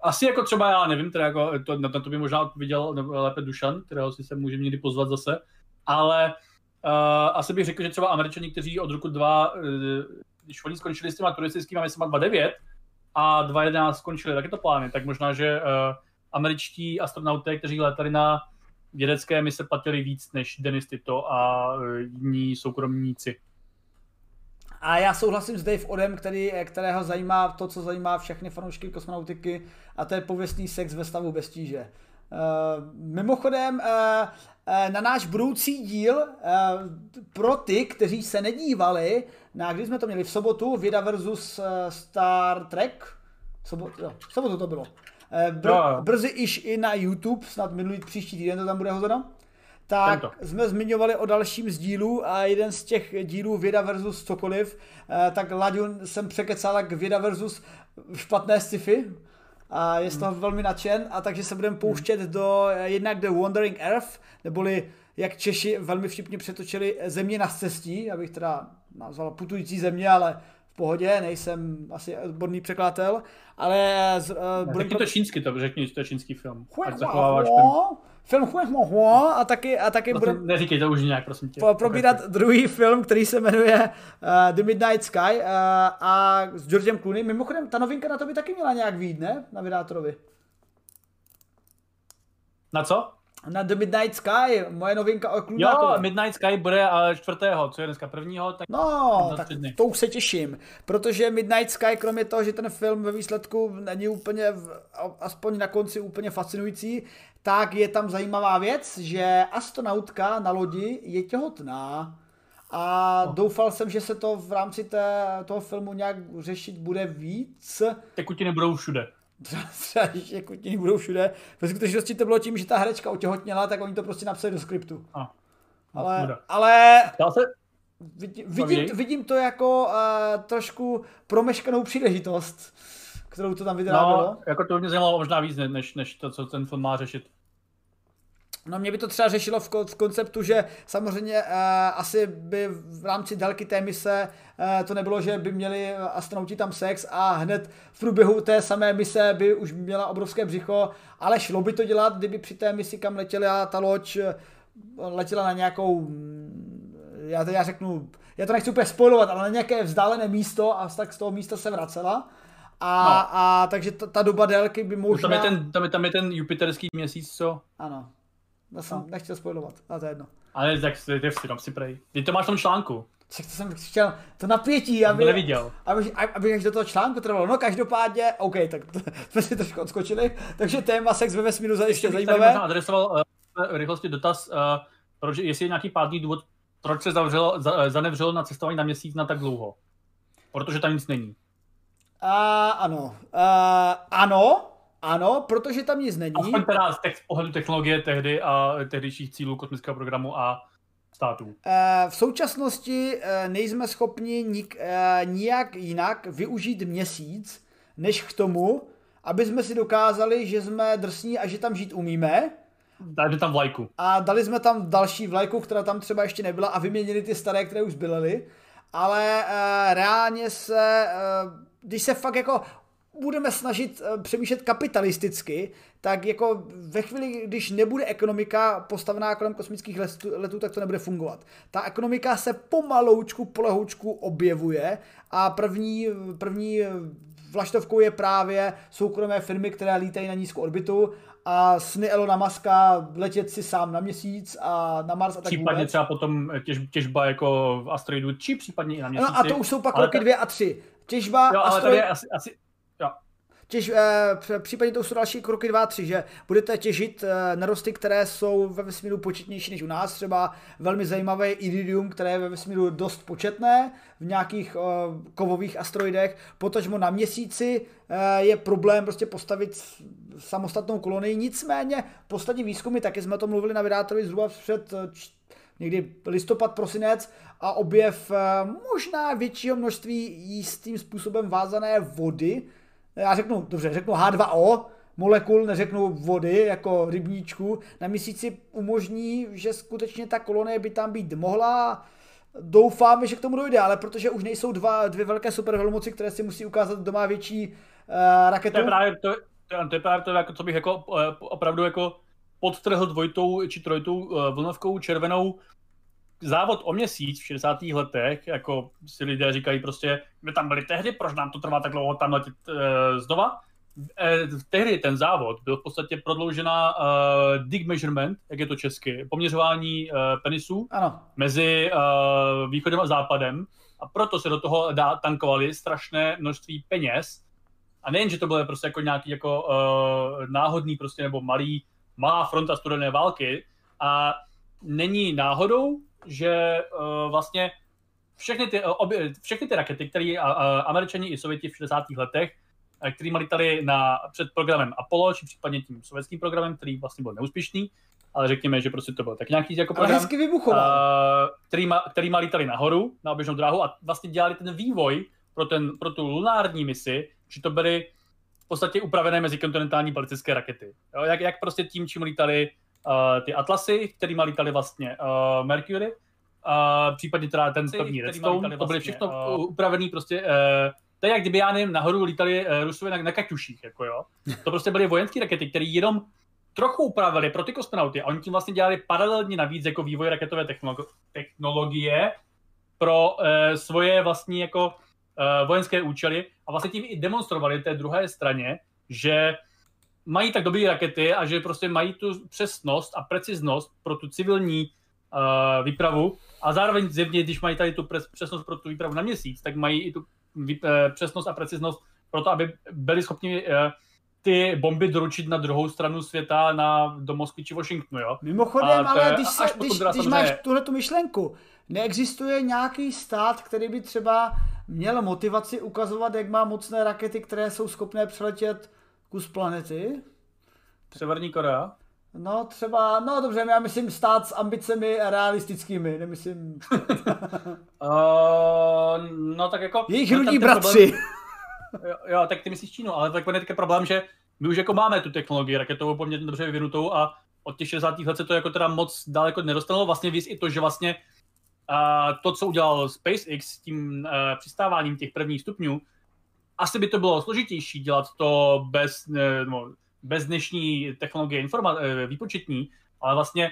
asi jako třeba já nevím, teda jako to, na, na to by možná odpověděl nebo lépe Dušan, kterého si se můžeme někdy pozvat zase, ale uh, asi bych řekl, že třeba američani, kteří od roku 2, uh, když oni skončili s těma turistickými misema 2.9 a 2.11 skončili taky to plány, tak možná, že uh, američtí astronauté, kteří létali na vědecké mise platili víc než Denis Tito a uh, jiní soukromníci. A já souhlasím s Dave Odem, který, kterého zajímá to, co zajímá všechny fanoušky kosmonautiky, a to je pověstný sex ve stavu bez tíže. Uh, mimochodem, uh, uh, na náš budoucí díl, pro ty, kteří se nedívali, na kdy jsme to měli v sobotu, Věda versus Star Trek, Sobot, jo, v sobotu to bylo. Br- jo. brzy iž i na YouTube, snad minulý příští týden to tam bude hozeno. Tak Tento. jsme zmiňovali o dalším z dílů a jeden z těch dílů Věda versus cokoliv, eh, tak Laďu jsem překecal k Věda versus špatné sci-fi a je toho velmi nadšen a takže se budeme pouštět do eh, jednak The Wandering Earth, neboli jak Češi velmi vtipně přetočili země na cestí, abych teda nazval putující země, ale pohodě, nejsem asi odborný překladatel, ale z, uh, Řekni to čínsky, to řekni, že to je čínský film. Ať zachováváš ten... Film a taky, a taky Prosím, budeme Neříkej to už nějak, prosím tě. po- probírat druhý film, který se jmenuje uh, The Midnight Sky uh, a s Georgem Clooney. Mimochodem, ta novinka na to by taky měla nějak výjít, ne? Na vydátorovi. Na co? Na The Midnight Sky, moje novinka o Jo, Clooney. Midnight Sky bude ale čtvrtého, co je dneska prvního, tak No, tak dny. to už se těším, protože Midnight Sky, kromě toho, že ten film ve výsledku není úplně, aspoň na konci úplně fascinující, tak je tam zajímavá věc, že astronautka na lodi je těhotná. A doufal jsem, že se to v rámci té, toho filmu nějak řešit bude víc. tekutiny budou všude. Třeba, že kutiny budou všude. Ve skutečnosti to bylo tím, že ta herečka otěhotněla, tak oni to prostě napsali do skriptu. A, Ale, ale se, Vidím, vidím, vidím to jako uh, trošku promeškanou příležitost, kterou to tam vyrábělo. no, jako to by mě zajímalo možná víc, ne- než, než to, co ten film má řešit. No mě by to třeba řešilo v, v konceptu, že samozřejmě uh, asi by v rámci délky té mise uh, to nebylo, že by měli astronauti tam sex a hned v průběhu té samé mise by už měla obrovské břicho, ale šlo by to dělat, kdyby při té misi, kam letěla ta loď, letěla na nějakou, mm, já to já řeknu, já to nechci úplně spojovat, ale na nějaké vzdálené místo a tak z toho místa se vracela. A, no. a takže ta, ta doba délky by možná... No tam, je ten, tam, je, tam je ten jupiterský měsíc, co? Ano. Já jsem no. nechtěl spojovat, a to je jedno. Ale tak to je si si prej. Ty to máš v tom článku. Tak to jsem chtěl, to napětí, aby, to neviděl. Aby, aby, až do toho článku trvalo. No každopádně, OK, tak to, jsme si trošku odskočili. Takže téma sex ve vesmíru za ještě zajímavé. Tady adresoval uh, rychlosti dotaz, uh, proč, jestli je nějaký pádný důvod, proč se zavřelo, za, zanevřelo na cestování na měsíc na tak dlouho. Protože tam nic není. Uh, ano. Uh, ano, ano, protože tam nic není. Aspoň teda z, z pohledu technologie tehdy a tehdejších cílů kosmického programu a států. Eh, v současnosti eh, nejsme schopni nik, eh, nijak jinak využít měsíc, než k tomu, aby jsme si dokázali, že jsme drsní a že tam žít umíme. Dali tam vlajku. A dali jsme tam další vlajku, která tam třeba ještě nebyla a vyměnili ty staré, které už zbyly. Ale reálně se, když se fakt jako budeme snažit eh, přemýšlet kapitalisticky, tak jako ve chvíli, když nebude ekonomika postavená kolem kosmických letů, tak to nebude fungovat. Ta ekonomika se pomaloučku, polehoučku objevuje a první, první vlaštovkou je právě soukromé firmy, které lítají na nízkou orbitu a sny Elona Muska letět si sám na měsíc a na Mars a tak Případně vůbec. třeba potom těž, těžba jako v asteroidu, či případně i na měsíci. No a to už jsou pak roky dvě a tři. Těžba jo, ale asteroid... tady je asi, asi, Těž, eh, případně to jsou další kroky 2 3, že budete těžit eh, nerosty, které jsou ve vesmíru početnější než u nás, třeba velmi zajímavé iridium, které je ve vesmíru dost početné v nějakých eh, kovových asteroidech, potažmo na měsíci eh, je problém prostě postavit samostatnou kolonii, nicméně poslední výzkumy, taky jsme to mluvili na vydátovi zhruba před eh, někdy listopad, prosinec a objev eh, možná většího množství jistým způsobem vázané vody, já řeknu, dobře, řeknu H2O, molekul, neřeknu vody, jako rybníčku, na měsíci umožní, že skutečně ta kolonie by tam být mohla. Doufáme, že k tomu dojde, ale protože už nejsou dva, dvě velké supervelmoci, které si musí ukázat, kdo má větší uh, raketu. To je právě to, to, je právě to, jako, co bych jako, uh, opravdu jako podtrhl dvojitou či trojitou uh, vlnovkou červenou závod o měsíc v 60. letech, jako si lidé říkají prostě, my tam byli tehdy, proč nám to trvá tak dlouho tam letět e, znova. E, tehdy ten závod byl v podstatě prodloužená e, dig measurement, jak je to česky, poměřování e, penisů ano. mezi e, východem a západem a proto se do toho dá, tankovali strašné množství peněz a nejen, že to bylo prostě jako nějaký jako e, náhodný prostě nebo malý, malá fronta studené války a není náhodou, že uh, vlastně všechny ty, uh, obě, všechny ty rakety, které uh, američani i sověti v 60. letech, uh, kterými lítali na, před programem Apollo, či případně tím sovětským programem, který vlastně byl neúspěšný, ale řekněme, že prostě to byl tak nějaký jako program, hezky vybuchoval. Uh, kterýma, kterýma lítali nahoru na oběžnou dráhu a vlastně dělali ten vývoj pro, ten, pro tu lunární misi, že to byly v podstatě upravené mezikontinentální balistické rakety. Jo, jak, jak prostě tím, čím lítali uh, ty Atlasy, kterými lítali vlastně uh, Mercury, uh, případně teda ten první Redstone, vlastně, to byly všechno uh, upravený prostě, uh, to je jak kdyby, já nevím, nahoru lítali uh, Rusové na, na Kaťuších, jako jo. To prostě byly vojenské rakety, které jenom trochu upravili pro ty kosmonauty a oni tím vlastně dělali paralelně navíc jako vývoj raketové technolo- technologie pro uh, svoje vlastní jako uh, vojenské účely a vlastně tím i demonstrovali té druhé straně, že mají tak dobré rakety a že prostě mají tu přesnost a preciznost pro tu civilní uh, výpravu a zároveň zjevně, když mají tady tu přesnost pro tu výpravu na měsíc, tak mají i tu vý, uh, přesnost a preciznost pro to, aby byli schopni uh, ty bomby doručit na druhou stranu světa, na, do Moskvy či Washingtonu, jo? Mimochodem, ale když, se, když, když máš tuhle tu myšlenku, neexistuje nějaký stát, který by třeba měl motivaci ukazovat, jak má mocné rakety, které jsou schopné přeletět kus planety. Severní Korea? No třeba, no dobře, já myslím stát s ambicemi realistickými, nemyslím... uh, no tak jako... Jejich hrudí bratři. jo, jo, tak ty myslíš Čínu, ale tak je problém, že my už jako máme tu technologii raketovou poměrně dobře vyvinutou a od těch 60. let se to jako teda moc daleko nedostalo. Vlastně víc i to, že vlastně uh, to, co udělal SpaceX s tím uh, přistáváním těch prvních stupňů, asi by to bylo složitější dělat to bez, no, bez dnešní technologie informa- eh, výpočetní, ale vlastně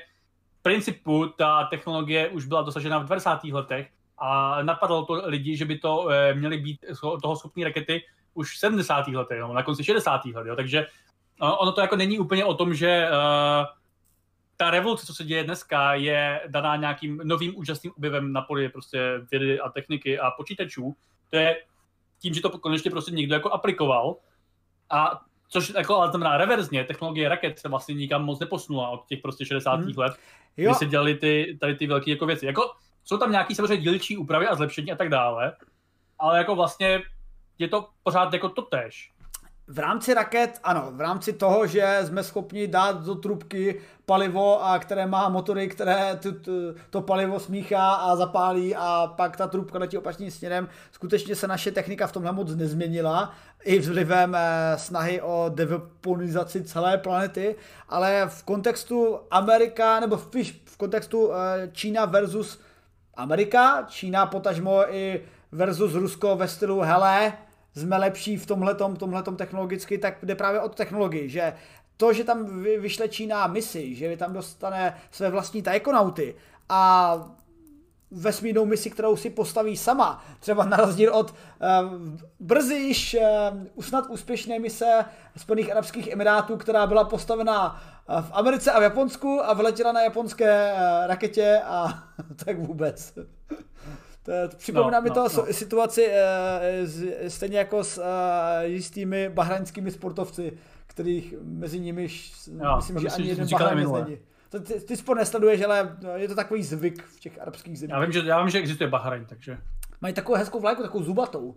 v principu ta technologie už byla dosažena v 20. letech a napadlo to lidi, že by to eh, měly být toho schopné rakety už v 70. letech, no, na konci 60. let. Jo. Takže ono to jako není úplně o tom, že uh, ta revoluce, co se děje dneska, je daná nějakým novým úžasným objevem na poli prostě vědy a techniky a počítačů. To je tím, že to konečně prostě někdo jako aplikoval a Což jako, ale znamená reverzně, technologie raket se vlastně nikam moc neposunula od těch prostě 60. Hmm. let, jo. kdy se dělali ty, tady ty velké jako věci. Jako, jsou tam nějaký samozřejmě dílčí úpravy a zlepšení a tak dále, ale jako vlastně je to pořád jako to tež. V rámci raket, ano, v rámci toho, že jsme schopni dát do trubky palivo, a které má motory, které to, to, to palivo smíchá a zapálí a pak ta trubka letí opačným směrem, skutečně se naše technika v tomhle moc nezměnila, i vlivem eh, snahy o deveponizaci celé planety, ale v kontextu Amerika, nebo v, v kontextu eh, Čína versus Amerika, Čína potažmo i versus Rusko ve stylu hele, jsme lepší v tomhletom, tomhletom technologicky, tak jde právě od technologii, že to, že tam vyšle Čína misi, že tam dostane své vlastní tajekonauty a vesmírnou misi, kterou si postaví sama, třeba na rozdíl od uh, brzy již uh, snad úspěšné mise Spojených Arabských Emirátů, která byla postavena uh, v Americe a v Japonsku a vletěla na japonské uh, raketě a tak vůbec. To, to připomíná no, mi to no, no. situaci uh, stejně jako s uh, jistými bahrajnskými sportovci, kterých mezi nimi, jo, myslím, že ani jeden Bahrajnec není. To, ty, ty sport nesleduješ, ale je to takový zvyk v těch arabských zemích. Já vím, že, já vím, že existuje Bahrajn, takže... Mají takovou hezkou vlajku, takovou zubatou.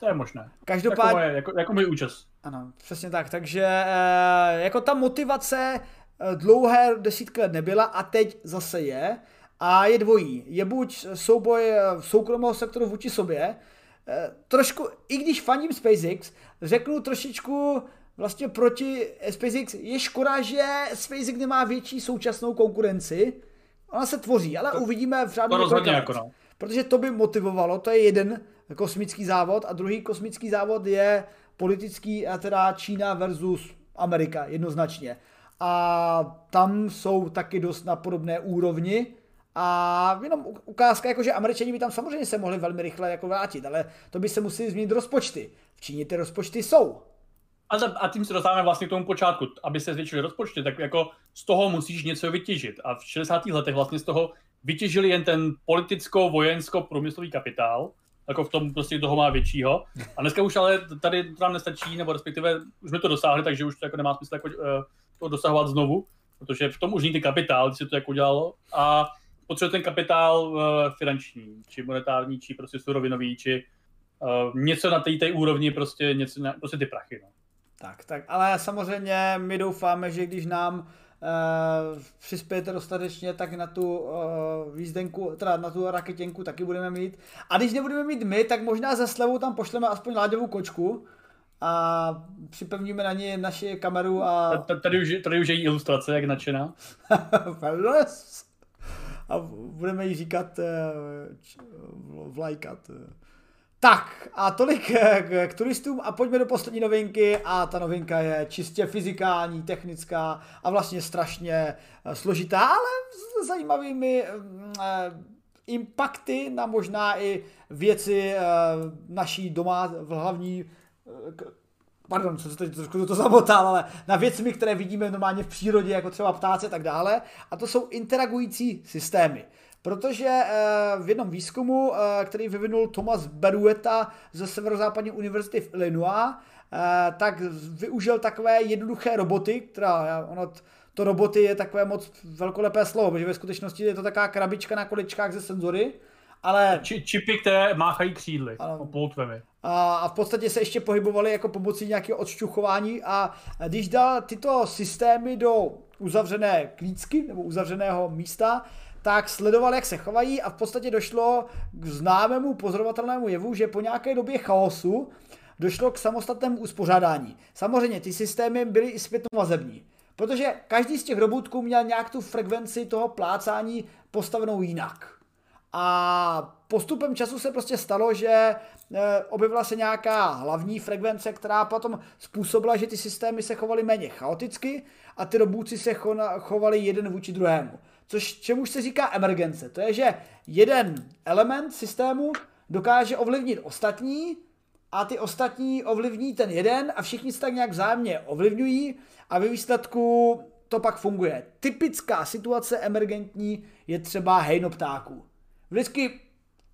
To je možné. Každopádně... Jako, jako, jako můj účast. Ano, přesně tak. Takže eh, jako ta motivace dlouhé desítky let nebyla a teď zase je a je dvojí. Je buď souboj v soukromého sektoru vůči sobě, eh, trošku, i když faním SpaceX, řeknu trošičku vlastně proti SpaceX, je škoda, že SpaceX nemá větší současnou konkurenci, ona se tvoří, ale to, uvidíme v řádu rozhodně jako no. Protože to by motivovalo, to je jeden kosmický závod a druhý kosmický závod je politický, a teda Čína versus Amerika, jednoznačně. A tam jsou taky dost na podobné úrovni, a jenom ukázka, jako že američani by tam samozřejmě se mohli velmi rychle jako vrátit, ale to by se museli změnit rozpočty. V Číně ty rozpočty jsou. A, a tím se dostáváme vlastně k tomu počátku. Aby se zvětšily rozpočty, tak jako z toho musíš něco vytěžit. A v 60. letech vlastně z toho vytěžili jen ten politicko-vojensko-průmyslový kapitál, jako v tom prostě toho má většího. A dneska už ale tady to nám nestačí, nebo respektive už jsme to dosáhli, takže už to jako nemá smysl jako, uh, to dosahovat znovu, protože v tom už není kapitál, když se to jako udělalo. A potřebuje ten kapitál uh, finanční, či monetární, či prostě surovinový, či uh, něco na té úrovni, prostě, něco, prostě ty prachy. No. Tak, tak, ale samozřejmě my doufáme, že když nám uh, přispějete dostatečně, tak na tu uh, výzdenku, teda na tu raketěnku taky budeme mít. A když nebudeme mít my, tak možná za slevou tam pošleme aspoň láďovou kočku a připevníme na ní naši kameru a... Tady už, tady už je ilustrace, jak nadšená. a budeme jí říkat eh, vlajkat. Tak a tolik k, k turistům a pojďme do poslední novinky a ta novinka je čistě fyzikální, technická a vlastně strašně eh, složitá, ale s zajímavými eh, impakty na možná i věci naší doma hlavní pardon, co se teď trošku to zamotal, ale na věcmi, které vidíme normálně v přírodě, jako třeba ptáci a tak dále. A to jsou interagující systémy. Protože eh, v jednom výzkumu, eh, který vyvinul Thomas Berueta ze Severozápadní univerzity v Illinois, eh, tak využil takové jednoduché roboty, která ono, to roboty je takové moc velkolepé slovo, protože ve skutečnosti je to taková krabička na količkách ze senzory, ale... Či, čipy, které máchají křídly, ano. ploutvemi a, v podstatě se ještě pohybovali jako pomocí nějakého odšťuchování a když dal tyto systémy do uzavřené klícky nebo uzavřeného místa, tak sledoval, jak se chovají a v podstatě došlo k známému pozorovatelnému jevu, že po nějaké době chaosu došlo k samostatnému uspořádání. Samozřejmě ty systémy byly i zpětnovazební, Protože každý z těch robůtků měl nějak tu frekvenci toho plácání postavenou jinak. A postupem času se prostě stalo, že eh, objevila se nějaká hlavní frekvence, která potom způsobila, že ty systémy se chovaly méně chaoticky a ty robůci se chovali jeden vůči druhému. Což čemu se říká emergence. To je, že jeden element systému dokáže ovlivnit ostatní a ty ostatní ovlivní ten jeden a všichni se tak nějak vzájemně ovlivňují a ve výsledku to pak funguje. Typická situace emergentní je třeba hejno ptáků. Vždycky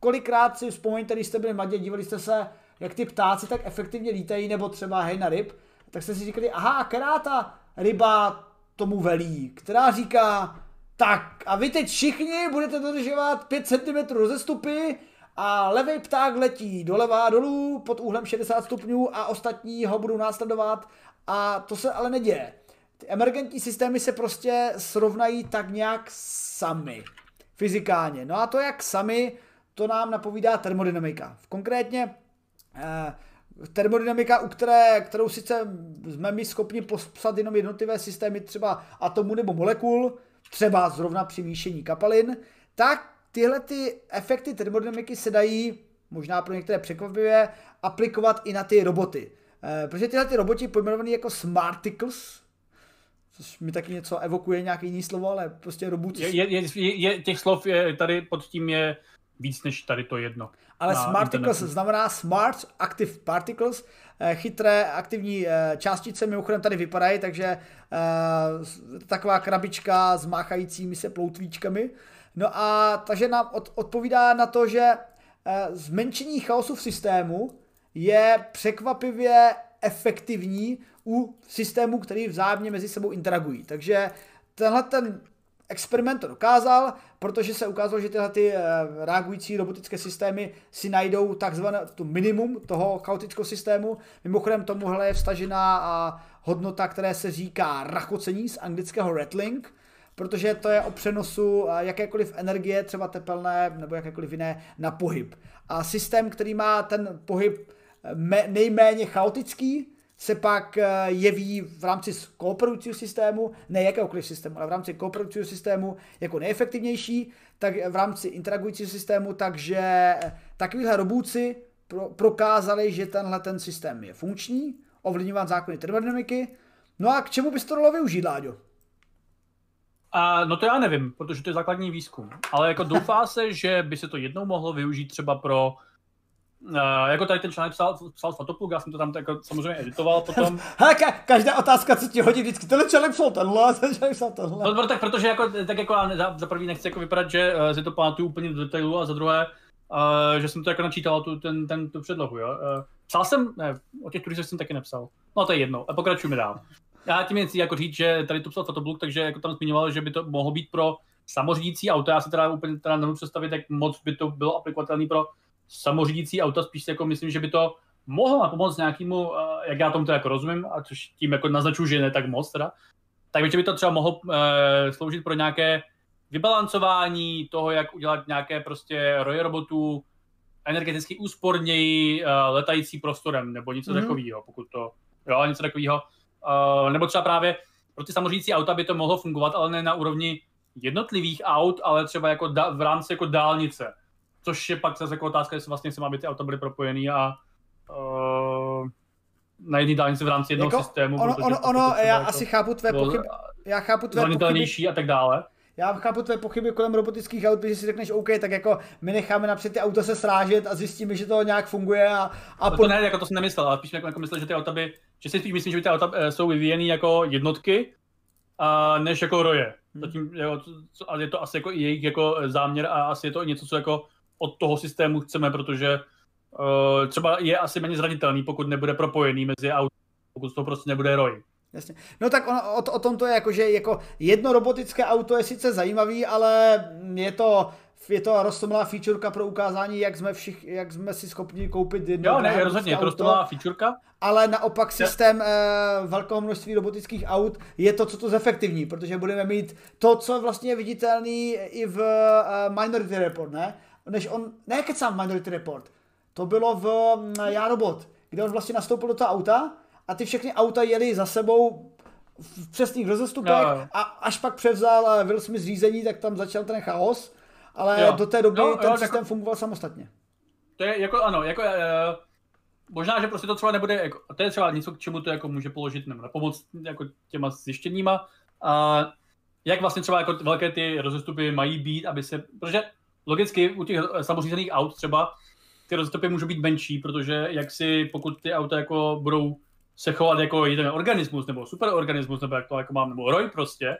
kolikrát si vzpomeňte, když jste byli mladě, dívali jste se, jak ty ptáci tak efektivně lítají, nebo třeba hejna ryb, tak jste si říkali, aha, která ta ryba tomu velí, která říká, tak a vy teď všichni budete dodržovat 5 cm rozestupy a levý pták letí doleva a dolů pod úhlem 60 stupňů a ostatní ho budou následovat a to se ale neděje. Ty emergentní systémy se prostě srovnají tak nějak sami, fyzikálně. No a to jak sami, to nám napovídá termodynamika. Konkrétně eh, termodynamika, u které, kterou sice jsme my schopni popsat jenom jednotlivé systémy třeba atomů nebo molekul, třeba zrovna při míšení kapalin, tak tyhle ty efekty termodynamiky se dají, možná pro některé překvapivě, aplikovat i na ty roboty. E, protože tyhle ty roboti pojmenované jako smarticles, což mi taky něco evokuje, nějaké jiný slovo, ale prostě robot. Je, je, je, je, těch slov je, tady pod tím je víc než tady to jedno. Ale smarticles znamená smart active particles, eh, chytré aktivní eh, částice mimochodem tady vypadají, takže taková krabička s máchajícími se ploutvíčkami. No a takže nám od, odpovídá na to, že eh, zmenšení chaosu v systému je překvapivě efektivní u systémů, který vzájemně mezi sebou interagují. Takže tenhle ten experiment to dokázal, protože se ukázalo, že tyhle ty eh, reagující robotické systémy si najdou takzvané to minimum toho chaotického systému. Mimochodem tomuhle je vstažená hodnota, které se říká rachocení z anglického rattling, protože to je o přenosu jakékoliv energie, třeba tepelné nebo jakékoliv jiné, na pohyb. A systém, který má ten pohyb eh, nejméně chaotický, se pak eh, jeví v rámci kooperujícího systému, ne jakéhokoliv systému, ale v rámci kooperujícího systému jako nejefektivnější, tak v rámci interagujícího systému, takže eh, takovýhle robůci pro, prokázali, že tenhle ten systém je funkční, ovlivňovat zákony termodynamiky. No a k čemu bys to dalo využít, Láďo? A, no to já nevím, protože to je základní výzkum. Ale jako doufá se, že by se to jednou mohlo využít třeba pro Uh, jako tady ten článek psal, psal Fotoplug, já jsem to tam jako samozřejmě editoval potom. Hele, ka- každá otázka, co ti hodí vždycky, tenhle článek psal tenhle, ten článek psal tenhle. No, tak protože jako, tak jako já za, za prvý nechci jako vypadat, že uh, si to pamatuju úplně do detailu a za druhé, uh, že jsem to jako načítal tu, ten, ten, tu předlohu, jo. Uh, psal jsem, ne, o těch turistech jsem taky nepsal. No to je jedno, a pokračujeme dál já tím chci jako říct, že tady to psal Fotoblog, takže jako tam zmiňoval, že by to mohlo být pro samořídící auta. Já si teda úplně teda nemůžu představit, jak moc by to bylo aplikovatelné pro samořídící auta, spíš si jako myslím, že by to mohlo pomoct nějakému, eh, jak já tomu to jako rozumím, a což tím jako naznačuji, že ne tak moc teda, tak by to třeba mohlo e, sloužit pro nějaké vybalancování toho, jak udělat nějaké prostě roje robotů energeticky úsporněji e, letající prostorem, nebo něco mm-hmm. takového, pokud to, jo, něco takového. Nebo třeba právě pro ty samořídící auta by to mohlo fungovat, ale ne na úrovni jednotlivých aut, ale třeba jako da, v rámci jako dálnice. Což je pak zase jako otázka, jestli vlastně se má být ty auta byly propojený a uh, na jedné dálnici v rámci jednoho jako systému. Ono, ono, ono já jako asi chápu tvé pochyby. Já chápu tvé pochyby. a tak dále já chápu tvé pochyby kolem robotických aut, protože si řekneš, OK, tak jako my necháme napřed ty auta se srážet a zjistíme, že to nějak funguje a, a pod... To ne, jako to jsem nemyslel, ale spíš jako, jako myslel, že ty auta by, že si spíš myslím, že ty auta eh, jsou vyvíjený jako jednotky, a než jako roje. Hmm. Zatím, jako, a je to asi jako i jejich jako záměr a asi je to něco, co jako od toho systému chceme, protože uh, třeba je asi méně zranitelný, pokud nebude propojený mezi auty, pokud to prostě nebude roj. Jasně. No tak ono, o, o tom to je jako, že jako jedno robotické auto je sice zajímavý, ale je to je to roztomilá featureka pro ukázání, jak jsme, všich, jak jsme si schopni koupit jedno Jo, ne, rozhodně, je to featureka. Ale naopak systém e, velkého množství robotických aut je to, co to zefektivní, protože budeme mít to, co je vlastně viditelný i v e, Minority Report, ne? Než on, ne kecám Minority Report, to bylo v mm, Já robot, kde on vlastně nastoupil do toho auta a ty všechny auta jeli za sebou v přesných rozestupech no. a až pak převzal Will Smith řízení, tak tam začal ten chaos, ale jo. do té doby no, ten jo, systém jako, fungoval samostatně. To je jako, ano, jako, uh, možná, že prostě to třeba nebude, jako, to je třeba něco, k čemu to jako může položit nebo na pomoc jako těma zjištěníma. A jak vlastně třeba jako velké ty rozestupy mají být, aby se, protože logicky u těch samořízených aut třeba ty rozestupy můžou být menší, protože jak si, pokud ty auta jako budou se chovat jako jeden organismus, nebo superorganismus, nebo jak to jako mám, nebo roj prostě,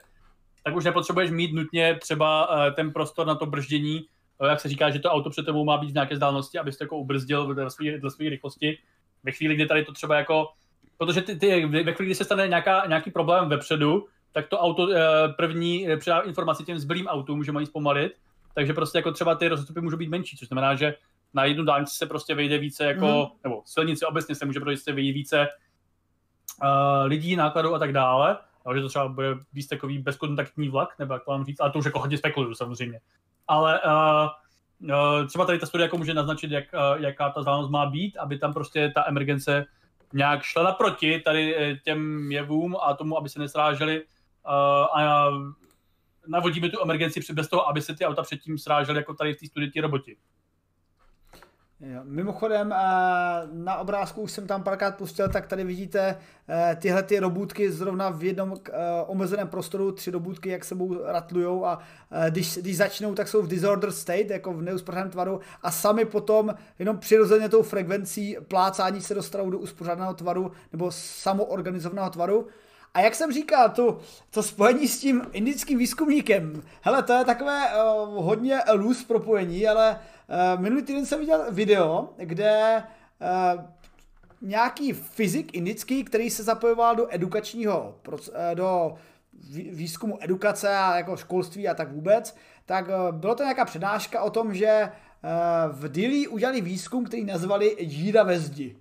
tak už nepotřebuješ mít nutně třeba uh, ten prostor na to brždění, uh, jak se říká, že to auto před tebou má být v nějaké vzdálenosti, abys to jako ubrzdil ve své, ve své rychlosti. Ve chvíli, kdy tady to třeba jako, protože ty, ty, ve chvíli, kdy se stane nějaká, nějaký problém vepředu, tak to auto první předá informaci těm zbylým autům, že mají zpomalit, takže prostě jako třeba ty rozstupy můžou být menší, což znamená, že na jednu dálnici se prostě vejde více jako, mm. nebo silnici obecně se může prostě vejít více uh, lidí, nákladů a tak dále, no, že to třeba bude víc takový bezkontaktní vlak, nebo jak to mám říct, ale to už jako hodně spekuluju samozřejmě. Ale uh, uh, třeba tady ta studie jako může naznačit, jak, uh, jaká ta vzdálenost má být, aby tam prostě ta emergence nějak šla naproti tady těm jevům a tomu, aby se nesráželi uh, a navodíme tu emergenci bez toho, aby se ty auta předtím srážely, jako tady v té studii ti roboti. Jo. Mimochodem, eh, na obrázku už jsem tam párkrát pustil, tak tady vidíte eh, tyhle ty robůtky zrovna v jednom eh, omezeném prostoru, tři robůtky, jak sebou ratlujou a když, když začnou, tak jsou v disorder state, jako v neuspořádném tvaru a sami potom jenom přirozeně tou frekvencí plácání se dostanou do uspořádného tvaru nebo samoorganizovaného tvaru. A jak jsem říkal, to, to spojení s tím indickým výzkumníkem, hele, to je takové uh, hodně loose propojení, ale uh, minulý týden jsem viděl video, kde uh, nějaký fyzik indický, který se zapojoval do edukačního, do výzkumu edukace a jako školství a tak vůbec, tak bylo to nějaká přednáška o tom, že v Dili udělali výzkum, který nazvali díra ve zdi.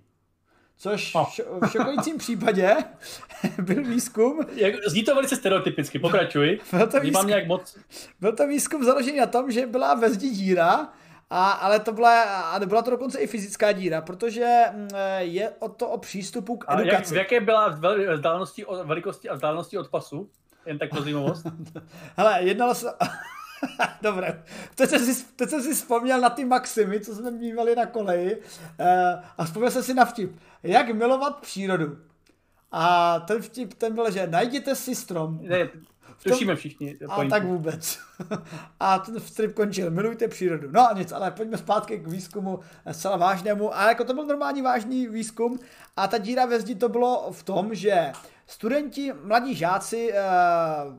Což oh. v šokujícím případě byl výzkum... Jak, zní to velice stereotypicky, pokračuj. Byl to výzkum, nějak moc... byl to výzkum založený na tom, že byla ve zdi díra, a, ale to byla, a byla to dokonce i fyzická díra, protože mm, je o to o přístupu k edukaci. A jak, v jaké byla vzdálenosti, velikosti a vzdálenosti od pasu? Jen tak pro zajímavost. Hele, jednalo se... Dobré. Teď jsem, si, teď jsem si vzpomněl na ty maximy, co jsme mývali na koleji eh, a vzpomněl jsem si na vtip. Jak milovat přírodu. A ten vtip, ten byl, že najděte si strom. Ne, Tušíme všichni. A tak vůbec. a ten vtip končil. Milujte přírodu. No nic, ale pojďme zpátky k výzkumu zcela vážnému. A jako to byl normální vážný výzkum. A ta díra ve zdi to bylo v tom, že Studenti, mladí žáci eh,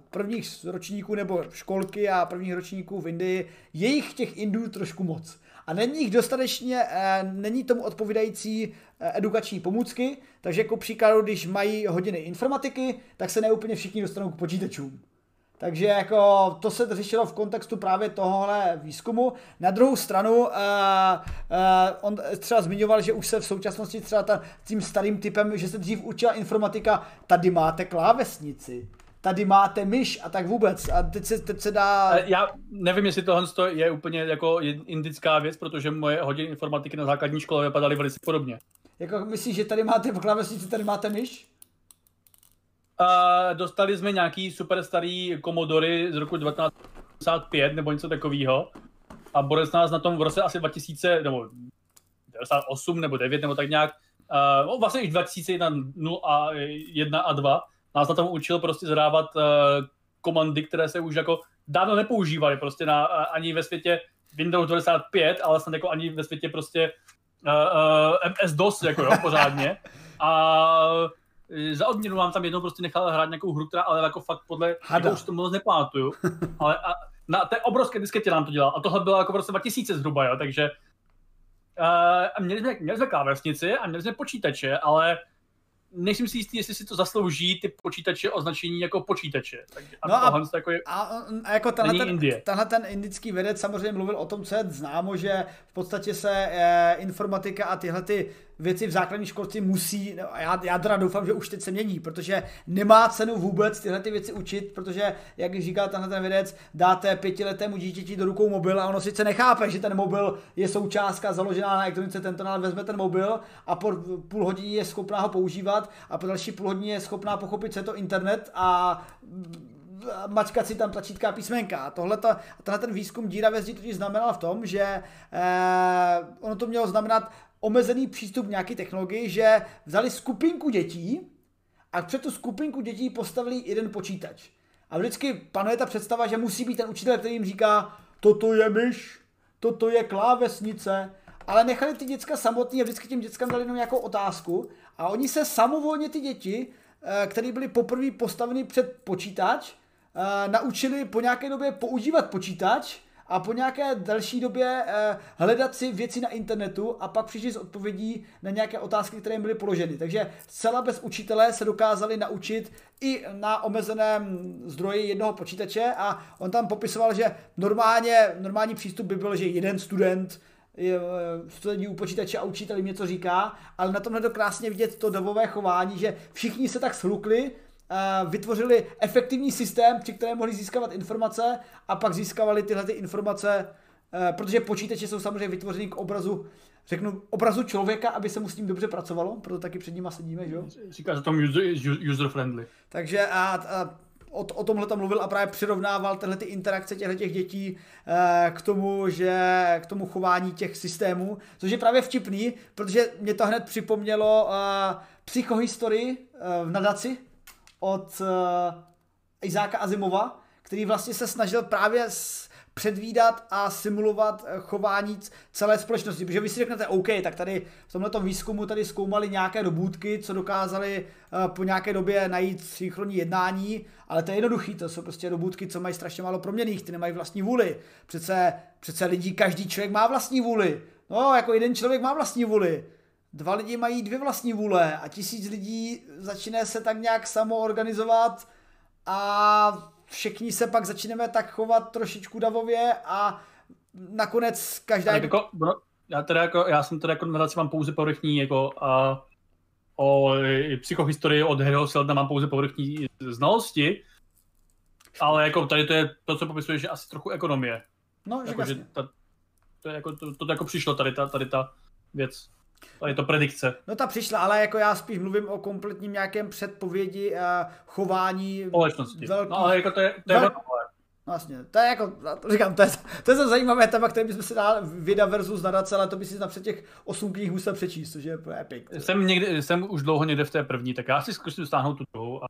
prvních ročníků nebo školky a prvních ročníků v Indii, je jich těch Indů trošku moc. A není jich dostatečně, eh, není tomu odpovídající eh, edukační pomůcky, takže jako příkladu, když mají hodiny informatiky, tak se neúplně všichni dostanou k počítačům. Takže jako to se řešilo v kontextu právě tohohle výzkumu. Na druhou stranu uh, uh, on třeba zmiňoval, že už se v současnosti třeba ta, tím starým typem, že se dřív učila informatika, tady máte klávesnici, tady máte myš a tak vůbec. A teď se, teď se dá... Já nevím, jestli tohle je úplně jako indická věc, protože moje hodiny informatiky na základní škole vypadaly velice podobně. Jako myslíš, že tady máte klávesnici, tady máte myš? Uh, dostali jsme nějaký super starý Commodore z roku 1995 nebo něco takového. A Boris nás na tom v roce asi 2000, nebo 98 nebo 9 nebo tak nějak, uh, vlastně už 2001 0 a 1 a 2, nás na tom učil prostě zadávat uh, komandy, které se už jako dávno nepoužívaly prostě na, uh, ani ve světě Windows 95, ale snad jako ani ve světě prostě uh, uh, MS-DOS, jako jo, pořádně. A za odměnu vám tam jednou prostě nechal hrát nějakou hru, která ale jako fakt podle, jako už to moc nepamatuju, ale a, na té obrovské disketě nám to dělal. A tohle bylo jako v roce 2000 zhruba, jo, takže uh, měli, jsme, měli jsme klávesnici a měli jsme počítače, ale nejsem si jistý, jestli si to zaslouží ty počítače označení jako počítače. Tak, no a, a, jako je, a, a jako tenhle ten, tenhle ten indický vědec samozřejmě mluvil o tom, co je známo, že v podstatě se e, informatika a tyhle ty věci v základní školci musí, a já, já teda doufám, že už teď se mění, protože nemá cenu vůbec tyhle ty věci učit, protože, jak říká tenhle ten vědec, dáte pětiletému dítěti do rukou mobil a ono sice nechápe, že ten mobil je součástka založená na elektronice, tento vezme ten mobil a po půl hodiny je schopná ho používat a po další půl hodině je schopná pochopit, co je to internet a mačkat si tam tlačítka a písmenka. Tohle tenhle ten výzkum díra ve zdi totiž znamenal v tom, že eh, ono to mělo znamenat omezený přístup k nějaké technologii, že vzali skupinku dětí a před tu skupinku dětí postavili jeden počítač. A vždycky panuje ta představa, že musí být ten učitel, který jim říká, toto je myš, toto je klávesnice, ale nechali ty děcka samotný a vždycky těm dětskám dali jenom nějakou otázku a oni se samovolně ty děti, eh, které byly poprvé postaveny před počítač, eh, naučili po nějaké době používat počítač a po nějaké další době eh, hledat si věci na internetu a pak přišli s odpovědí na nějaké otázky, které jim byly položeny. Takže zcela bez učitele se dokázali naučit i na omezeném zdroji jednoho počítače a on tam popisoval, že normálně, normální přístup by byl, že jeden student studentí u počítače a učitel jim něco říká, ale na tomhle to krásně vidět to davové chování, že všichni se tak shlukli, vytvořili efektivní systém, při kterém mohli získávat informace a pak získávali tyhle ty informace, eh, protože počítače jsou samozřejmě vytvořeny k obrazu, řeknu, obrazu člověka, aby se mu s ním dobře pracovalo, proto taky před nima sedíme, že jo? Říká, že to user, user friendly. Takže a, a o, o tomhle tam mluvil a právě přirovnával tyhle ty interakce těchto těch dětí eh, k tomu, že k tomu chování těch systémů, což je právě vtipný, protože mě to hned připomnělo eh, psychohistorii eh, v nadaci, od uh, Izáka Azimova, který vlastně se snažil právě s, předvídat a simulovat eh, chování celé společnosti. Protože vy si řeknete, OK, tak tady v tomto výzkumu tady zkoumali nějaké robůtky, co dokázali uh, po nějaké době najít synchronní jednání, ale to je jednoduchý, to jsou prostě robůtky, co mají strašně málo proměných, ty nemají vlastní vůli. Přece, přece lidí, každý člověk má vlastní vůli. No, jako jeden člověk má vlastní vůli dva lidi mají dvě vlastní vůle a tisíc lidí začíná se tak nějak samoorganizovat a všichni se pak začneme tak chovat trošičku davově a nakonec každá... Jako, no, já, teda jako, já jsem teda jako nadaci mám pouze povrchní jako a o psychohistorii od Harryho Seldna mám pouze povrchní znalosti, ale jako tady to je to, co popisuješ, že asi trochu ekonomie. No, jako, že ta, to, je jako, to, to, jako přišlo tady ta, tady ta věc. To je to predikce. No ta přišla, ale jako já spíš mluvím o kompletním nějakém předpovědi a chování společnosti. Velký, no ale jako to je, to je vel... No Vlastně, to je jako, to říkám, to je, to je to zajímavé téma, které bychom si dali Vida versus nadace, ale to by si napřed těch osm knih musel přečíst, což je epic. Jsem, někdy, jsem už dlouho někde v té první, tak já si zkusím stáhnout tu druhou. A,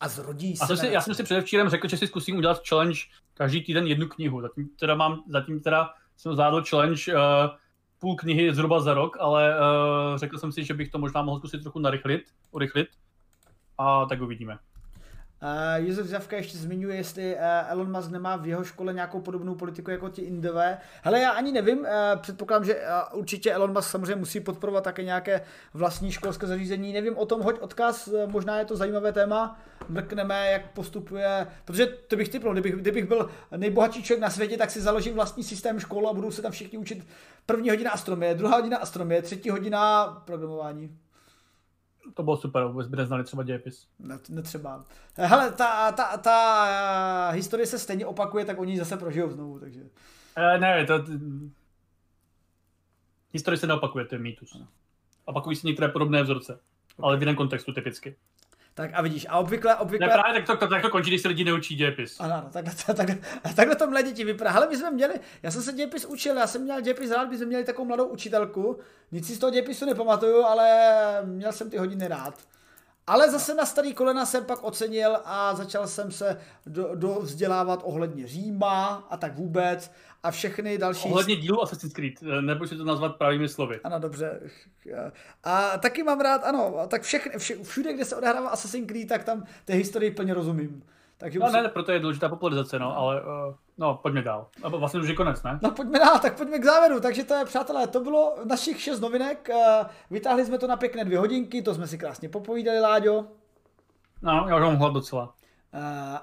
a zrodí se. A si, já jsem si předevčírem řekl, že si zkusím udělat challenge každý týden jednu knihu. Zatím teda mám, zatím teda jsem zvládl challenge uh, půl knihy zhruba za rok, ale uh, řekl jsem si, že bych to možná mohl zkusit trochu narychlit, urychlit a tak uvidíme. Uh, Josef Zavka ještě zmiňuje, jestli uh, Elon Musk nemá v jeho škole nějakou podobnou politiku jako ti Indové. Hele, já ani nevím, uh, předpokládám, že uh, určitě Elon Musk samozřejmě musí podporovat také nějaké vlastní školské zařízení. Nevím o tom, hoď odkaz, uh, možná je to zajímavé téma, mrkneme, jak postupuje, protože to bych typnul, kdybych, kdybych byl nejbohatší člověk na světě, tak si založím vlastní systém škol a budou se tam všichni učit první hodina astronomie, druhá hodina astronomie, třetí hodina programování to bylo super, vůbec by neznali třeba dějepis. Ne, netřeba. Hele, ta, ta, ta uh, historie se stejně opakuje, tak oni zase prožijou znovu, takže... Uh, ne, to... Historie se neopakuje, to je mýtus. Opakují se některé podobné vzorce, okay. ale v jiném kontextu typicky. Tak a vidíš, a obvykle, obvykle... Ne, právě tak to, tak to končí, když se lidi neučí dějepis. Ano, ano takhle, takhle, takhle to mladí děti vypadá. Ale my jsme měli, já jsem se dějepis učil, já jsem měl dějepis rád, my jsme měli takovou mladou učitelku, nic si z toho dějepisu nepamatuju, ale měl jsem ty hodiny rád. Ale zase na starý kolena jsem pak ocenil a začal jsem se do, do vzdělávat ohledně Říma a tak vůbec a všechny další... Ohledně dílu Assassin's Creed, eh, nebo si to nazvat pravými slovy. Ano, dobře. A taky mám rád, ano, tak všechny, všude, kde se odehrává Assassin's Creed, tak tam té historii plně rozumím. Takže no musím... ne, proto je důležitá popularizace, no, ale uh, no, pojďme dál. A vlastně už je konec, ne? No pojďme dál, tak pojďme k závěru. Takže to je, přátelé, to bylo našich šest novinek. Uh, vytáhli jsme to na pěkné dvě hodinky, to jsme si krásně popovídali, Láďo. No, já už mám hlad docela.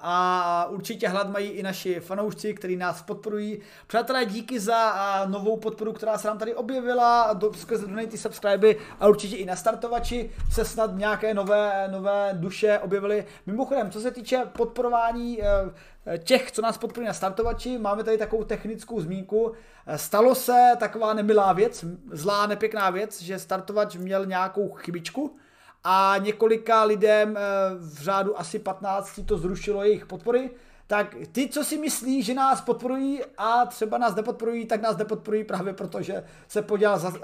A určitě hlad mají i naši fanoušci, kteří nás podporují. Přátelé, díky za novou podporu, která se nám tady objevila, do, skrze donaty subscriby a určitě i na startovači se snad nějaké nové, nové duše objevily. Mimochodem, co se týče podporování eh, těch, co nás podporují na startovači, máme tady takovou technickou zmínku. Stalo se taková nemilá věc, zlá, nepěkná věc, že startovač měl nějakou chybičku, a několika lidem eh, v řádu asi 15 to zrušilo jejich podpory, tak ty, co si myslí, že nás podporují a třeba nás nepodporují, tak nás nepodporují právě proto, že se podělal za uh,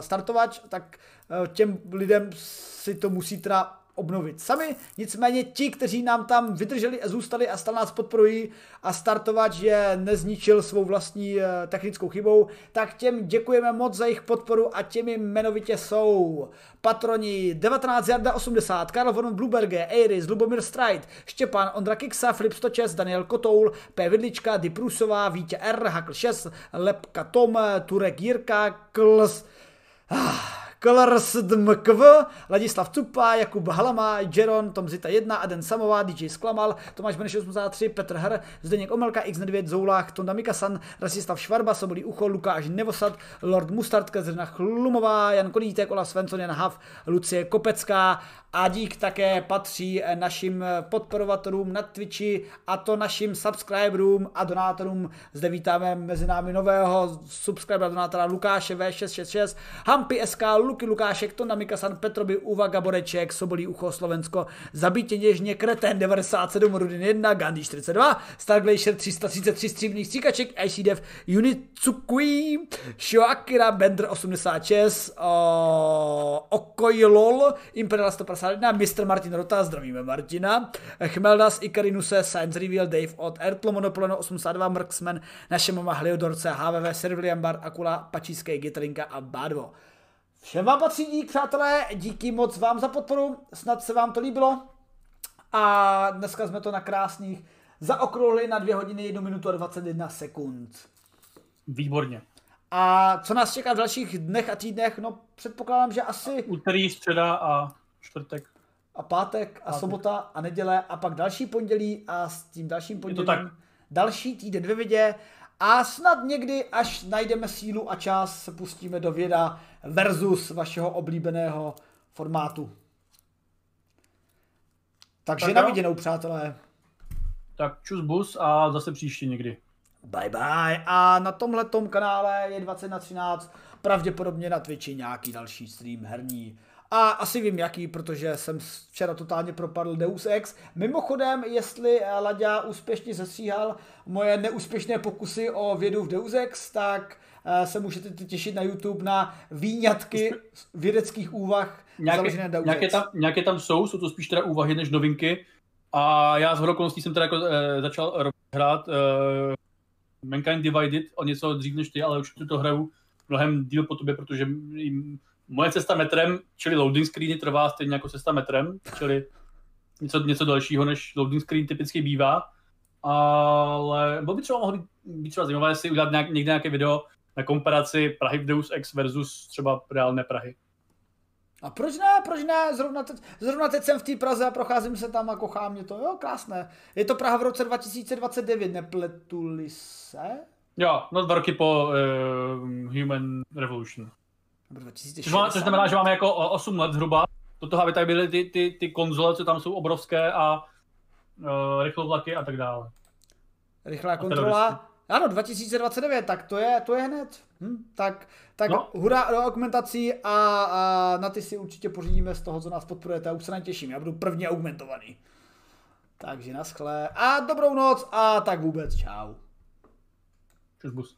startovač, tak uh, těm lidem si to musí teda obnovit sami. Nicméně ti, kteří nám tam vydrželi a zůstali a stále nás podporují a startovač je nezničil svou vlastní eh, technickou chybou, tak těm děkujeme moc za jejich podporu a těmi jmenovitě jsou patroni 19 Jarda 80, Karl von Bluberge, Eiris, Lubomir Strajt, Štěpán, Ondra Kiksa, Filip Stočes, Daniel Kotoul, P. Vidlička, Diprusová, Vítě R, Hakl 6, Lepka Tom, Turek Jirka, Kls, ah, KLRSDMKV, Ladislav Cupa, Jakub Halama, Jeron, Tom Zita 1, Aden Samová, DJ Sklamal, Tomáš Beneš 83, Petr Hr, Zdeněk Omelka, X9, Zoulách, Tonda Mikasan, Rasislav Švarba, Sobolí Ucho, Lukáš Nevosad, Lord Mustard, Kazrina Chlumová, Jan Kolítek, Ola Svensson, Jan Hav, Lucie Kopecká a dík také patří našim podporovatelům na Twitchi a to našim subscriberům a donátorům. Zde vítáme mezi námi nového subscribera donátora Lukáše V666, Hampy SK, Luky Lukášek, Tonda Mikasan, Petroby, Uva Gaboreček, Sobolí Ucho, Slovensko, Zabítě něžně, Kreten 97, Rudin 1, Gandhi 42, Star Glacier 333, Stříbrných stříkaček, ICDF, Unicukui, Shoakira, Bender 86, o, Okojlol, Imperial 151, Mr. Martin Rota, zdravíme Martina, Chmeldas, Ikarinuse, Science Reveal, Dave od Ertlo, Monopleno 82, Mrksman, naše mama Hliodorce, HVV, Servilian Bar, Akula, Pačíské, Gitrinka a Badvo. Všem vám patří dík, přátelé, díky moc vám za podporu, snad se vám to líbilo. A dneska jsme to na krásných zaokrouhli na 2 hodiny, 1 minutu a 21 sekund. Výborně. A co nás čeká v dalších dnech a týdnech? No předpokládám, že asi... Úterý, středa a čtvrtek. A pátek a pátek. sobota a neděle a pak další pondělí a s tím dalším pondělím další týden ve vidě a snad někdy, až najdeme sílu a čas, se pustíme do věda versus vašeho oblíbeného formátu. Takže tak na viděnou, přátelé. Tak čus bus a zase příště někdy. Bye bye. A na tomhletom kanále je 20 na 13 pravděpodobně na Twitchi nějaký další stream herní. A asi vím jaký, protože jsem včera totálně propadl Deus Ex. Mimochodem, jestli Laďa úspěšně zestříhal moje neúspěšné pokusy o vědu v Deus Ex, tak eh, se můžete těšit na YouTube na výňatky vědeckých úvah nějaké, Deus nějaké, tam, nějaké tam jsou, jsou to spíš teda úvahy než novinky. A já z okolností jsem teda jako, e, začal hrát e, Mankind Divided o něco dřív než ty, ale už to hraju mnohem díl po tobě, protože jim, moje cesta metrem, čili loading screeny, trvá stejně jako cesta metrem, čili něco, něco dalšího, než loading screen typicky bývá. Ale bylo by třeba mohlo být, být třeba zajímavé si udělat nějak, někde nějaké video na komparaci Prahy v Deus Ex versus třeba reálné Prahy. A proč ne, proč ne, zrovna teď, zrovna teď jsem v té Praze a procházím se tam a kochám mě to, jo, krásné. Je to Praha v roce 2029, nepletuli se? Jo, no dva roky po uh, Human Revolution. Což znamená, že máme jako 8 let zhruba. Do toho, aby tady byly ty, ty, ty konzole, co tam jsou obrovské a uh, rychlovlaky a tak dále. Rychlá kontrola. Ano, 2029, tak to je, to je hned. Hm, tak tak no. hurá do augmentací a, a na ty si určitě pořídíme z toho, co nás podporujete. Já už se na těším, já budu první augmentovaný. Takže naschle a dobrou noc a tak vůbec čau. Čus bus.